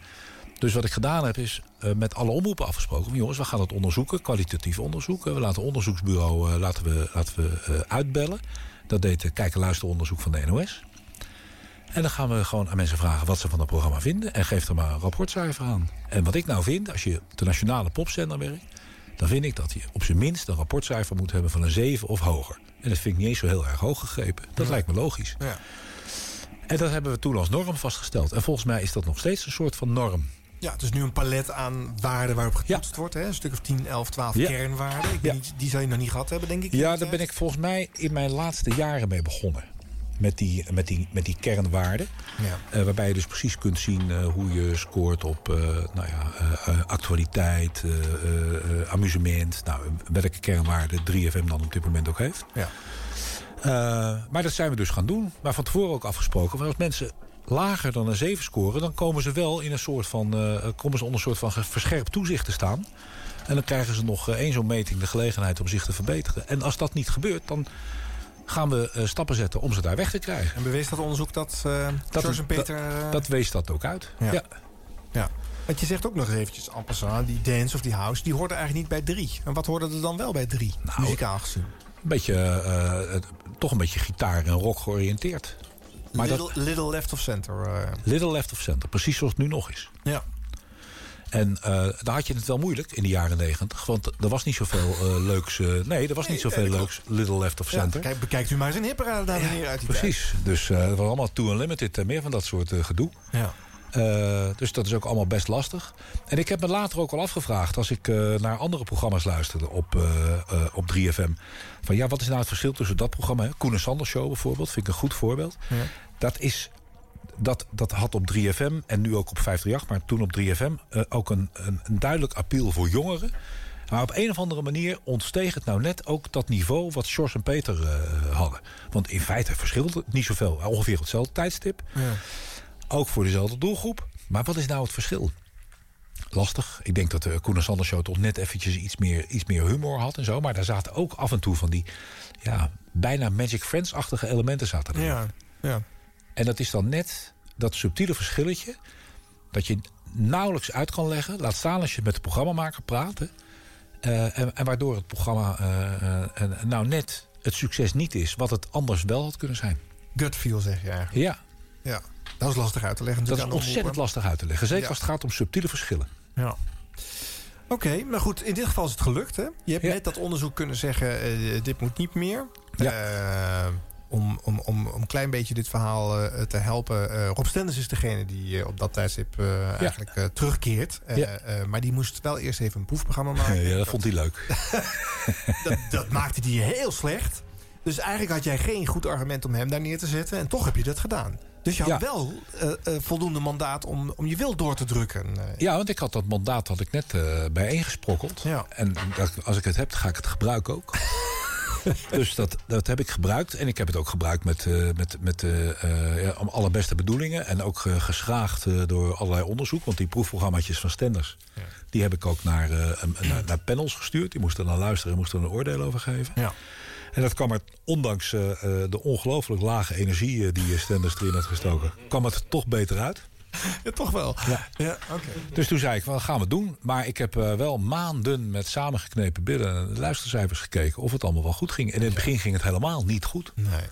[SPEAKER 8] Dus wat ik gedaan heb is uh, met alle omroepen afgesproken. Van, jongens, we gaan het onderzoeken, kwalitatief onderzoeken. We laten het onderzoeksbureau uh, laten we, laten we, uitbellen. Dat deed het kijk- en luisteronderzoek van de NOS. En dan gaan we gewoon aan mensen vragen wat ze van het programma vinden. En geef er maar een rapportcijfer aan. En wat ik nou vind, als je op de nationale popzender werkt... dan vind ik dat je op zijn minst een rapportcijfer moet hebben van een 7 of hoger. En dat vind ik niet eens zo heel erg hoog gegrepen. Dat ja. lijkt me logisch.
[SPEAKER 7] Ja.
[SPEAKER 8] En dat hebben we toen als norm vastgesteld. En volgens mij is dat nog steeds een soort van norm.
[SPEAKER 7] Ja, het is nu een palet aan waarden waarop getoetst ja. wordt. Hè? Een stuk of 10, 11, 12 ja. kernwaarden. Ik ja. niet, die zou je nog niet gehad hebben, denk ik.
[SPEAKER 8] Ja, daar ben ik volgens mij in mijn laatste jaren mee begonnen. Met die, met die, met die kernwaarden.
[SPEAKER 7] Ja.
[SPEAKER 8] Uh, waarbij je dus precies kunt zien uh, hoe je scoort op uh, nou ja, actualiteit, amusement. Nou, welke kernwaarde 3FM dan op dit moment ook heeft.
[SPEAKER 7] Ja.
[SPEAKER 8] Maar dat zijn we dus gaan doen. Maar van tevoren ook afgesproken. Want als mensen lager dan een 7 scoren... dan komen ze wel in een soort van, uh, komen ze onder een soort van verscherpt toezicht te staan. En dan krijgen ze nog uh, één zo'n meting de gelegenheid om zich te verbeteren. En als dat niet gebeurt, dan gaan we uh, stappen zetten om ze daar weg te krijgen.
[SPEAKER 7] En bewees dat onderzoek dat, uh, dat George en Peter...
[SPEAKER 8] Dat, dat wees dat ook uit, ja. ja.
[SPEAKER 7] ja. Want je zegt ook nog eventjes, en passant, die dance of die house... die hoorde eigenlijk niet bij drie. En wat hoorde er dan wel bij drie, nou, muzikaal gezien?
[SPEAKER 8] Een beetje, uh, toch een beetje gitaar en rock georiënteerd.
[SPEAKER 7] Maar little, dat, little left of center. Uh.
[SPEAKER 8] Little left of center, precies zoals het nu nog is.
[SPEAKER 7] Ja.
[SPEAKER 8] En uh, daar had je het wel moeilijk in de jaren negentig. Want er was niet zoveel uh, leuks... nee, er was niet zoveel leuks Little Left of Center.
[SPEAKER 7] Ja, kijk, bekijkt u maar eens een hipperade daar ja, uit die
[SPEAKER 8] Precies.
[SPEAKER 7] Tijd.
[SPEAKER 8] Dus het was allemaal Too Unlimited. meer van dat soort gedoe.
[SPEAKER 7] Ja.
[SPEAKER 8] Dus dat is ook allemaal best lastig. En ik heb me later ook al afgevraagd... als ik naar andere programma's luisterde op, op 3FM... van ja, wat is nou het verschil tussen dat programma... Koen en Sanders Show bijvoorbeeld, vind ik een goed voorbeeld.
[SPEAKER 7] Ja.
[SPEAKER 8] Dat is... Dat, dat had op 3FM en nu ook op 538, maar toen op 3FM... ook een, een, een duidelijk appeal voor jongeren. Maar op een of andere manier ontsteeg het nou net ook dat niveau... wat Sjors en Peter hadden. Want in feite verschilt het niet zoveel. Ongeveer hetzelfde tijdstip.
[SPEAKER 7] Ja.
[SPEAKER 8] Ook voor dezelfde doelgroep. Maar wat is nou het verschil? Lastig. Ik denk dat de Koen en Sanders Show toch net eventjes iets meer, iets meer humor had en zo. Maar daar zaten ook af en toe van die ja, bijna Magic Friends-achtige elementen zaten erin.
[SPEAKER 7] Ja, ja.
[SPEAKER 8] En dat is dan net dat subtiele verschilletje... dat je nauwelijks uit kan leggen. Laat staan als je met de programmamaker praat. Uh, en, en, waardoor het programma uh, uh, nou net het succes niet is... wat het anders wel had kunnen zijn.
[SPEAKER 7] Gut feel zeg je eigenlijk.
[SPEAKER 8] Ja.
[SPEAKER 7] Ja. Dat is lastig uit te leggen.
[SPEAKER 8] Dat is ontzettend lastig uit te leggen. Zeker ja. als het gaat om subtiele verschillen.
[SPEAKER 7] Ja. Oké, okay, maar goed, in dit geval is het gelukt. Hè? Je hebt ja. net dat onderzoek kunnen zeggen, uh, dit moet niet meer.
[SPEAKER 8] Ja.
[SPEAKER 7] Uh, om, om, om, om een klein beetje dit verhaal uh, te helpen. Rob Stenders is degene die op dat tijdstip eigenlijk terugkeert. maar die moest wel eerst even een proefprogramma maken.
[SPEAKER 8] Ja, dat vond hij leuk.
[SPEAKER 7] dat, dat maakte hij heel slecht. Dus eigenlijk had jij geen goed argument om hem daar neer te zetten. En toch heb je dat gedaan. Dus je had
[SPEAKER 8] ja.
[SPEAKER 7] wel uh, uh, voldoende mandaat om, om je wil door te drukken. Uh.
[SPEAKER 8] Ja, want ik had dat mandaat had ik net bijeengesprokkeld.
[SPEAKER 7] Ja.
[SPEAKER 8] En als ik het heb, ga ik het gebruiken ook. dus dat, dat heb ik gebruikt. En ik heb het ook gebruikt met, met, met ja, alle beste bedoelingen. En ook geschraagd door allerlei onderzoek. Want die proefprogramma's van Stenders...
[SPEAKER 7] Ja.
[SPEAKER 8] die heb ik ook naar, naar, naar, panels gestuurd. Die moesten dan luisteren en moesten er een oordeel over geven.
[SPEAKER 7] Ja.
[SPEAKER 8] En dat kwam er, ondanks de ongelooflijk lage energie die Stenders erin had gestoken... kwam het toch beter uit.
[SPEAKER 7] Ja, toch wel.
[SPEAKER 8] Ja.
[SPEAKER 7] ja okay.
[SPEAKER 8] Dus toen zei ik, wat gaan we doen? Maar ik heb uh, wel maanden met samengeknepen billen... en luistercijfers gekeken of het allemaal wel goed ging. En in het begin ging het helemaal niet goed.
[SPEAKER 7] Nee.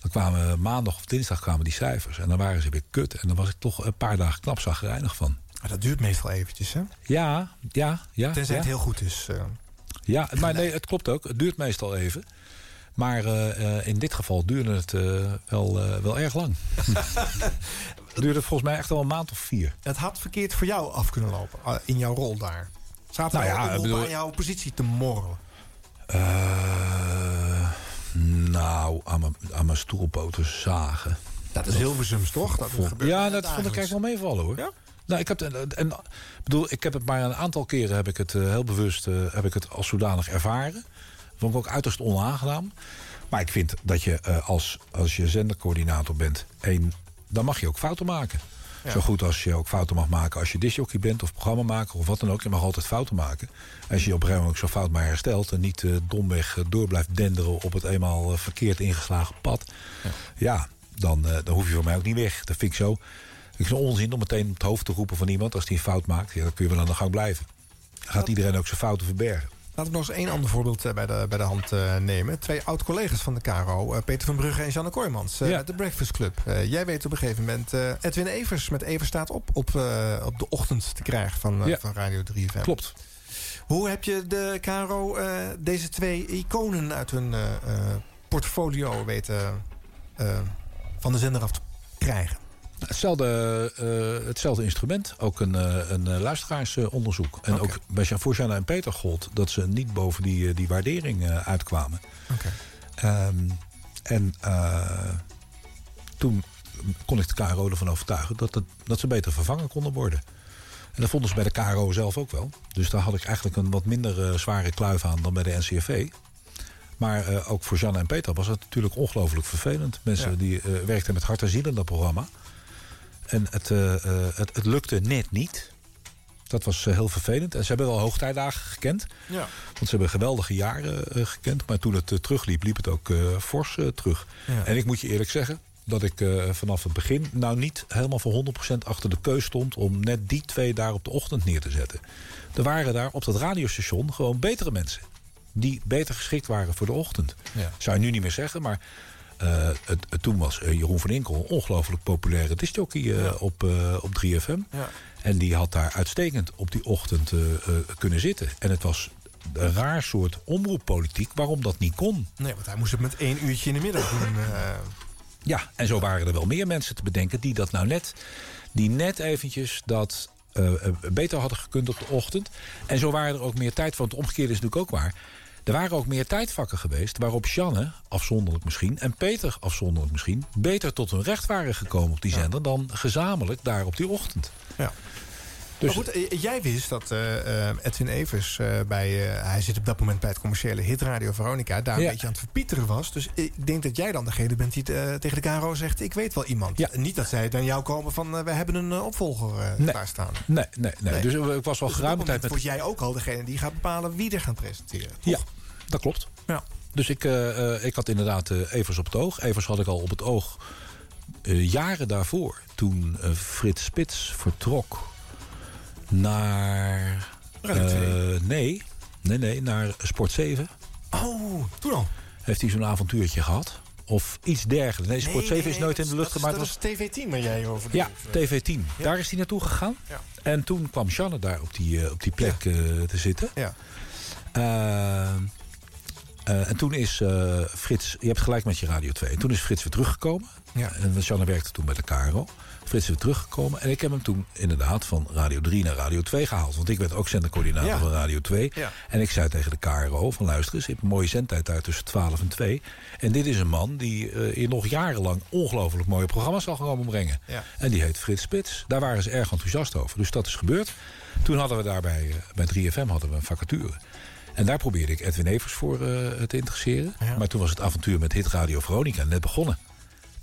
[SPEAKER 8] Dan kwamen maandag of dinsdag kwamen die cijfers. En dan waren ze weer kut. En dan was ik toch een paar dagen knap zagrijnig van.
[SPEAKER 7] Maar dat duurt meestal eventjes, hè?
[SPEAKER 8] Ja, ja, ja.
[SPEAKER 7] Tenzij
[SPEAKER 8] ja.
[SPEAKER 7] het heel goed is.
[SPEAKER 8] Ja, maar nee, het klopt ook. Het duurt meestal even. Maar uh, uh, in dit geval duurde het uh, wel, wel erg lang. het duurde volgens mij echt al een maand of vier.
[SPEAKER 7] Het had verkeerd voor jou af kunnen lopen, in jouw rol daar. Zaten
[SPEAKER 8] nou ja,
[SPEAKER 7] bedoel... aan jouw positie te morrelen?
[SPEAKER 8] nou, aan mijn stoelpoten zagen.
[SPEAKER 7] Dat is Hilversums, toch? Dat
[SPEAKER 8] vond, ja, dat vond ik eigenlijk wel meevallen, hoor.
[SPEAKER 7] Ja?
[SPEAKER 8] Nou, ik heb, het- en, en, bedoel, ik heb het maar een aantal keren heb ik het eh, heel bewust eh, heb ik het als zodanig ervaren. Vond ik ook uiterst onaangenaam. Maar ik vind dat je eh, als, als je zendercoördinator bent, één, dan mag je ook fouten maken.
[SPEAKER 7] Ja.
[SPEAKER 8] Zo goed als je ook fouten mag maken als je disjockey bent of programmamaker of wat dan ook. Je mag altijd fouten maken. Als je op een gegeven moment ook zo'n fout maar herstelt en niet eh, domweg eh, door blijft denderen op het eenmaal eh, verkeerd ingeslagen pad. Ja, dan, dan hoef je voor mij ook niet weg. Dat vind ik zo. Het onzin om meteen op het hoofd te roepen van iemand als die een fout maakt. Ja, dan kun je wel aan de gang blijven. Dan gaat iedereen ook zijn fouten verbergen.
[SPEAKER 7] Laten we nog eens één ander voorbeeld eh, bij de, bij de hand eh, nemen. Twee oud-collega's van de KRO, eh, Peter van Brugge en Janne Kooijmans. uit de Breakfast Club. Jij weet op een gegeven moment Edwin Evers met Evers staat op... op, op de ochtend te krijgen van,
[SPEAKER 8] Ja.
[SPEAKER 7] van Radio 3 FM.
[SPEAKER 8] Klopt.
[SPEAKER 7] Hoe heb je de KRO deze twee iconen uit hun portfolio weten van de zender af te krijgen?
[SPEAKER 8] Hetzelfde, eh, hetzelfde instrument, ook een, eh, een eh, luisteraarsonderzoek. En ook bij Janne en Peter gold dat ze niet boven die, die waardering uitkwamen. Ehm, en toen kon ik de KRO ervan overtuigen dat, het, dat ze beter vervangen konden worden. En dat vonden ze bij de KRO zelf ook wel. Dus daar had ik eigenlijk een wat minder zware kluif aan dan bij de NCRV. Maar ook voor Janne en Peter was het natuurlijk ongelooflijk vervelend. Mensen
[SPEAKER 7] Ja.
[SPEAKER 8] die werkten met hart en ziel in dat programma. En het, eh, eh, het, het lukte net niet. Dat was eh, heel vervelend. En ze hebben wel hoogtijdagen gekend.
[SPEAKER 7] Ja.
[SPEAKER 8] Want ze hebben geweldige jaren gekend. Maar toen het terugliep, liep het ook fors terug.
[SPEAKER 7] Ja.
[SPEAKER 8] En ik moet je eerlijk zeggen dat ik vanaf het begin... nou niet helemaal voor 100% achter de keus stond... om net die twee daar op de ochtend neer te zetten. Er waren daar op dat radiostation gewoon betere mensen. Die beter geschikt waren voor de ochtend.
[SPEAKER 7] Ja.
[SPEAKER 8] Zou je nu niet meer zeggen, maar... eh, het, het- toen was eh, Jeroen van Inkel een ongelooflijk populaire discjockey eh, op, eh, op 3FM.
[SPEAKER 7] Ja.
[SPEAKER 8] En die had daar uitstekend op die ochtend kunnen zitten. En het was een raar soort omroeppolitiek waarom dat niet kon.
[SPEAKER 7] Nee, want hij moest het met één uurtje in de middag doen.
[SPEAKER 8] Ja, en zo waren er wel meer mensen te bedenken die dat nou net, die net eventjes dat beter hadden gekund op de ochtend. En zo waren er ook meer tijd, want het omgekeerde is natuurlijk ook waar. Er waren ook meer tijdvakken geweest waarop Janne, afzonderlijk misschien, en Peter, afzonderlijk misschien, beter tot hun recht waren gekomen op die zender dan gezamenlijk daar op die ochtend.
[SPEAKER 7] Ja.
[SPEAKER 8] Dus-
[SPEAKER 7] maar goed, eh, jij wist dat eh, eh, Edwin Evers bij... hij zit op dat moment bij het commerciële hitradio Veronica... daar een
[SPEAKER 8] Ja.
[SPEAKER 7] beetje aan het verpieteren was. Dus ik denk dat jij dan degene bent die tegen de KRO zegt... ik weet wel iemand. Niet dat zij dan jou komen van... we hebben een opvolger
[SPEAKER 8] Nee.
[SPEAKER 7] daar staan.
[SPEAKER 8] Nee, nee, nee. Dus ik was wel
[SPEAKER 7] Dus
[SPEAKER 8] geruime tijd met
[SPEAKER 7] word jij ook al degene die gaat bepalen wie er gaat presenteren.
[SPEAKER 8] Ja, dat klopt.
[SPEAKER 7] Ja.
[SPEAKER 8] Dus ik, ik had inderdaad Evers op het oog. Evers had ik al op het oog jaren daarvoor. Toen Frits Spits vertrok naar... Eh, nee, nee, nee, naar Sport 7.
[SPEAKER 7] Oh, toen al.
[SPEAKER 8] Heeft hij zo'n avontuurtje gehad? Of iets dergelijks. Nee, Sport 7 is nooit in de lucht gemaakt.
[SPEAKER 7] dat
[SPEAKER 8] was
[SPEAKER 7] is TV10 waar jij over
[SPEAKER 8] ja,
[SPEAKER 7] doet.
[SPEAKER 8] TV10. Daar is hij naartoe gegaan.
[SPEAKER 7] Ja.
[SPEAKER 8] En toen kwam Janne daar op die, eh, op die plek eh, te zitten.
[SPEAKER 7] Ja.
[SPEAKER 8] Eh, eh, en toen is Frits... Je hebt gelijk met je Radio 2. En toen is Frits weer teruggekomen.
[SPEAKER 7] Ja.
[SPEAKER 8] En Janne werkte toen bij de KRO. Frits is weer teruggekomen. En ik heb hem toen inderdaad van Radio 3 naar Radio 2 gehaald. Want ik werd ook zendercoördinator
[SPEAKER 7] Ja.
[SPEAKER 8] van Radio 2.
[SPEAKER 7] Ja.
[SPEAKER 8] En ik zei tegen de KRO van luister eens... je hebt een mooie zendtijd daar tussen 12 en 2. En dit is een man die eh, hier nog jarenlang... ongelooflijk mooie programma's zal komen brengen.
[SPEAKER 7] Ja.
[SPEAKER 8] En die heet Frits Spits. Daar waren ze erg enthousiast over. Dus dat is gebeurd. Toen hadden we daar bij, eh, bij 3FM hadden we een vacature. En daar probeerde ik Edwin Evers voor eh, te interesseren. Maar toen was het avontuur met Hit Radio Veronica net begonnen.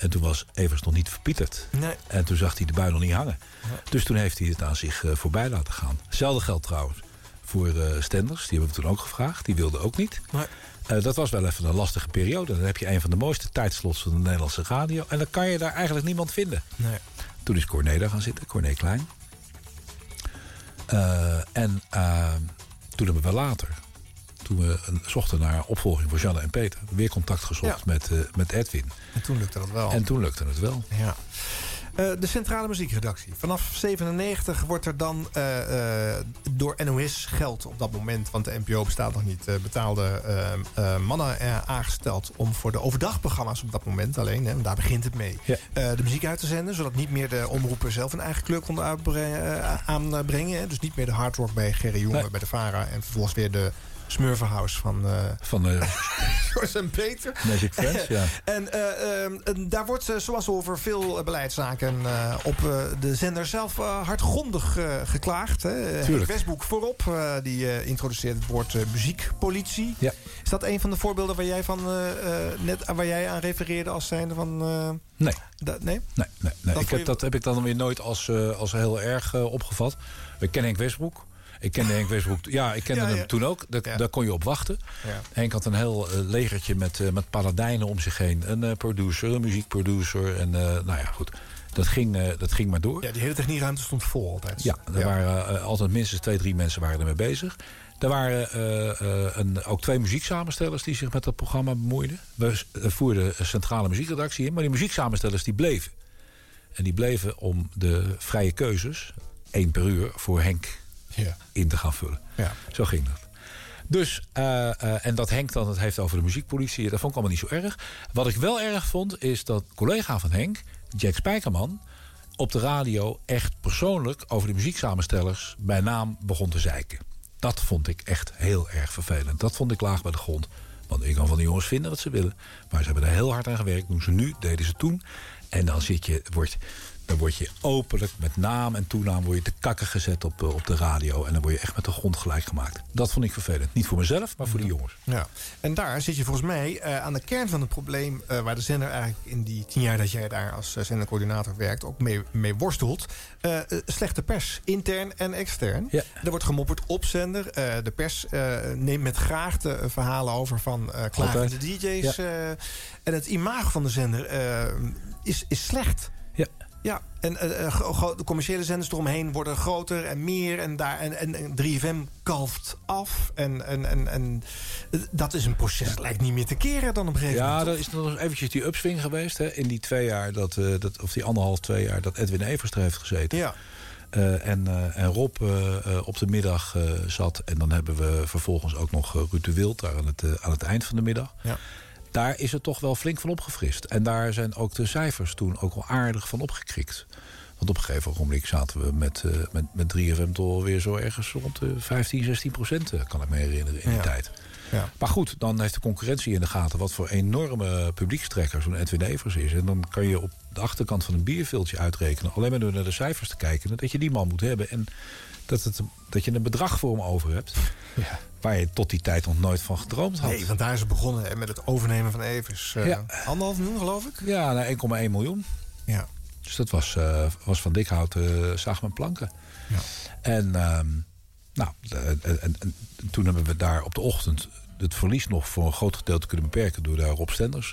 [SPEAKER 8] En toen was Evers nog niet verpieterd.
[SPEAKER 7] Nee.
[SPEAKER 8] En toen zag hij de bui nog niet hangen. Dus toen heeft hij het aan zich eh, voorbij laten gaan. Hetzelfde geldt trouwens voor eh Stenders. Die hebben we toen ook gevraagd. Die wilde ook niet.
[SPEAKER 7] Nee.
[SPEAKER 8] Eh, dat was wel even een lastige periode. Dan heb je een van de mooiste tijdslots van de Nederlandse radio. En dan kan je daar eigenlijk niemand vinden.
[SPEAKER 7] Nee.
[SPEAKER 8] Toen is Corné daar gaan zitten, Corné Klein. En toen hebben we later, toen we een, zochten naar opvolging voor Janne en Peter, weer contact gezocht
[SPEAKER 7] Ja.
[SPEAKER 8] met, eh, met Edwin.
[SPEAKER 7] En toen lukte dat wel.
[SPEAKER 8] En toen lukte het wel.
[SPEAKER 7] Ja. Eh, de Centrale Muziekredactie. Vanaf 97 wordt er dan eh, door NOS geld op dat moment... want de NPO bestaat nog niet, betaalde mannen aangesteld... om voor de overdagprogramma's op dat moment alleen, hè, want daar begint het mee...
[SPEAKER 8] Ja.
[SPEAKER 7] de muziek uit te zenden... zodat niet meer de omroepen zelf een eigen kleur konden aanbrengen. hè. Dus niet meer de hardrock bij Gerry Jonge,
[SPEAKER 8] Nee.
[SPEAKER 7] bij de VARA... en vervolgens weer de Smurvenhouse van, eh
[SPEAKER 8] Van uh,
[SPEAKER 7] George en Peter.
[SPEAKER 8] Magic Friends, ja.
[SPEAKER 7] En eh, ehm, en daar wordt, zoals over veel beleidszaken... op de zender zelf hardgrondig geklaagd. Hè.
[SPEAKER 8] Tuurlijk.
[SPEAKER 7] Westbroek voorop, die introduceert het woord muziekpolitie.
[SPEAKER 8] Ja.
[SPEAKER 7] Is dat een van de voorbeelden waar jij, van, net, waar jij aan refereerde als zijnde van...
[SPEAKER 8] Nee.
[SPEAKER 7] dat, nee?
[SPEAKER 8] Nee, nee, nee.
[SPEAKER 7] Dat
[SPEAKER 8] Ik heb,
[SPEAKER 7] je-
[SPEAKER 8] dat heb ik dan weer nooit als, als heel erg opgevat. Ik ken Henk Westbroek. Ik kende Henk Westbroek. Ja, ik kende
[SPEAKER 7] Ja,
[SPEAKER 8] hem toen ook. Daar, daar kon je op wachten.
[SPEAKER 7] Ja.
[SPEAKER 8] Henk had een heel eh, legertje met, eh, met paladijnen om zich heen. Een eh, producer, een muziekproducer. En nou ja, goed. Dat ging, dat ging maar door.
[SPEAKER 7] Ja, die hele techniekruimte stond vol altijd.
[SPEAKER 8] Ja, er waren altijd minstens twee, drie mensen waren ermee bezig. Er waren een, ook twee muzieksamenstellers die zich met dat programma bemoeiden. We voerden een centrale muziekredactie in, maar die muzieksamenstellers die bleven. En die bleven om de vrije keuzes, één per uur, voor Henk
[SPEAKER 7] Ja.
[SPEAKER 8] in te gaan vullen.
[SPEAKER 7] Ja.
[SPEAKER 8] Zo ging dat. Dus, eh, eh, en dat Henk dan het heeft over de muziekpolitie, dat vond ik allemaal niet zo erg. Wat ik wel erg vond, is dat collega van Henk, Jack Spijkerman, op de radio echt persoonlijk over de muzieksamenstellers bij naam begon te zeiken. Dat vond ik echt heel erg vervelend. Dat vond ik laag bij de grond. Want ik kan van die jongens vinden wat ze willen. Maar ze hebben er heel hard aan gewerkt. Doen ze nu, deden ze toen. En dan zit je, word, dan word je openlijk met naam en toenaam word je te kakken gezet op, eh, op de radio. En dan word je echt met de grond gelijk gemaakt. Dat vond ik vervelend. Niet voor mezelf, maar voor de jongens.
[SPEAKER 7] Ja, en daar zit je volgens mij eh, aan de kern van het probleem... eh, waar de zender eigenlijk in die tien jaar dat jij daar als zendercoördinator werkt... ook mee, mee worstelt. Uh, slechte pers, intern en extern.
[SPEAKER 8] Ja.
[SPEAKER 7] Er wordt gemopperd op zender. De pers neemt met graagte verhalen over van klagende DJ's. Ja. en het imago van de zender is, is slecht.
[SPEAKER 8] Ja.
[SPEAKER 7] En uh, de commerciële zenders eromheen worden groter en meer. En, daar, en, en, en 3FM kalft af. En, en, en, en dat is een proces dat lijkt niet meer te keren dan op een gegeven moment.
[SPEAKER 8] Ja, er is nog eventjes die upswing geweest. Hè, in die twee jaar, dat, uh, dat, of die anderhalf, twee jaar dat Edwin Evers er heeft gezeten.
[SPEAKER 7] Ja.
[SPEAKER 8] Uh, en, uh, en Rob uh, op de middag zat. En dan hebben we vervolgens ook nog Ruud de Wild daar aan het, aan het eind van de middag.
[SPEAKER 7] Ja
[SPEAKER 8] daar is het toch wel flink van opgefrist. En daar zijn ook de cijfers toen ook wel aardig van opgekrikt. Want op een gegeven ogenblik zaten we met, uh, met, met 3FM toch weer zo ergens rond de 15, 16 procent, eh, kan ik me herinneren, in die
[SPEAKER 7] ja.
[SPEAKER 8] tijd.
[SPEAKER 7] Ja.
[SPEAKER 8] Maar goed, dan heeft de concurrentie in de gaten wat voor enorme publiekstrekker zo'n Edwin Evers is. En dan kan je op de achterkant van een bierviltje uitrekenen, alleen maar door naar de cijfers te kijken, dat je die man moet hebben. En dat, het, dat je een bedrag voor hem over hebt.
[SPEAKER 7] Ja.
[SPEAKER 8] Waar je tot die tijd nog nooit van gedroomd had.
[SPEAKER 7] Nee, want daar is het begonnen met het overnemen van Evers. Uh, ja. Anderhalf miljoen, geloof ik?
[SPEAKER 8] Ja, nou, 1,1 miljoen.
[SPEAKER 7] Ja.
[SPEAKER 8] Dus dat was, uh, was van dikhout uh, zaag met planken.
[SPEAKER 7] Ja.
[SPEAKER 8] En, uh, nou, en, en, en, toen hebben we daar op de ochtend het verlies nog voor een groot gedeelte kunnen beperken... door daar Rob Stenders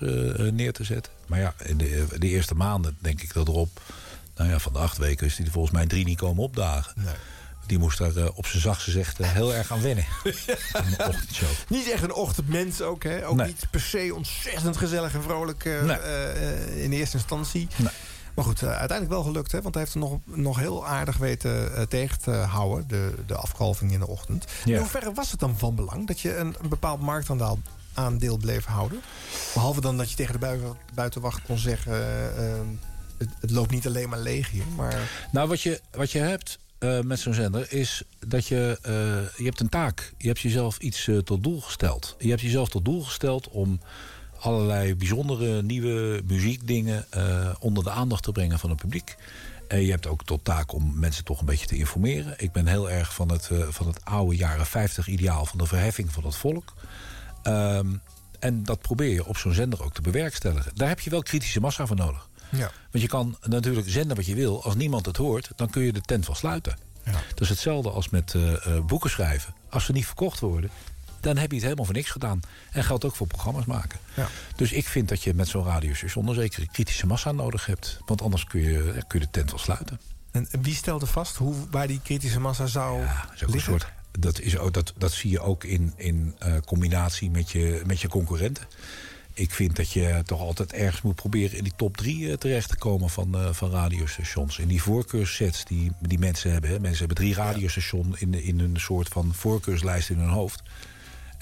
[SPEAKER 8] neer te zetten. Maar ja, in de, de, eerste maanden denk ik dat Rob... Nou ja, van de acht weken is hij er volgens mij drie niet komen opdagen.
[SPEAKER 7] Nee.
[SPEAKER 8] Die moest daar uh, op zijn zachtste gezegd uh, heel erg aan wennen.
[SPEAKER 7] ja. Niet echt een ochtendmens ook, hè? Ook nee. niet per se ontzettend gezellig en vrolijk uh, nee. in eerste instantie.
[SPEAKER 8] Nee.
[SPEAKER 7] Maar goed, uiteindelijk wel gelukt, hè? Want hij heeft er nog, nog heel aardig weten tegen te houden, de, de afkalving in de ochtend. Ja. In hoeverre was het dan van belang dat je een, een bepaald marktaandeel aandeel bleef houden? Behalve dan dat je tegen de buiten, buitenwacht kon zeggen... Het, het, loopt niet alleen maar leeg hier, maar...
[SPEAKER 8] Nou, wat je, wat je hebt uh, met zo'n zender is dat je... Uh, je hebt een taak. Je hebt jezelf iets uh, tot doel gesteld. Je hebt jezelf tot doel gesteld om allerlei bijzondere nieuwe muziekdingen... onder de aandacht te brengen van het publiek. En je hebt ook tot taak om mensen toch een beetje te informeren. Ik ben heel erg van het, van het oude jaren 50 ideaal van de verheffing van het volk. Um, en dat probeer je op zo'n zender ook te bewerkstelligen. Daar heb je wel kritische massa voor nodig.
[SPEAKER 7] Ja.
[SPEAKER 8] Want je kan natuurlijk zenden wat je wil. Als niemand het hoort, dan kun je de tent wel sluiten.
[SPEAKER 7] Ja.
[SPEAKER 8] Dat is hetzelfde als met uh, uh, boeken schrijven. Als ze niet verkocht worden, dan heb je het helemaal voor niks gedaan. En geldt ook voor programma's maken.
[SPEAKER 7] Ja.
[SPEAKER 8] Dus ik vind dat je met zo'n radiostation een zekere kritische massa nodig hebt. Want anders kun je, ja, kun je de tent wel sluiten.
[SPEAKER 7] En wie stelde vast hoe, waar die kritische massa zou
[SPEAKER 8] ja, is ook
[SPEAKER 7] liggen?
[SPEAKER 8] Een soort, dat, is ook, dat, dat zie je ook in, in uh, combinatie met je, met je concurrenten ik vind dat je toch altijd ergens moet proberen in die top drie uh, terecht te komen van, uh, van radiostations. In die voorkeurssets die, die mensen hebben. Hè. Mensen hebben drie radiostations in, in een soort van voorkeurslijst in hun hoofd.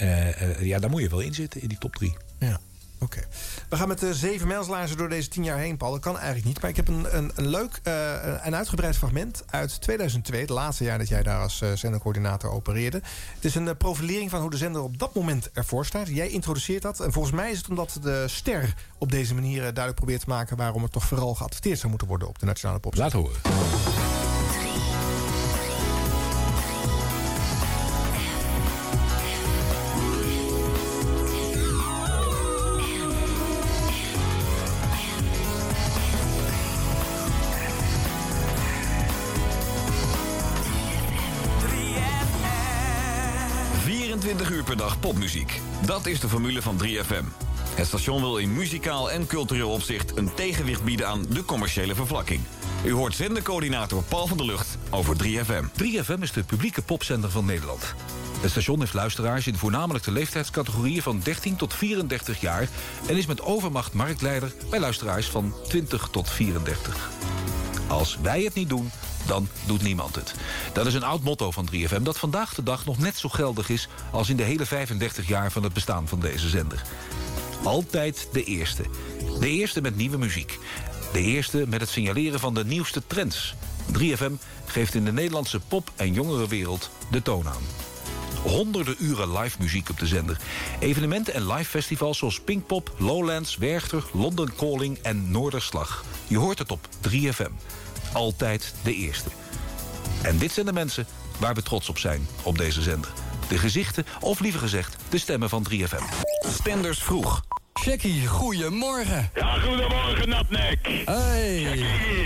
[SPEAKER 8] Uh, ja, daar moet je wel in zitten, in die top drie.
[SPEAKER 7] Ja. Oké. We gaan met de zeven mijlslaarzen door deze tien jaar heen, Paul. Dat kan eigenlijk niet. Maar ik heb een, een, een leuk eh, en uitgebreid fragment uit 2002. Het laatste jaar dat jij daar als eh, zendercoördinator opereerde. Het is een eh, profilering van hoe de zender op dat moment ervoor staat. Jij introduceert dat. En volgens mij is het omdat de ster op deze manier eh, duidelijk probeert te maken... waarom er toch vooral geadverteerd zou moeten worden op de Nationale Pop.
[SPEAKER 8] Laat horen.
[SPEAKER 43] 24 uur per dag popmuziek. Dat is de formule van 3FM. Het station wil in muzikaal en cultureel opzicht een tegenwicht bieden aan de commerciële vervlakking. U hoort zendercoördinator Paul van der Lucht over 3FM.
[SPEAKER 8] 3FM is de publieke popzender van Nederland. Het station heeft luisteraars in voornamelijk de leeftijdscategorieën van 13 tot 34 jaar... en is met overmacht marktleider bij luisteraars van 20 tot 34. Als wij het niet doen, dan doet niemand het. Dat is een oud motto van 3FM dat vandaag de dag nog net zo geldig is... als in de hele 35 jaar van het bestaan van deze zender. Altijd de eerste. De eerste met nieuwe muziek. De eerste met het signaleren van de nieuwste trends. 3FM geeft in de Nederlandse pop- en jongerenwereld de toon aan. Honderden uren live muziek op de zender. Evenementen en live festivals zoals Pinkpop, Lowlands, Werchter, London Calling en Noorderslag. Je hoort het op 3FM. Altijd de eerste. En dit zijn de mensen waar we trots op zijn op deze zender. De gezichten, of liever gezegd, de stemmen van 3FM. Stenders vroeg.
[SPEAKER 44] Jackie, goedemorgen.
[SPEAKER 42] Ja, goedemorgen, Natnek.
[SPEAKER 44] Hey.
[SPEAKER 42] Jackie.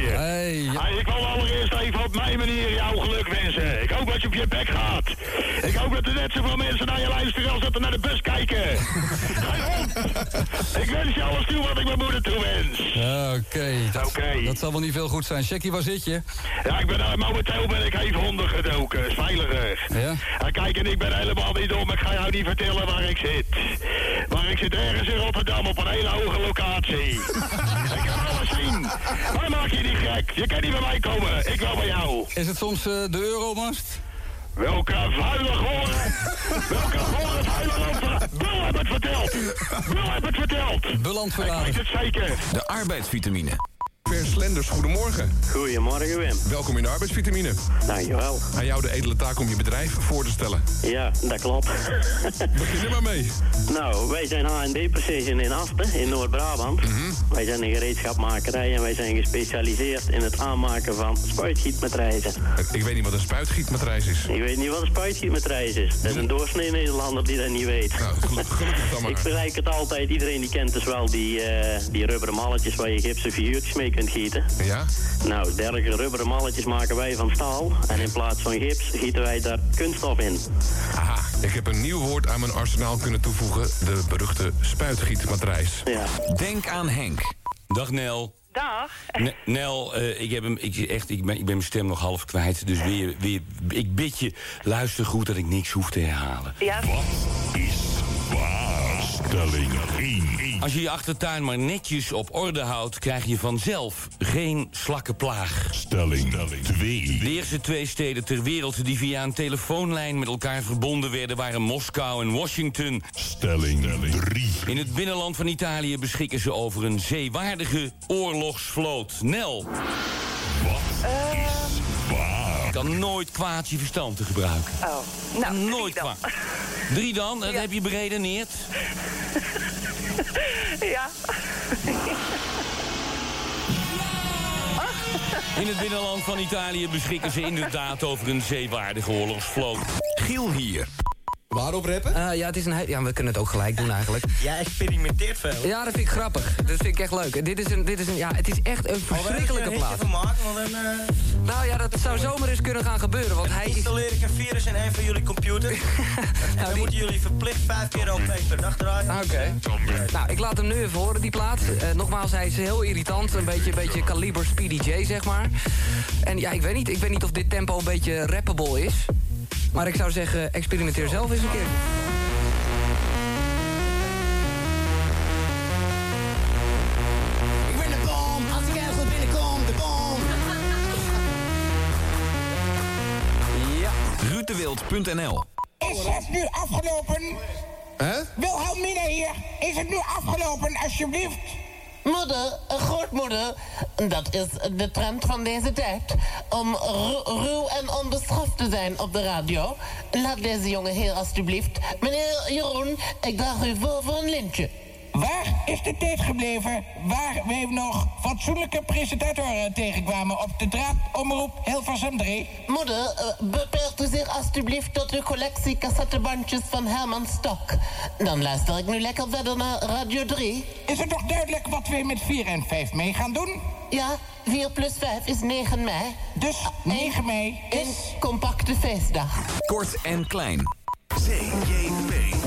[SPEAKER 44] Hey.
[SPEAKER 42] Hey, ik wil allereerst even op mijn manier jou geluk wensen. Ik hoop dat je op je bek gaat. Ik hoop dat er net zoveel mensen naar je luisteren als dat er naar de bus kijken. Ga op. Ik wens je alles toe wat ik mijn moeder toewens.
[SPEAKER 44] Ja, Oké, dat, zal wel niet veel goed zijn. Jackie, waar zit je?
[SPEAKER 42] Ja, ik ben, eh, momenteel ben ik even ondergedoken. Is veiliger.
[SPEAKER 44] Ja?
[SPEAKER 42] En kijk, en ik ben helemaal niet dom. Ik ga jou niet vertellen waar ik zit. Maar ik zit ergens in Rotterdam op een hele hoge locatie. ik kan alles zien. Maar maak je niet gek. Je kan niet bij mij komen. Ik wil bij jou.
[SPEAKER 44] Is het soms eh, de Euromast?
[SPEAKER 42] Welke vuile horen. Welke horen vuile lopen. Bul heb het verteld. Bul heb het verteld.
[SPEAKER 44] Beland
[SPEAKER 42] Ik weet het zeker.
[SPEAKER 43] De arbeidsvitamine.
[SPEAKER 45] Per Slenders, goedemorgen.
[SPEAKER 46] Goedemorgen Wim.
[SPEAKER 45] Welkom in de arbeidsvitamine.
[SPEAKER 46] Dankjewel.
[SPEAKER 45] Aan jou de edele taak om je bedrijf voor te stellen.
[SPEAKER 46] Ja, dat klopt.
[SPEAKER 45] Begin er maar mee.
[SPEAKER 46] Nou, wij zijn H&D Precision in Asten, in Noord-Brabant.
[SPEAKER 45] Mhm.
[SPEAKER 46] Wij zijn een gereedschapmakerij en wij zijn gespecialiseerd in het aanmaken van spuitgietmatrijzen.
[SPEAKER 45] Ik weet niet wat een spuitgietmatrijs is.
[SPEAKER 46] Ik weet niet wat een spuitgietmatrijs is. Dat is een doorsnee Nederlander die dat niet weet.
[SPEAKER 45] Nou, gelukkig dan maar.
[SPEAKER 46] Ik vergelijk het altijd, iedereen die kent dus wel die, eh, die rubberen malletjes waar je gipsen figuurtjes mee kunt gieten.
[SPEAKER 45] Ja?
[SPEAKER 46] Nou, dergelijke rubberen malletjes maken wij van staal. En in plaats van gips gieten wij daar kunststof in.
[SPEAKER 45] Aha, ik heb een nieuw woord aan mijn arsenaal kunnen toevoegen. De beruchte spuitgietmatrijs.
[SPEAKER 46] Ja.
[SPEAKER 43] Denk aan Henk.
[SPEAKER 47] Dag Nel.
[SPEAKER 14] Dag.
[SPEAKER 47] N- Nel, eh, ik, heb hem, ik, echt, ik, ben, ik ben mijn stem nog half kwijt. Dus weer, weer, ik bid je, luister goed dat ik niks hoef te herhalen.
[SPEAKER 14] Ja.
[SPEAKER 25] Stelling 1.
[SPEAKER 47] Als je je achtertuin maar netjes op orde houdt... krijg je vanzelf geen slakkenplaag.
[SPEAKER 25] Stelling 2.
[SPEAKER 47] De eerste twee steden ter wereld die via een telefoonlijn met elkaar verbonden werden... waren Moskou en Washington.
[SPEAKER 25] Stelling 3.
[SPEAKER 47] In het binnenland van Italië beschikken ze over een zeewaardige oorlogsvloot. Nel. Je kan nooit kwaad je verstand te gebruiken.
[SPEAKER 14] Oh, nou,
[SPEAKER 47] nooit kwaad. Drie dan, dat heb je beredeneerd.
[SPEAKER 14] ja.
[SPEAKER 47] In het binnenland van Italië beschikken ze inderdaad over een zeewaardige oorlogsvloot. Giel hier.
[SPEAKER 44] Waarop rappen?
[SPEAKER 19] Eh, ja, het is een ja, we kunnen het ook gelijk doen eigenlijk.
[SPEAKER 48] Jij experimenteert veel.
[SPEAKER 19] Ja, dat vind ik grappig. Dat vind ik echt leuk. Dit is een, dit is een, ja, het is echt een verschrikkelijke plaat.
[SPEAKER 48] van maken, want dan uh,
[SPEAKER 19] Nou ja, dat zou zomaar eens kunnen gaan gebeuren, want hij
[SPEAKER 48] installeer ik een virus in een van jullie computers. en dan moeten jullie verplicht vijf keer op per dag draaien.
[SPEAKER 19] Oké. Nou, ik laat hem nu even horen, die plaat. Eh, nogmaals, hij is heel irritant. Een beetje, een beetje kaliber Speedy J, zeg maar. En ja, ik weet niet. Ik weet niet of dit tempo een beetje rappable is. Maar ik zou zeggen, experimenteer zelf eens een keer.
[SPEAKER 48] Ik ben de bom, als ik ergens binnenkom, de bom.
[SPEAKER 43] Rutewild.nl
[SPEAKER 48] Is het nu afgelopen?
[SPEAKER 49] Wilhelmina hier, is het nu afgelopen, alsjeblieft?
[SPEAKER 50] Moeder, eh, grootmoeder, dat is de trend van deze tijd. Om ru- ruw en onbeschoft te zijn op de radio. Laat deze jonge heer alstublieft. Meneer Jeroen, ik draag u voor voor een lintje.
[SPEAKER 49] Waar is de tijd gebleven waar wij nog fatsoenlijke presentatoren tegenkwamen op de draadomroep Hilversum 3?
[SPEAKER 50] Moeder, eh, beperkt u zich alstublieft tot uw collectie cassettebandjes van Herman Stok. Dan luister ik nu lekker verder naar Radio 3.
[SPEAKER 49] Is het toch duidelijk wat wij met 4 en 5 mei gaan doen?
[SPEAKER 50] Ja, 4 plus 5 is 9 mei.
[SPEAKER 49] Dus 9 mei
[SPEAKER 50] is... Een compacte feestdag.
[SPEAKER 43] Kort en klein.
[SPEAKER 51] CJP.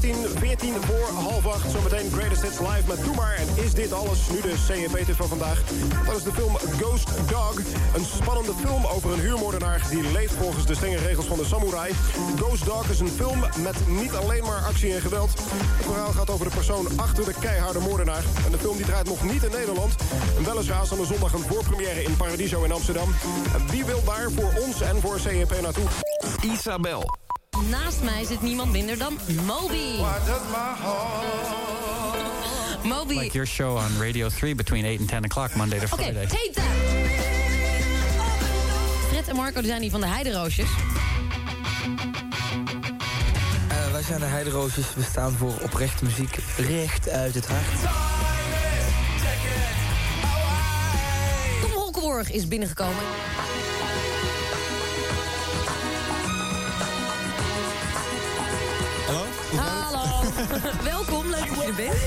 [SPEAKER 51] 1916, 14 voor half acht. Zometeen Greatest Hits live met Doe Maar. En is dit alles? Nu de CNP-tip van vandaag. Dat is de film Ghost Dog. Een spannende film over een huurmoordenaar... die leeft volgens de strenge regels van de samurai. Ghost Dog is een film met niet alleen maar actie en geweld. Het verhaal gaat over de persoon achter de keiharde moordenaar. En de film die draait nog niet in Nederland. En wel is er aanstaande zondag een voorpremière in Paradiso in Amsterdam. En wie wil daar voor ons en voor CNP naartoe?
[SPEAKER 43] Isabel.
[SPEAKER 52] Naast mij zit niemand minder dan Moby. Moby.
[SPEAKER 53] Like your show on Radio 3 between 8 and 10 o'clock Monday to
[SPEAKER 52] Oké,
[SPEAKER 53] Friday.
[SPEAKER 52] tape that. Fred en Marco die zijn hier van de Heideroosjes.
[SPEAKER 19] Eh, wij zijn de Heideroosjes. We staan voor oprechte muziek. Recht uit het hart.
[SPEAKER 52] Tom Holkenborg is binnengekomen.
[SPEAKER 7] Hallo?
[SPEAKER 52] Welkom, leuk dat je er bent.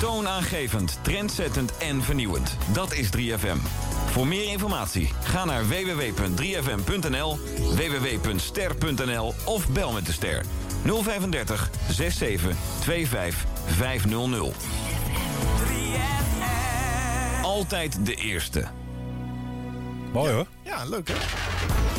[SPEAKER 43] Toonaangevend, trendzettend en vernieuwend. Dat is 3FM. Voor meer informatie ga naar www.3fm.nl, www.ster.nl of bel met de ster 035 67 25 500. Altijd de eerste.
[SPEAKER 8] Mooi hoor.
[SPEAKER 7] Ja, leuk hè?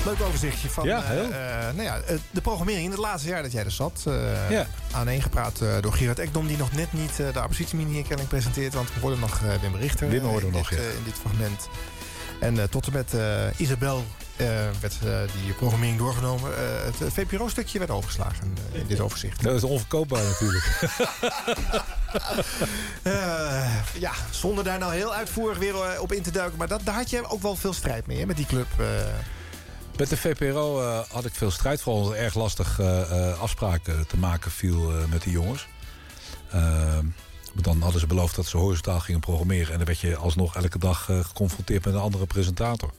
[SPEAKER 7] Leuk overzichtje van
[SPEAKER 8] Ja,
[SPEAKER 7] eh,
[SPEAKER 8] heel.
[SPEAKER 7] eh, nou ja, eh, de programmering in het laatste jaar dat jij er zat. eh
[SPEAKER 8] Ja.
[SPEAKER 7] Aaneengepraat door Gerard Ekdom, die nog net niet de oppositiemini-herkenning presenteert. Want we hoorden nog Wim Richter
[SPEAKER 8] Wim hoorden nog,
[SPEAKER 7] dit,
[SPEAKER 8] ja.
[SPEAKER 7] in dit fragment. En tot en met Isabel werd eh, die programmering doorgenomen. Eh, het VPRO-stukje werd overgeslagen eh, in dit overzicht.
[SPEAKER 8] Dat is onverkoopbaar natuurlijk.
[SPEAKER 7] Eh, ja, zonder daar nou heel uitvoerig weer eh, op in te duiken. Maar dat, daar had je ook wel veel strijd mee, hè, met die club. eh.
[SPEAKER 8] Met de VPRO eh, had ik veel strijd. Vooral omdat het erg lastig eh, eh, afspraken te maken viel eh, met die jongens. Dan hadden ze beloofd dat ze horizontaal gingen programmeren. En dan werd je alsnog elke dag eh, geconfronteerd met een andere presentator.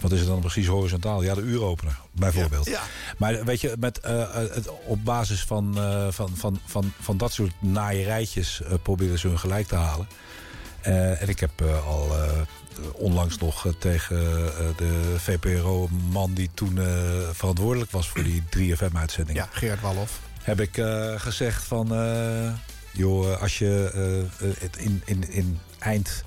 [SPEAKER 8] Wat is er dan precies horizontaal? Ja, de uuropener, bijvoorbeeld.
[SPEAKER 7] Ja, ja.
[SPEAKER 8] Maar weet je, met, eh, het, op basis van, eh, van, van, van, van dat soort naaierijtjes uh, proberen ze hun gelijk te halen. En ik heb al onlangs nog tegen de VPRO-man die toen verantwoordelijk was voor die 3FM-uitzending.
[SPEAKER 7] Ja, Gerard Walhoff.
[SPEAKER 8] Heb ik gezegd van, joh, als je het in, in, in eind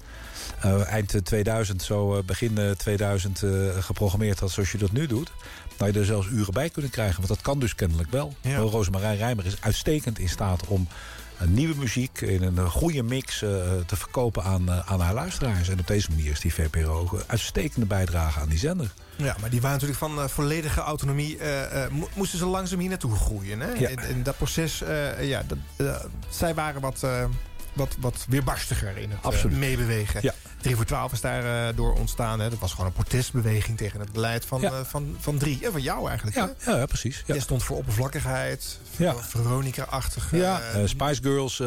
[SPEAKER 8] eind 2000, zo uh, begin 2000 uh, geprogrammeerd had zoals je dat nu doet. Nou je er zelfs uren bij kunnen krijgen. Want dat kan dus kennelijk wel. Ja. Rosemarijn Rijmer is uitstekend in staat om nieuwe muziek in een goede mix uh, te verkopen aan, aan haar luisteraars. En op deze manier is die VPRO ook een uitstekende bijdrage aan die zender.
[SPEAKER 7] Ja, maar die waren natuurlijk van uh, volledige autonomie. Mo moesten ze langzaam hier naartoe groeien. Hè?
[SPEAKER 8] Ja.
[SPEAKER 7] In, in, dat proces, ja, dat, zij waren wat wat, wat weerbarstiger in het uh, meebewegen.
[SPEAKER 8] Ja.
[SPEAKER 7] 3 voor 12 is daar uh, door ontstaan. Hè. Dat was gewoon een protestbeweging tegen het beleid van, ja. uh, van, van drie. En van jou eigenlijk.
[SPEAKER 8] Ja,
[SPEAKER 7] hè?
[SPEAKER 8] ja precies. Ja.
[SPEAKER 7] Je stond voor oppervlakkigheid.
[SPEAKER 8] Ja.
[SPEAKER 7] Veronica-achtige.
[SPEAKER 8] Ja, Spice Girls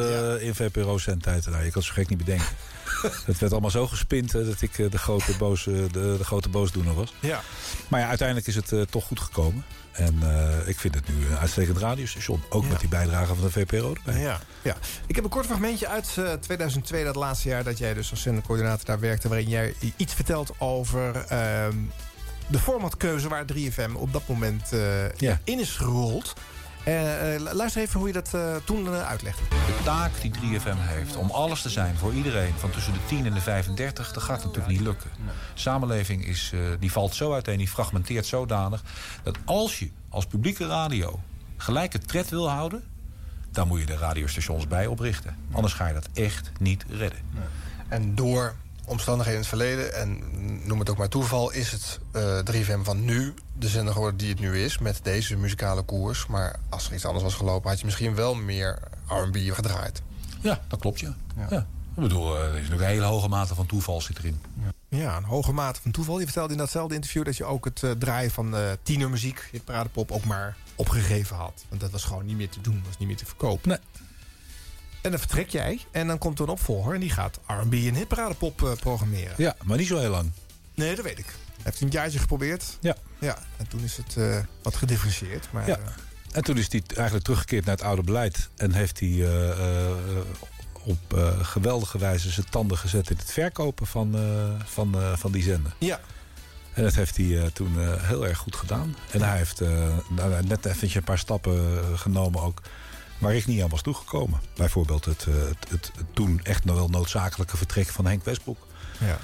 [SPEAKER 8] in VPRO-zendtijd. Nou, je kan het zo gek niet bedenken. het werd allemaal zo gespind dat ik de grote, boze, de, de grote boosdoener was.
[SPEAKER 7] Ja.
[SPEAKER 8] Maar ja, uiteindelijk is het toch goed gekomen. En uh, ik vind het nu een uitstekend radiostation. Ook ja. met die bijdrage van de VPRO erbij.
[SPEAKER 7] Ja, ja. Ik heb een kort fragmentje uit uh, 2002, dat laatste jaar dat jij dus als zendercoördinator daar werkte. Waarin jij iets vertelt over uh, de formatkeuze waar 3FM op dat moment ja. in is gerold. Uh, luister even hoe je dat uh, toen uh, uitlegt.
[SPEAKER 54] De taak die 3FM heeft om alles te zijn voor iedereen... van tussen de 10 en de 35, dat gaat natuurlijk niet lukken. Samenleving is, die valt zo uiteen, die fragmenteert zodanig... dat als je als publieke radio gelijke tred wil houden... dan moet je de radiostations bij oprichten. Anders ga je dat echt niet redden.
[SPEAKER 7] En door
[SPEAKER 55] omstandigheden in het verleden... en noem het ook maar toeval, is het eh 3FM van nu de zender geworden die het nu is... met deze muzikale koers. Maar als er iets anders was gelopen... had je misschien wel meer R&B gedraaid.
[SPEAKER 8] Ja, dat klopt, ja. ja. Ik bedoel, eh, er is natuurlijk een hele hoge mate van toeval zit erin.
[SPEAKER 7] Ja, een hoge mate van toeval. Je vertelde in datzelfde interview dat je ook het eh, draaien van eh tienermuziek, het paradepop, ook maar opgegeven had. Want dat was gewoon niet meer te doen, was niet meer te verkopen.
[SPEAKER 8] Nee.
[SPEAKER 7] En dan vertrek jij en dan komt er een opvolger en die gaat R&B en hitparadepop eh, programmeren.
[SPEAKER 8] Ja, maar niet zo heel lang.
[SPEAKER 7] Nee, dat weet ik. Hij heeft een jaartje geprobeerd.
[SPEAKER 8] Ja.
[SPEAKER 7] Ja, en toen is het eh, wat gedifferentieerd. Maar,
[SPEAKER 8] Ja.
[SPEAKER 7] eh,
[SPEAKER 8] En toen is hij eigenlijk teruggekeerd naar het oude beleid. En heeft hij op geweldige wijze zijn tanden gezet in het verkopen van, van, van die zender.
[SPEAKER 7] Ja.
[SPEAKER 8] En dat heeft hij toen heel erg goed gedaan. En hij heeft nou, net eventjes een paar stappen genomen ook... waar ik niet aan was toegekomen. Bijvoorbeeld het, eh, het, het, het toen echt nog wel noodzakelijke vertrek van Henk Westbroek.
[SPEAKER 7] ja.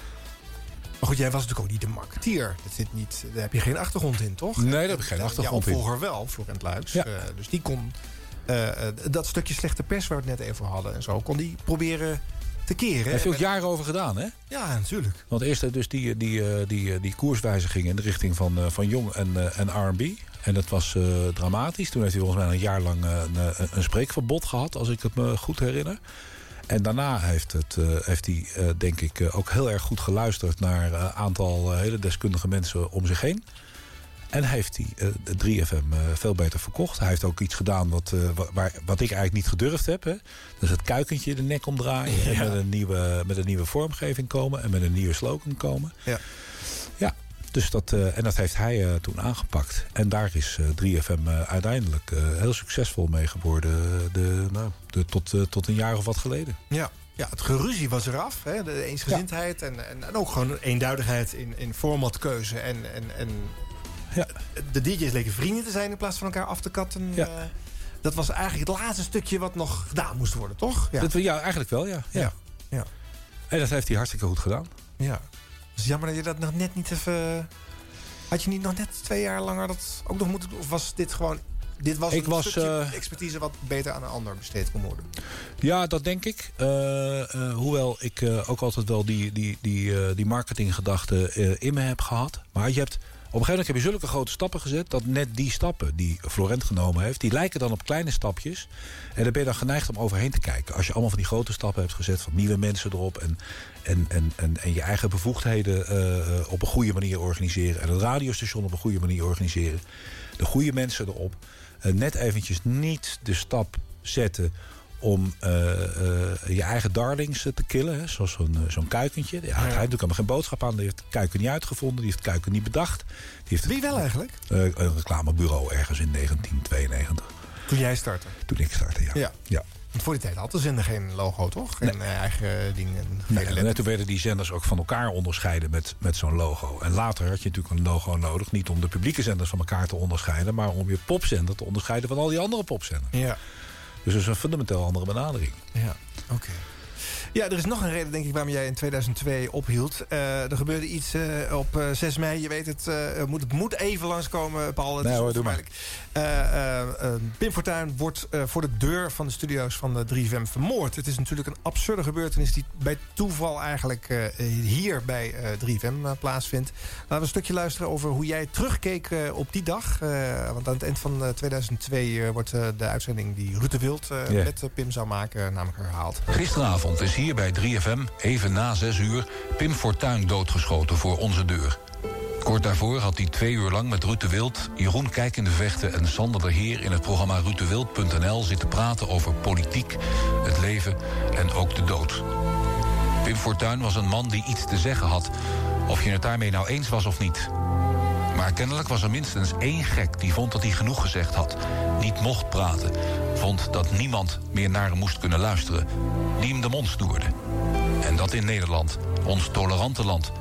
[SPEAKER 7] Maar goed, jij was natuurlijk ook niet de marketeer. Dat zit niet, daar heb je geen achtergrond in, toch?
[SPEAKER 8] Nee, daar heb ik geen achtergrond in.
[SPEAKER 7] Jouw opvolger wel, Florent Luiks.
[SPEAKER 8] Ja.
[SPEAKER 7] Eh, dus die kon eh, dat stukje slechte pers waar we het net even hadden... en zo, kon die proberen te keren.
[SPEAKER 8] Daar heeft hij ook
[SPEAKER 7] En-
[SPEAKER 8] jaren over gedaan, hè?
[SPEAKER 7] Ja, natuurlijk.
[SPEAKER 8] Want eerst dus die, die, die, eh, die koerswijziging in de richting van, van jong en, en R&B. En dat was eh, dramatisch. Toen heeft hij volgens mij een jaar lang eh, een, een, een spreekverbod gehad, als ik het me goed herinner. En daarna heeft, het, eh, heeft hij, eh, denk ik, eh, ook heel erg goed geluisterd naar een aantal eh, hele deskundige mensen om zich heen. En heeft hij eh, de 3FM eh, veel beter verkocht. Hij heeft ook iets gedaan wat, eh, wa- waar, wat ik eigenlijk niet gedurfd heb. Hè. Dus het kuikentje de nek omdraaien. En met een, nieuwe, met een nieuwe vormgeving komen. En met een nieuwe slogan komen.
[SPEAKER 7] Ja.
[SPEAKER 8] Dus dat, eh, en dat heeft hij eh, toen aangepakt. En daar is eh, 3FM eh, uiteindelijk heel succesvol mee geworden. De, nou, de, tot, tot een jaar of wat geleden.
[SPEAKER 7] Ja. Ja, het geruzie was eraf. Hè? De eensgezindheid en, en, en ook gewoon een eenduidigheid in, in formatkeuze. En, en, en
[SPEAKER 8] ja.
[SPEAKER 7] de DJ's leken vrienden te zijn in plaats van elkaar af te katten.
[SPEAKER 8] Ja.
[SPEAKER 7] Dat was eigenlijk het laatste stukje wat nog gedaan moest worden, toch?
[SPEAKER 8] Ja, dat, ja eigenlijk wel, ja. ja.
[SPEAKER 7] Ja.
[SPEAKER 8] En dat heeft hij hartstikke goed gedaan.
[SPEAKER 7] Ja. Is jammer dat je dat nog net niet even... Had je niet nog net twee jaar langer dat ook nog moeten doen? Of was dit gewoon... Dit was
[SPEAKER 8] Ik
[SPEAKER 7] een
[SPEAKER 8] was, eh,
[SPEAKER 7] expertise wat beter aan een ander besteed kon worden.
[SPEAKER 8] Ja, dat denk ik. Eh, eh, hoewel ik ook altijd wel die, die, die, die marketinggedachte in me heb gehad. Maar je hebt, een gegeven moment heb je zulke grote stappen gezet... dat net die stappen die Florent genomen heeft... die lijken dan op kleine stapjes. En daar ben je dan geneigd om overheen te kijken. Als je allemaal van die grote stappen hebt gezet... van nieuwe mensen erop en, en, en, en, en je eigen bevoegdheden... eh, eh, op een goede manier organiseren... en het radiostation op een goede manier organiseren... de goede mensen erop... eh, net eventjes niet de stap zetten om eh, eh, je eigen darlings eh, te killen. Hè, zoals zo'n zo'n kuikentje. Ja, Hij heeft natuurlijk helemaal geen boodschap aan. Die heeft kuiken niet uitgevonden. Die heeft kuiken niet bedacht. Die heeft
[SPEAKER 7] Wie wel eigenlijk?
[SPEAKER 8] een reclamebureau ergens in 1992.
[SPEAKER 7] Toen jij startte?
[SPEAKER 8] Toen ik startte, ja.
[SPEAKER 7] Ja.
[SPEAKER 8] ja.
[SPEAKER 7] Want voor die tijd had de zender geen logo, toch? Geen eigen ding. en geen
[SPEAKER 8] Nee, en toen werden die zenders ook van elkaar onderscheiden met, met zo'n logo. En later had je natuurlijk een logo nodig. Niet om de publieke zenders van elkaar te onderscheiden... maar om je popzender te onderscheiden van al die andere popzenders.
[SPEAKER 7] Ja.
[SPEAKER 8] Dus is een fundamenteel andere benadering.
[SPEAKER 7] Ja, oké. Ja, er is nog een reden, denk ik, waarom jij in 2002 ophield. Eh, er gebeurde iets eh, op eh, 6 mei. Je weet het, eh, moet, het moet even langskomen, Paul. Het
[SPEAKER 8] Nee
[SPEAKER 7] is
[SPEAKER 8] hoor, doe.
[SPEAKER 7] Eh, eh, eh, Pim Fortuyn wordt eh, voor de deur van de studio's van de 3FM vermoord. Het is natuurlijk een absurde gebeurtenis... die bij toeval eigenlijk eh, hier bij eh, 3FM eh, plaatsvindt. Laten we een stukje luisteren over hoe jij terugkeek eh, op die dag. Eh, want aan het eind van eh, 2002 eh, wordt eh, de uitzending die Ruud de Wild eh, met eh, Pim zou maken... namelijk herhaald.
[SPEAKER 56] Gisteravond is hier bij 3FM, even na 6 uur, Pim Fortuyn doodgeschoten voor onze deur. Kort daarvoor had hij twee uur lang met Ruud de Wild, Jeroen Kijk in de Vechten en Sander de Heer in het programma ruuddewild.nl zitten praten over politiek, het leven en ook de dood. Pim Fortuyn was een man die iets te zeggen had, of je het daarmee nou eens was of niet. Maar kennelijk was er minstens één gek die vond dat hij genoeg gezegd had, niet mocht praten, vond dat niemand meer naar hem moest kunnen luisteren, die hem de mond snoerde. En dat in Nederland, ons tolerante land.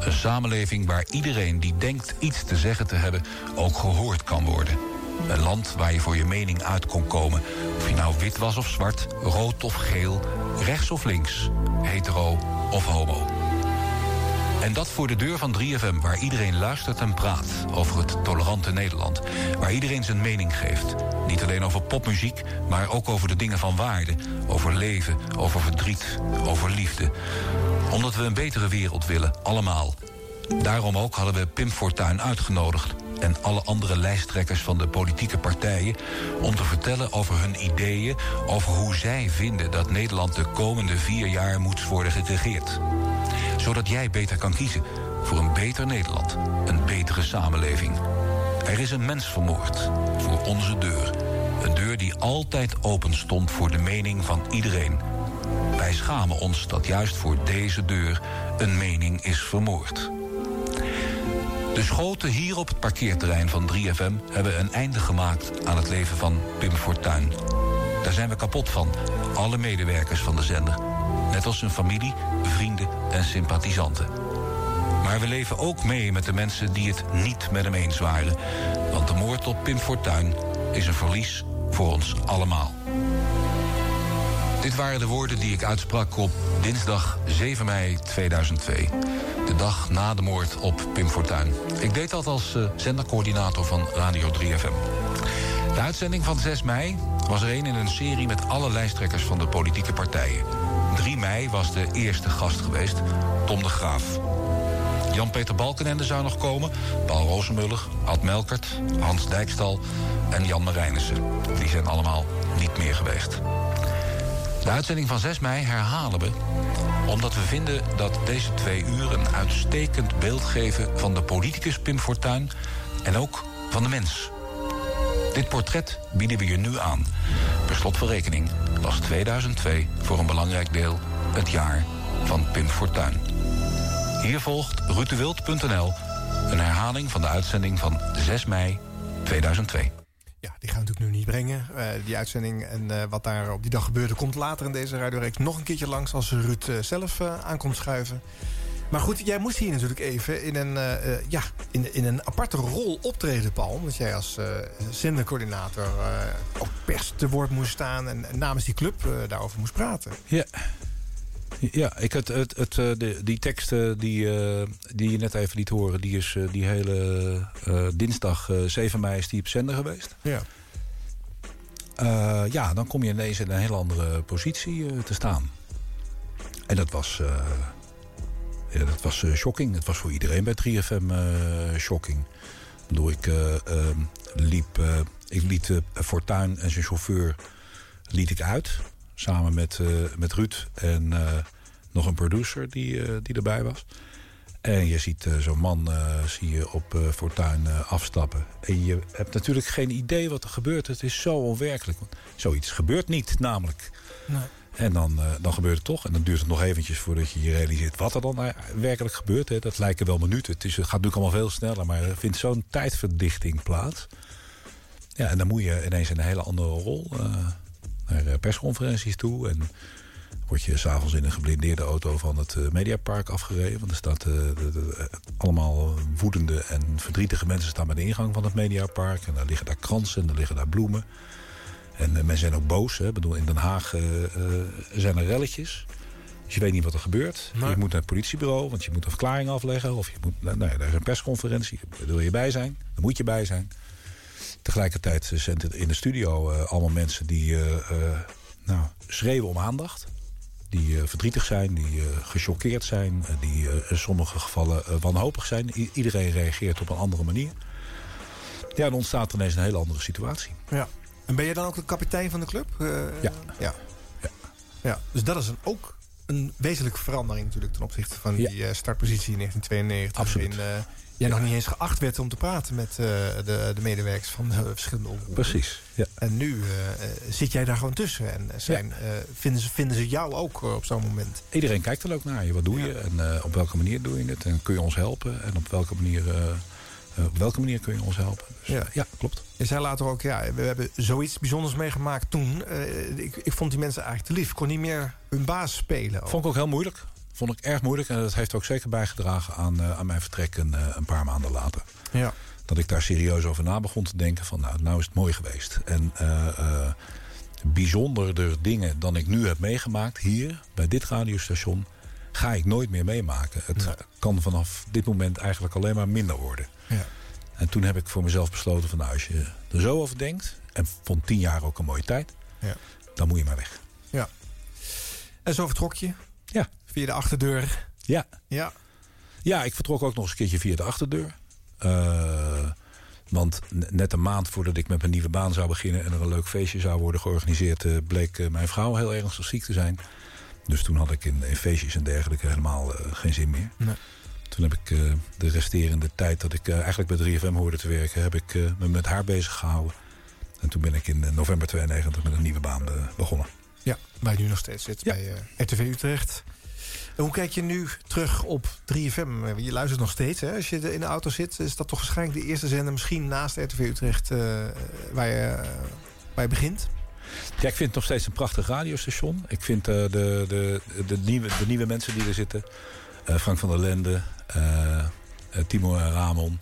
[SPEAKER 56] Een samenleving waar iedereen die denkt iets te zeggen te hebben ook gehoord kan worden. Een land waar je voor je mening uit kon komen. Of je nou wit was of zwart, rood of geel, rechts of links, hetero of homo. En dat voor de deur van 3FM, waar iedereen luistert en praat over het tolerante Nederland. Waar iedereen zijn mening geeft. Niet alleen over popmuziek, maar ook over de dingen van waarde. Over leven, over verdriet, over liefde. Omdat we een betere wereld willen, allemaal. Daarom ook hadden we Pim Fortuyn uitgenodigd en alle andere lijsttrekkers van de politieke partijen om te vertellen over hun ideeën over hoe zij vinden dat Nederland de komende vier jaar moet worden geregeerd. Zodat jij beter kan kiezen voor een beter Nederland, een betere samenleving. Er is een mens vermoord voor onze deur. Een deur die altijd open stond voor de mening van iedereen. Wij schamen ons dat juist voor deze deur een mening is vermoord. De schoten hier op het parkeerterrein van 3FM hebben een einde gemaakt aan het leven van Pim Fortuyn. Daar zijn we kapot van, alle medewerkers van de zender. Net als zijn familie, vrienden en sympathisanten. Maar we leven ook mee met de mensen die het niet met hem eens waren. Want de moord op Pim Fortuyn is een verlies voor ons allemaal. Dit waren de woorden die ik uitsprak op dinsdag 7 mei 2002. De dag na de moord op Pim Fortuyn. Ik deed dat als uh, zendercoördinator van Radio 3FM. De uitzending van 6 mei was er een in een serie met alle lijsttrekkers van de politieke partijen. 3 mei was de eerste gast geweest, Tom de Graaf. Jan-Peter Balkenende zou nog komen, Paul Rozenmuller, Ad Melkert, Hans Dijkstal en Jan Marijnissen. Die zijn allemaal niet meer geweest. De uitzending van 6 mei herhalen we omdat we vinden dat deze twee uur een uitstekend beeld geven van de politicus Pim Fortuyn en ook van de mens. Dit portret bieden we je nu aan. Per slot van rekening was 2002 voor een belangrijk deel het jaar van Pim Fortuyn. Hier volgt rutewild.nl, een herhaling van de uitzending van 6 mei 2002.
[SPEAKER 7] Die gaan we natuurlijk nu niet brengen. Uh, die uitzending en uh, wat daar op die dag gebeurde... komt later in deze radioreeks nog een keertje langs... als Ruud uh, zelf aankomt schuiven. Maar goed, jij moest hier natuurlijk even in een, ja, in, in een aparte rol optreden, Paul. Dat jij als zendercoördinator ook pers te woord moest staan... en namens die club daarover moest praten.
[SPEAKER 8] Ja, ja, ik het, het, het, de, die tekst die, uh, die je net even liet horen... die is die hele uh, dinsdag 7 mei is die op zender geweest.
[SPEAKER 7] Ja.
[SPEAKER 8] ja, dan kom je ineens in een hele andere positie te staan. En dat was, ja, dat was shocking. Het was voor iedereen bij 3FM shocking. Ik bedoel, ik, liep, ik liet Fortuin en zijn chauffeur liet ik uit samen met, uh, met Ruud en uh, nog een producer die, uh, die erbij was. En je ziet zo'n man zie je op Fortuin afstappen. En je hebt natuurlijk geen idee wat er gebeurt. Het is zo onwerkelijk. Zoiets gebeurt niet, namelijk.
[SPEAKER 7] Nee.
[SPEAKER 8] En dan, dan gebeurt het toch. En dan duurt het nog eventjes voordat je je realiseert wat er dan werkelijk gebeurt. Hè. Dat lijken wel minuten. Het, is, het gaat natuurlijk allemaal veel sneller. Maar er vindt zo'n tijdverdichting plaats. Ja, en dan moet je ineens een hele andere rol naar eh, persconferenties toe. En word je s'avonds in een geblindeerde auto van het uh, Mediapark afgereden. Want er staat uh, de, de, allemaal woedende en verdrietige mensen staan bij de ingang van het Mediapark. En daar liggen daar kransen en daar liggen daar bloemen. En uh, mensen zijn ook boos. Hè. Ik bedoel, in Den Haag zijn er relletjes. Dus je weet niet wat er gebeurt.
[SPEAKER 7] Maar...
[SPEAKER 8] Je moet naar het politiebureau, want je moet een verklaring afleggen. Of je moet, nou, nou, daar is een persconferentie. Daar wil je bij zijn. Daar moet je bij zijn. Tegelijkertijd zijn er in de studio uh, allemaal mensen die uh, uh, nou, schreeuwen om aandacht. Die verdrietig zijn, die gechoqueerd zijn. die in sommige gevallen wanhopig zijn. I iedereen reageert op een andere manier. Ja, dan ontstaat er ineens een hele andere situatie.
[SPEAKER 7] Ja. En ben je dan ook de kapitein van de club?
[SPEAKER 8] ja.
[SPEAKER 7] ja.
[SPEAKER 8] ja.
[SPEAKER 7] Ja. Dus dat is een, ook een wezenlijke verandering natuurlijk... ten opzichte van die startpositie in 1992.
[SPEAKER 8] Absoluut.
[SPEAKER 7] In, jij nog niet eens geacht werd om te praten met uh, de, de, medewerkers van de verschillende omroepen.
[SPEAKER 8] Precies, ja.
[SPEAKER 7] En nu uh, zit jij daar gewoon tussen. En zijn, vinden, ze, vinden ze jou ook op zo'n moment?
[SPEAKER 8] Iedereen kijkt er ook naar je. Wat doe je? En op welke manier doe je het? En kun je ons helpen? En op welke manier, op welke manier kun je ons helpen? Dus,
[SPEAKER 7] ja.
[SPEAKER 8] ja, klopt.
[SPEAKER 7] Je zei later ook, ja, we hebben zoiets bijzonders meegemaakt toen. ik, ik vond die mensen eigenlijk te lief. Ik kon niet meer hun baas spelen.
[SPEAKER 8] Vond ik ook heel moeilijk vond ik erg moeilijk. En dat heeft ook zeker bijgedragen aan, uh, aan mijn vertrek een, uh, een, paar maanden later.
[SPEAKER 7] Ja.
[SPEAKER 8] Dat ik daar serieus over na begon te denken van nou, nou is het mooi geweest. En uh, bijzonderder dingen dan ik nu heb meegemaakt hier bij dit radiostation ga ik nooit meer meemaken. Het kan vanaf dit moment eigenlijk alleen maar minder worden.
[SPEAKER 7] Ja.
[SPEAKER 8] En toen heb ik voor mezelf besloten van nou, als je er zo over denkt... en vond tien jaar ook een mooie tijd,
[SPEAKER 7] Ja.
[SPEAKER 8] dan moet je maar weg.
[SPEAKER 7] Ja. En zo vertrok je?
[SPEAKER 8] Ja.
[SPEAKER 7] Via de achterdeur.
[SPEAKER 8] Ja.
[SPEAKER 7] Ja.
[SPEAKER 8] Ja, ik vertrok ook nog eens een keertje via de achterdeur. Eh, want net een maand voordat ik met mijn nieuwe baan zou beginnen... en er een leuk feestje zou worden georganiseerd... eh, bleek eh, mijn vrouw heel ernstig ziek te zijn. Dus toen had ik in, in feestjes en dergelijke helemaal geen zin meer.
[SPEAKER 7] Nee.
[SPEAKER 8] Toen heb ik de resterende tijd dat ik eigenlijk bij 3FM hoorde te werken... heb ik me met haar bezig gehouden. En toen ben ik in november 92 met een nieuwe baan begonnen.
[SPEAKER 7] Ja, waar je nu nog steeds zit bij eh, RTV Utrecht. Hoe kijk je nu terug op 3FM? Eh, Je luistert nog steeds. Hè? Als je in de auto zit, is dat toch waarschijnlijk de eerste zender... misschien naast RTV Utrecht eh, waar, je, eh, waar je begint?
[SPEAKER 8] Ja, ik vind het nog steeds een prachtig radiostation. Ik vind eh, de, de, de, nieuwe, de nieuwe mensen die er zitten... Frank van der Lende, Timo en Ramon,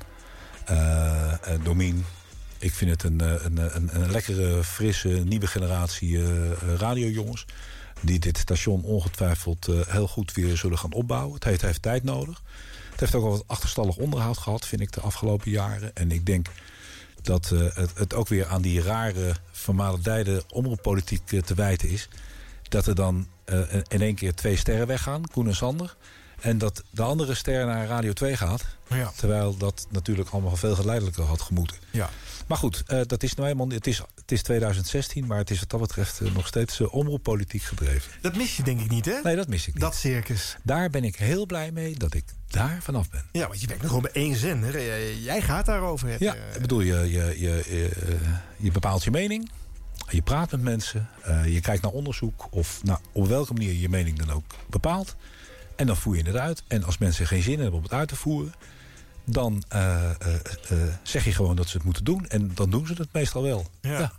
[SPEAKER 8] Domien... Ik vind het een, een, een, een lekkere, frisse, nieuwe generatie radiojongens... die dit station ongetwijfeld eh, heel goed weer zullen gaan opbouwen. Het heeft, heeft tijd nodig. Het heeft ook wel wat achterstallig onderhoud gehad, vind ik, de afgelopen jaren. En ik denk dat eh, het, het ook weer aan die rare, vermalendijde omroeppolitiek eh, te wijten is. Dat er dan in één keer twee sterren weggaan, Koen en Sander. En dat de andere ster naar Radio 2 gaat.
[SPEAKER 7] Ja.
[SPEAKER 8] Terwijl dat natuurlijk allemaal veel geleidelijker had gemoeten.
[SPEAKER 7] Ja.
[SPEAKER 8] Maar goed, eh, dat is nou eenmaal, het, is, het is 2016, maar het is wat dat betreft eh, nog steeds eh, omroeppolitiek gedreven.
[SPEAKER 7] Dat mis je denk ik niet, hè?
[SPEAKER 8] Nee, dat mis ik niet.
[SPEAKER 7] Dat circus.
[SPEAKER 8] Daar ben ik heel blij mee dat ik daar vanaf ben.
[SPEAKER 7] Ja, want je werkt nog gewoon bij één zender. Jij- Jij gaat daarover. Het,
[SPEAKER 8] Ja, ik bedoel, je, je, je, je, je bepaalt je mening. Je praat met mensen. je kijkt naar onderzoek. Of nou, op welke manier je je mening dan ook bepaalt. En dan voer je het uit. En als mensen geen zin hebben om het uit te voeren... dan eh, eh, eh, zeg je gewoon dat ze het moeten doen. En dan doen ze het meestal wel.
[SPEAKER 7] Ja.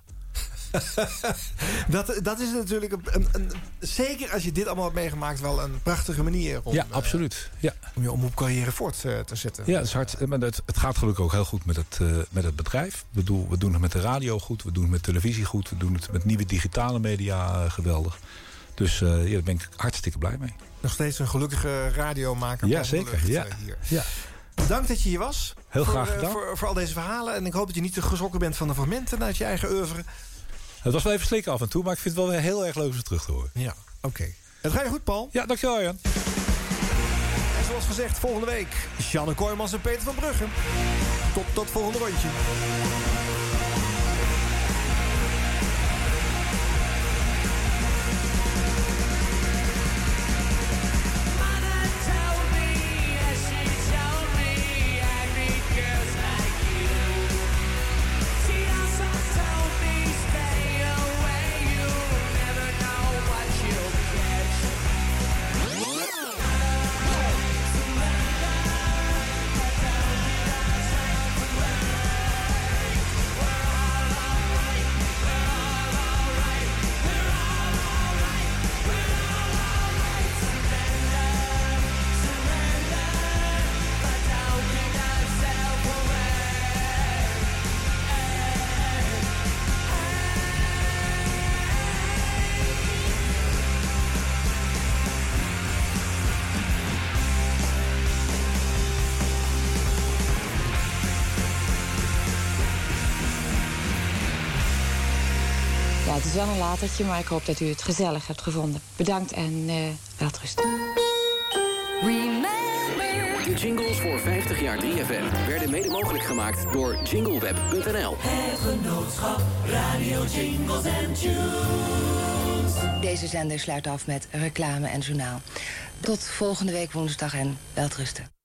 [SPEAKER 7] dat, dat is natuurlijk een, een, zeker als je dit allemaal hebt meegemaakt, wel een prachtige manier om,
[SPEAKER 8] Ja, absoluut. Ja.
[SPEAKER 7] om je omroepcarrière voort te zetten.
[SPEAKER 8] Ja, het, is hard, maar het, het gaat gelukkig ook heel goed met het, met het bedrijf. Ik bedoel, we doen het met de radio goed, we doen het met televisie goed... we doen het met nieuwe digitale media geweldig. Dus ja, daar ben ik hartstikke blij mee.
[SPEAKER 7] Nog steeds een gelukkige radiomaker.
[SPEAKER 8] Ja, zeker. Ja.
[SPEAKER 7] eh, hier.
[SPEAKER 8] Ja.
[SPEAKER 7] Bedankt dat je hier was.
[SPEAKER 8] Heel
[SPEAKER 7] voor,
[SPEAKER 8] graag
[SPEAKER 7] eh,
[SPEAKER 8] gedaan.
[SPEAKER 7] voor, voor al deze verhalen. En ik hoop dat je niet te geschrokken bent van de fragmenten uit je eigen oeuvre.
[SPEAKER 8] Het was wel even slikken af en toe, maar ik vind het wel weer heel erg leuk om ze terug te horen.
[SPEAKER 7] Ja, oké. Het gaat je goed, Paul.
[SPEAKER 8] Ja, dankjewel, Jan.
[SPEAKER 7] En zoals gezegd, volgende week... Sjanne Kooijmans en Peter van Brugge. Tot dat volgende rondje.
[SPEAKER 57] Latertje, maar ik hoop dat u het gezellig hebt gevonden. Bedankt en eh welterusten.
[SPEAKER 58] De jingles voor 50 jaar 3FM werden mede mogelijk gemaakt door jingleweb.nl.
[SPEAKER 59] Het genootschap Radio Jingles and Tunes.
[SPEAKER 57] Deze zender sluit af met reclame en journaal. Tot volgende week woensdag en welterusten.